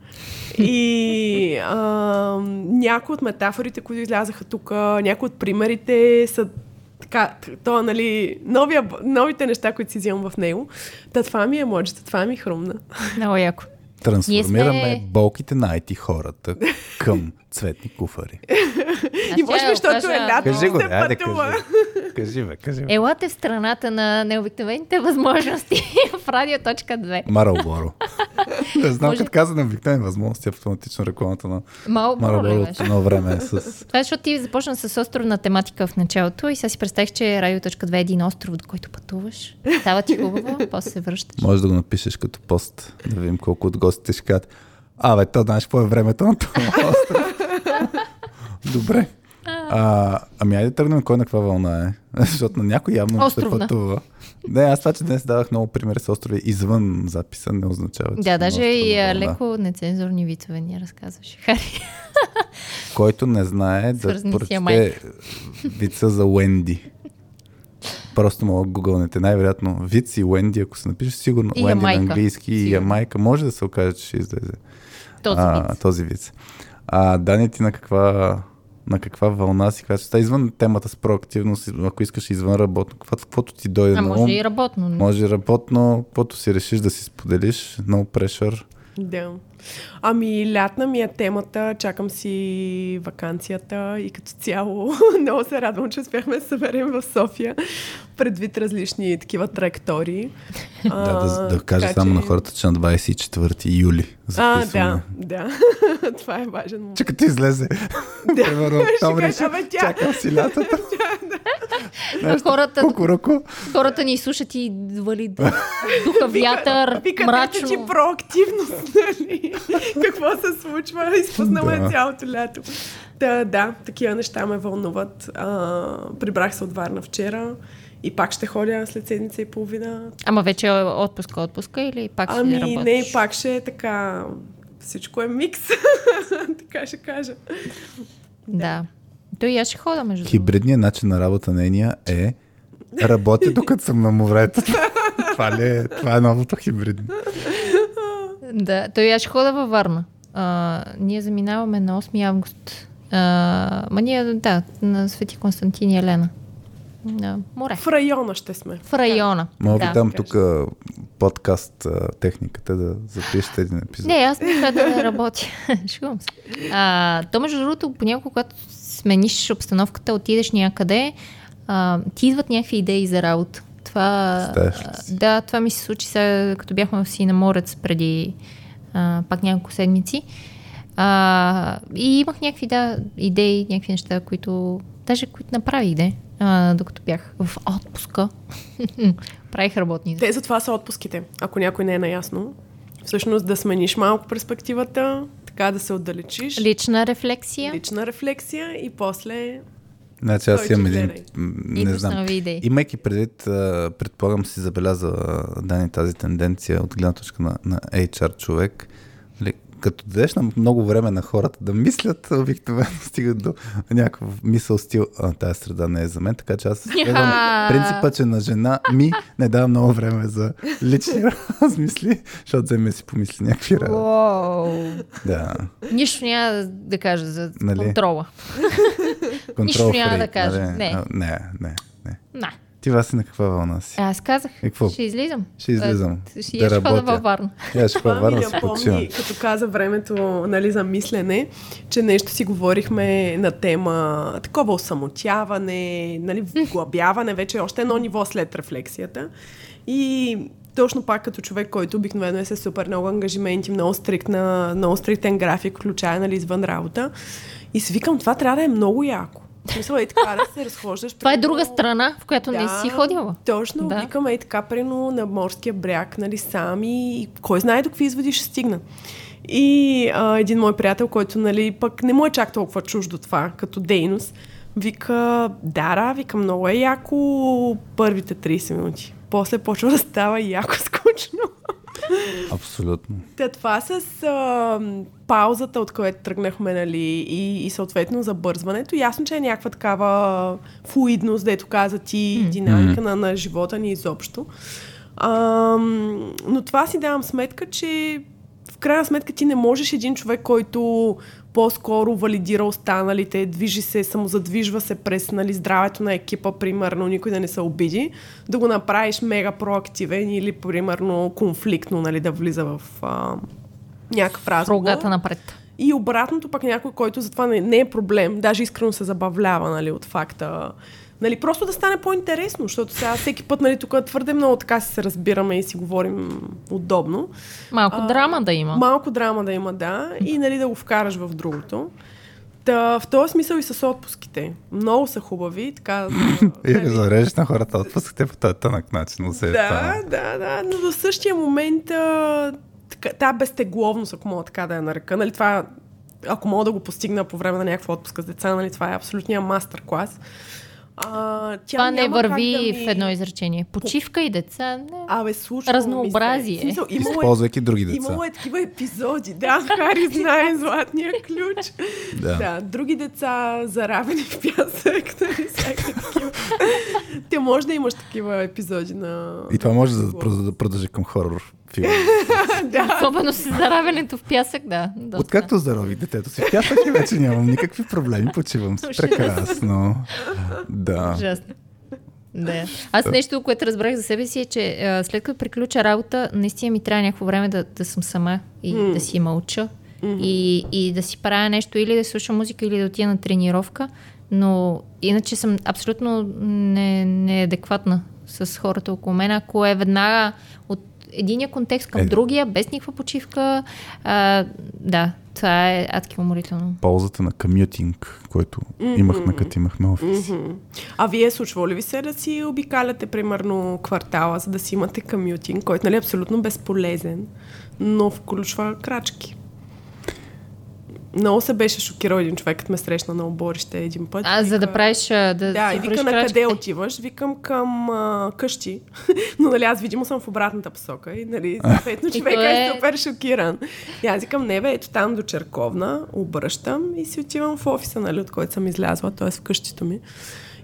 И а, някои от метафорите, които излязаха тук, някои от примерите са така, то, нали, новия, новите неща, които си взимам в него. Та това ми е моджета, това ми хрумна. Много яко. Трансформираме сме- болките на IT хората към цветни куфари. И може би, защото е лято, Кажи го, се айде пътува. кажи. Кажи, бе, кажи. бе. Елате в страната на необикновените възможности в радио.2. Марълборо. Не знам, Може- като каза на обикновени възможности, автоматично рекламата на ли от едно време е с... Това е, защото ти започна с островна тематика в началото и сега си представих, че Радио.2 е един остров, до който пътуваш. Става ти хубаво, после се връщаш. Може да го напишеш като пост, да видим колко от гостите ще кажат. Абе, то знаеш какво е времето на този остров. Добре. А, ами айде тръгнем кой на каква вълна е. Защото на някой явно Островна. се пътува. Не, аз това, че днес давах много примери с острови извън записа, не означава, че Да, даже и вълна. леко нецензурни вицове ни разказваше Хари. Който не знае да Свързани прочете вица за Уенди. Просто мога да гугълнете. Най-вероятно виц и Уенди, ако се напише сигурно И Уенди на английски и Сигурно. Ямайка, може да се окаже, че ще излезе. Този а, виц. този виц. А, Дани, ти на каква, на каква вълна си казваш? Та извън темата с проактивност, ако искаш извън работно, каквото, каквото ти дойде А на може ум, и работно. може и работно, каквото си решиш да си споделиш, no pressure. Да. Ами, лятна ми е темата, чакам си вакансията и като цяло много се радвам, че успяхме да се съберем в София предвид различни такива траектории. Да, да, да кажа така само че- на хората, че на 24 юли А, записваме. да, да. Това е важен момент. Че като излезе, Да. примерно, Ще октомври, кажа, ще абе, тя- чакам си лятата. А хората, Кукуруку. хората ни слушат и вали духа вятър, Вика, мрачно. ти проактивност, нали? Какво се случва? Изпуснала Да. е цялото лято. Да, да, такива неща ме вълнуват. А, прибрах се от Варна вчера и пак ще ходя след седмица и половина. Ама вече е отпуска, отпуска или пак ще Ами работиш? не, пак ще е така... Всичко е микс, така ще кажа. Да. Той и аз ще хода между. Хибридният начин на работа нейния е работя докато съм на морето. това, ли е, това е новото хибридно. Да, той аз ще хода във Варна. А, ние заминаваме на 8 август. А, ма ние, да, на Свети Константин и Елена. На море. В района ще сме. В района. Мога ви да. дам тук подкаст а, техниката да запишете един епизод. Не, аз не трябва да работя. Шегувам се. А, то, между другото, понякога, когато смениш обстановката, отидеш някъде, а, ти идват някакви идеи за работа. Това, си? да, това ми се случи сега, като бяхме в Синаморец преди а, пак няколко седмици. А, и имах някакви да, идеи, някакви неща, които, даже които направих, де, а, докато бях в отпуска. Правих работни. Те затова са отпуските, ако някой не е наясно. Всъщност да смениш малко перспективата, така да се отдалечиш. Лична рефлексия. Лична рефлексия и после Значи аз имам един... Не да знам. нови идеи. Имайки предвид, предполагам си забеляза Дани тази тенденция от гледна точка на, на HR човек, нали, като дадеш на много време на хората да мислят, обикновено стигат до някакъв мисъл стил, а, тази среда не е за мен, така че аз следвам принципа, че на жена ми не дава много време за лични размисли, защото вземе си помисли някакви работи. Да, Нищо няма да- да кажа за Нали? контрола. контрол Нищо няма да кажа. нали? Не. Не, не, не. На. Ти Васи на каква вълна си? Аз казах, И какво? ще излизам. Ще излизам. А, Ще Да я ще хода работя. във Варна. Я ще Това във ми Варна се почивам. напомни, като каза времето нали, за мислене, че нещо си говорихме на тема такова осамотяване, нали, вглъбяване, вече е още едно ниво след рефлексията. И точно пак като човек, който обикновено е с супер много ангажименти, много, стриктна, много стриктен график, включая нали, извън работа. И си викам, това трябва да е много яко. В смисъл е така да се разхождаш. Това е примерно, друга страна, в която не си ходила. Точно, Да. да. викам и така, прино на морския бряг, нали, сами, и кой знае до какви изводи ще стигна. И а, един мой приятел, който, нали, пък не му е чак толкова чуждо това, като дейност, вика, дара, вика, много е яко първите 30 минути. После почва да става яко скучно. Абсолютно. Та това с а, паузата, от която тръгнахме, нали, и, и съответно забързването, ясно, че е някаква такава флуидност, дето каза ти, динамика на, на живота ни изобщо. А, но това си давам сметка, че в крайна сметка ти не можеш един човек, който по-скоро валидира останалите, движи се, самозадвижва се през нали, здравето на екипа, примерно, никой да не се обиди, да го направиш мега проактивен или, примерно, конфликтно, нали, да влиза в а, някакъв разговор. Рогата напред. И обратното пък някой, който затова не, не е проблем, даже искрено се забавлява нали, от факта. Нали, просто да стане по-интересно, защото сега всеки път нали, тук твърде много така си се разбираме и си говорим удобно. Малко А, драма да има. Малко драма да има, да, и нали, да го вкараш в другото. Та, в този смисъл и с отпуските. Много са хубави, така. И нали, да зарежеш на хората отпускате по този тънък начин. усеща. да, да, да, но в същия момент а, така, та безтегловност, ако мога така да я нарека, нали, това, ако мога да го постигна по време на някаква отпуска с деца, нали, това е абсолютния мастер-клас. А, тя Това не върви да ми... в едно изречение. Почивка и деца. Не. Абе, случва Разнообразие. Ми се. Смисъл, имало е Използвайки други деца. Имало е такива епизоди. Да, Хари знае златния ключ. Да. да. Други деца заравени в пясък. Нали. Те може да имаш такива епизоди на... И това може да продължи към хорор филм. да. Особено с заравянето в пясък, да. доста. Откакто зарових детето си в пясък и вече нямам никакви проблеми, почивам се прекрасно. Да. Ужасно. Да. Аз нещо, което разбрах за себе си е, че а, след като приключа работа, наистина ми трябва някакво време да, да съм сама и mm. да си мълча. Mm-hmm. И, и да си правя нещо или да слушам музика, или да отида на тренировка. Но иначе съм абсолютно не, неадекватна с хората около мен. Ако е веднага от единия контекст към е. другия, без никаква почивка, а, да, това е адски уморително. Ползата на комютинг, който mm-hmm. имахме, като имахме офис. Mm-hmm. А вие случва ли ви се да си обикаляте, примерно, квартала, за да си имате комютинг, който нали, е абсолютно безполезен, но включва крачки? Много се беше шокирал един човек, като ме срещна на оборище един път. А, вика, за да правиш... Да, да и вика на къде отиваш? Викам към а, къщи. Но нали аз видимо съм в обратната посока. И нали, съответно човека е... е супер шокиран. И аз викам, не бе, ето там до Черковна, обръщам и си отивам в офиса, нали, от който съм излязла, т.е. в къщито ми.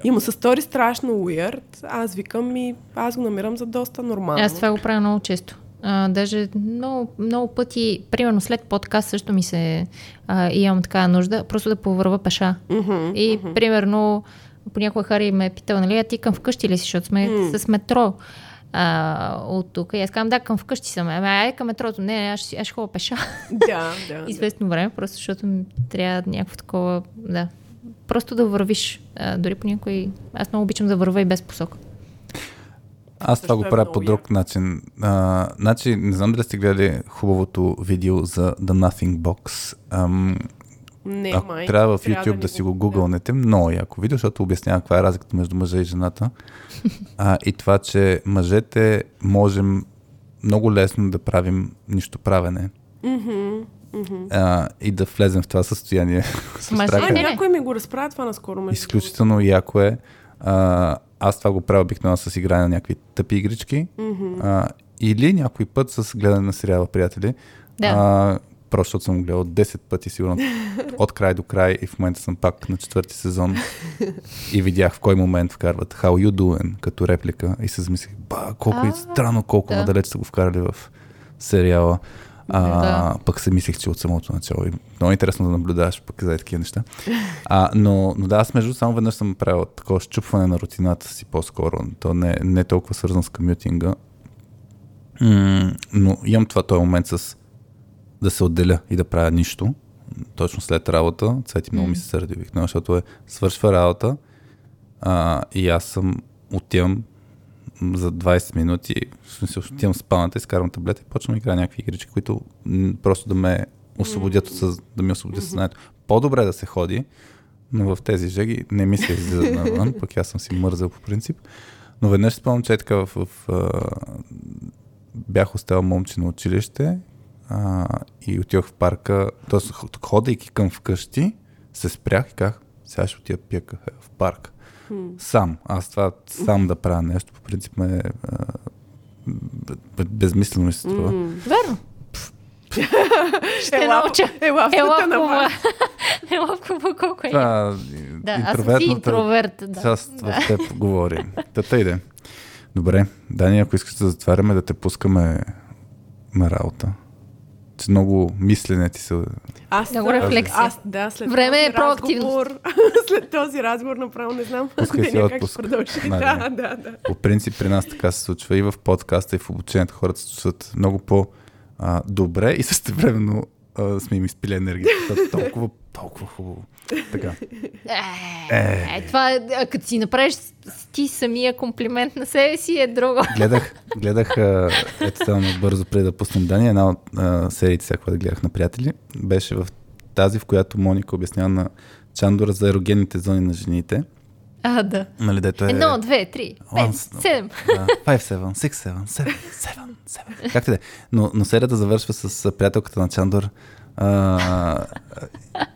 И му се стори страшно уирд. Аз викам и аз го намирам за доста нормално. Аз това го правя много често. А, даже много, много пъти, примерно след подкаст също ми се а, имам така нужда, просто да повърва пеша. Mm-hmm, и mm-hmm. примерно понякога Хари ме е питал, нали, а ти към вкъщи ли си, защото сме mm. с метро а, от тук. И аз казвам, да, към вкъщи съм. Ами, ай, към метрото. Не, аз, аз ще ходя пеша. Да, да. Известно време, просто защото трябва някакво такова, да. Просто да вървиш. А, дори по някой... Аз много обичам да върва и без посока. Аз това го е правя по друг начин. А, значи, не знам дали сте гледали хубавото видео за The Nothing Box. Ам, не, ако май. трябва в YouTube трябва да, да си го гугълнете, да. много яко видео, защото обяснява каква е разликата между мъжа и жената. а, и това, че мъжете можем много лесно да правим нищо правене. Mm-hmm. А, и да влезем в това състояние. Ма, а, някой ми го разправя това наскоро. Между Изключително яко е. А, аз това го правя обикновено с игране на някакви тъпи игрички. Mm-hmm. А, или някой път с гледане на сериала, приятели. Да. А, просто защото съм гледал 10 пъти, сигурно от край до край и в момента съм пак на четвърти сезон и видях в кой момент вкарват How you doing като реплика и се замислих, ба, колко е странно, колко да. надалеч са го вкарали в сериала. А, да. Пък се мислех, че от самото начало. И много интересно да наблюдаваш пък за такива неща. А, но, но да, аз между само веднъж съм правил такова щупване на рутината си по-скоро. То не, не е толкова свързано с комютинга. Но имам това този момент с да се отделя и да правя нищо. Точно след работа. Цвети много ми се сърди, защото е свършва работа а, и аз съм отивам за 20 минути, в смисъл, отивам в спалната, изкарвам таблета и почвам да играя някакви игрички, които просто да ме освободят, mm-hmm. да ми освободят съзнанието. По-добре да се ходи, но в тези жеги не мисля да излизат навън, пък аз съм си мързал по принцип. Но веднъж спомням, че е така в, в, в бях оставил момче на училище а, и отидох в парка, т.е. ходейки към вкъщи, се спрях и казах, сега ще отида пия кафе в парк. Сам. Аз това сам да правя нещо, по принцип ме безмислено ми се струва. Верно. Ще науча. Ела, ела, ела, ела, колко е. Да, аз съм си интроверт. Да. Част в теб говори. Тата иде. Добре, Дани, ако искаш да затваряме, да те пускаме на работа много мислене ти се... Аз, много рефлексия. Аз, да, след Време е разговор, след този разговор направо не знам Пускай си отпуск. продължи. Да, да, да. По принцип при нас така се случва и в подкаста, и в обучението хората се чувстват много по-добре и същевременно сме им изпили енергия. Толкова, толкова хубаво. Така. Е, е. е това, като си направиш ти самия комплимент на себе си е друго. Гледах, гледах ето само бързо преди да пуснем Дани, една от а, сериите, сега, да гледах на приятели, беше в тази, в която Моника обяснява на Чандора за ерогенните зони на жените. А, да. Нали, дето е... Едно, две, три, пет, седем. Five, seven, six, seven, seven, seven, seven. Както да е. Но, но серията завършва с приятелката на Чандор, а,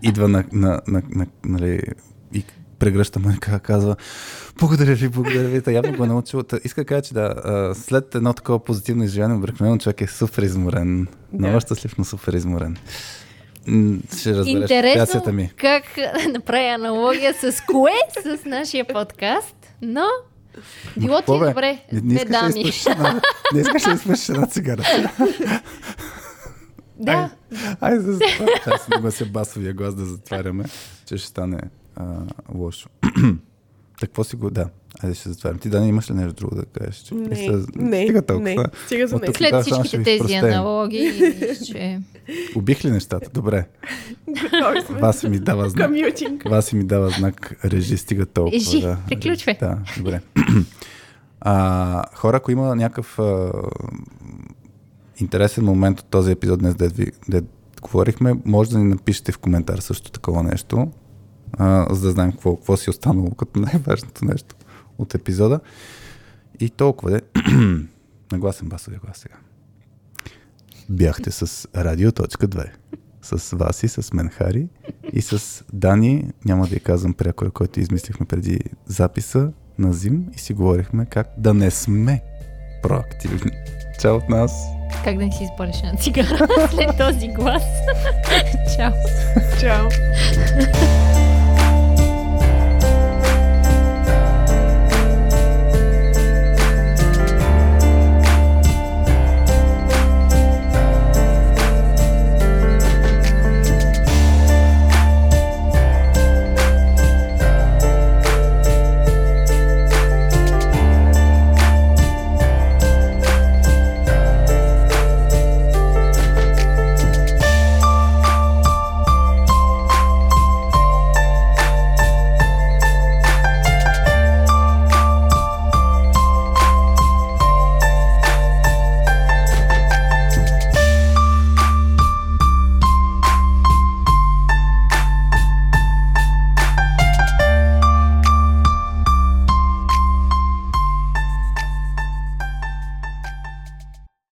идва на, на, на, на, нали, и прегръща Моника, казва благодаря ви, благодаря ви. Та явно го е научил. Та, иска да кажа, че да, след едно такова позитивно изживяване, обикновено човек е супер изморен. Да. Много щастлив, но супер изморен. Ще разбереш Интересно ми. как направя аналогия с кое с нашия подкаст, но било ти добре. Не, не не искаш да изпушиш една цигара. Да. Ай, ай за това. Аз не се басовия глас да затваряме, че ще стане а, лошо. какво си го... Да, айде ще затварям. Ти, Дани, имаш ли нещо друго да кажеш? Че... Не, Мисля, не, Стига толкова. не. Стига за тук След Да, всичките тези простеем. аналогии, че... Убих ли нещата? Добре. Васи ми дава знак. Васи ми дава знак, режи стига толкова. Режи, да. приключвай. Да, добре. А, хора, ако има някакъв а, интересен момент от този епизод днес, дед, ви, говорихме, може да ни напишете в коментар също такова нещо, а, за да знаем какво, какво си е останало като най-важното нещо от епизода. И толкова де. Нагласен басовия глас сега. Бяхте с Радио.2. С вас и с мен Хари и с Дани, няма да я казвам прякора, който измислихме преди записа на Зим и си говорихме как да не сме проактивни. Чао от нас! Как да не си изпалиш една цигара след този глас? Чао! Чао.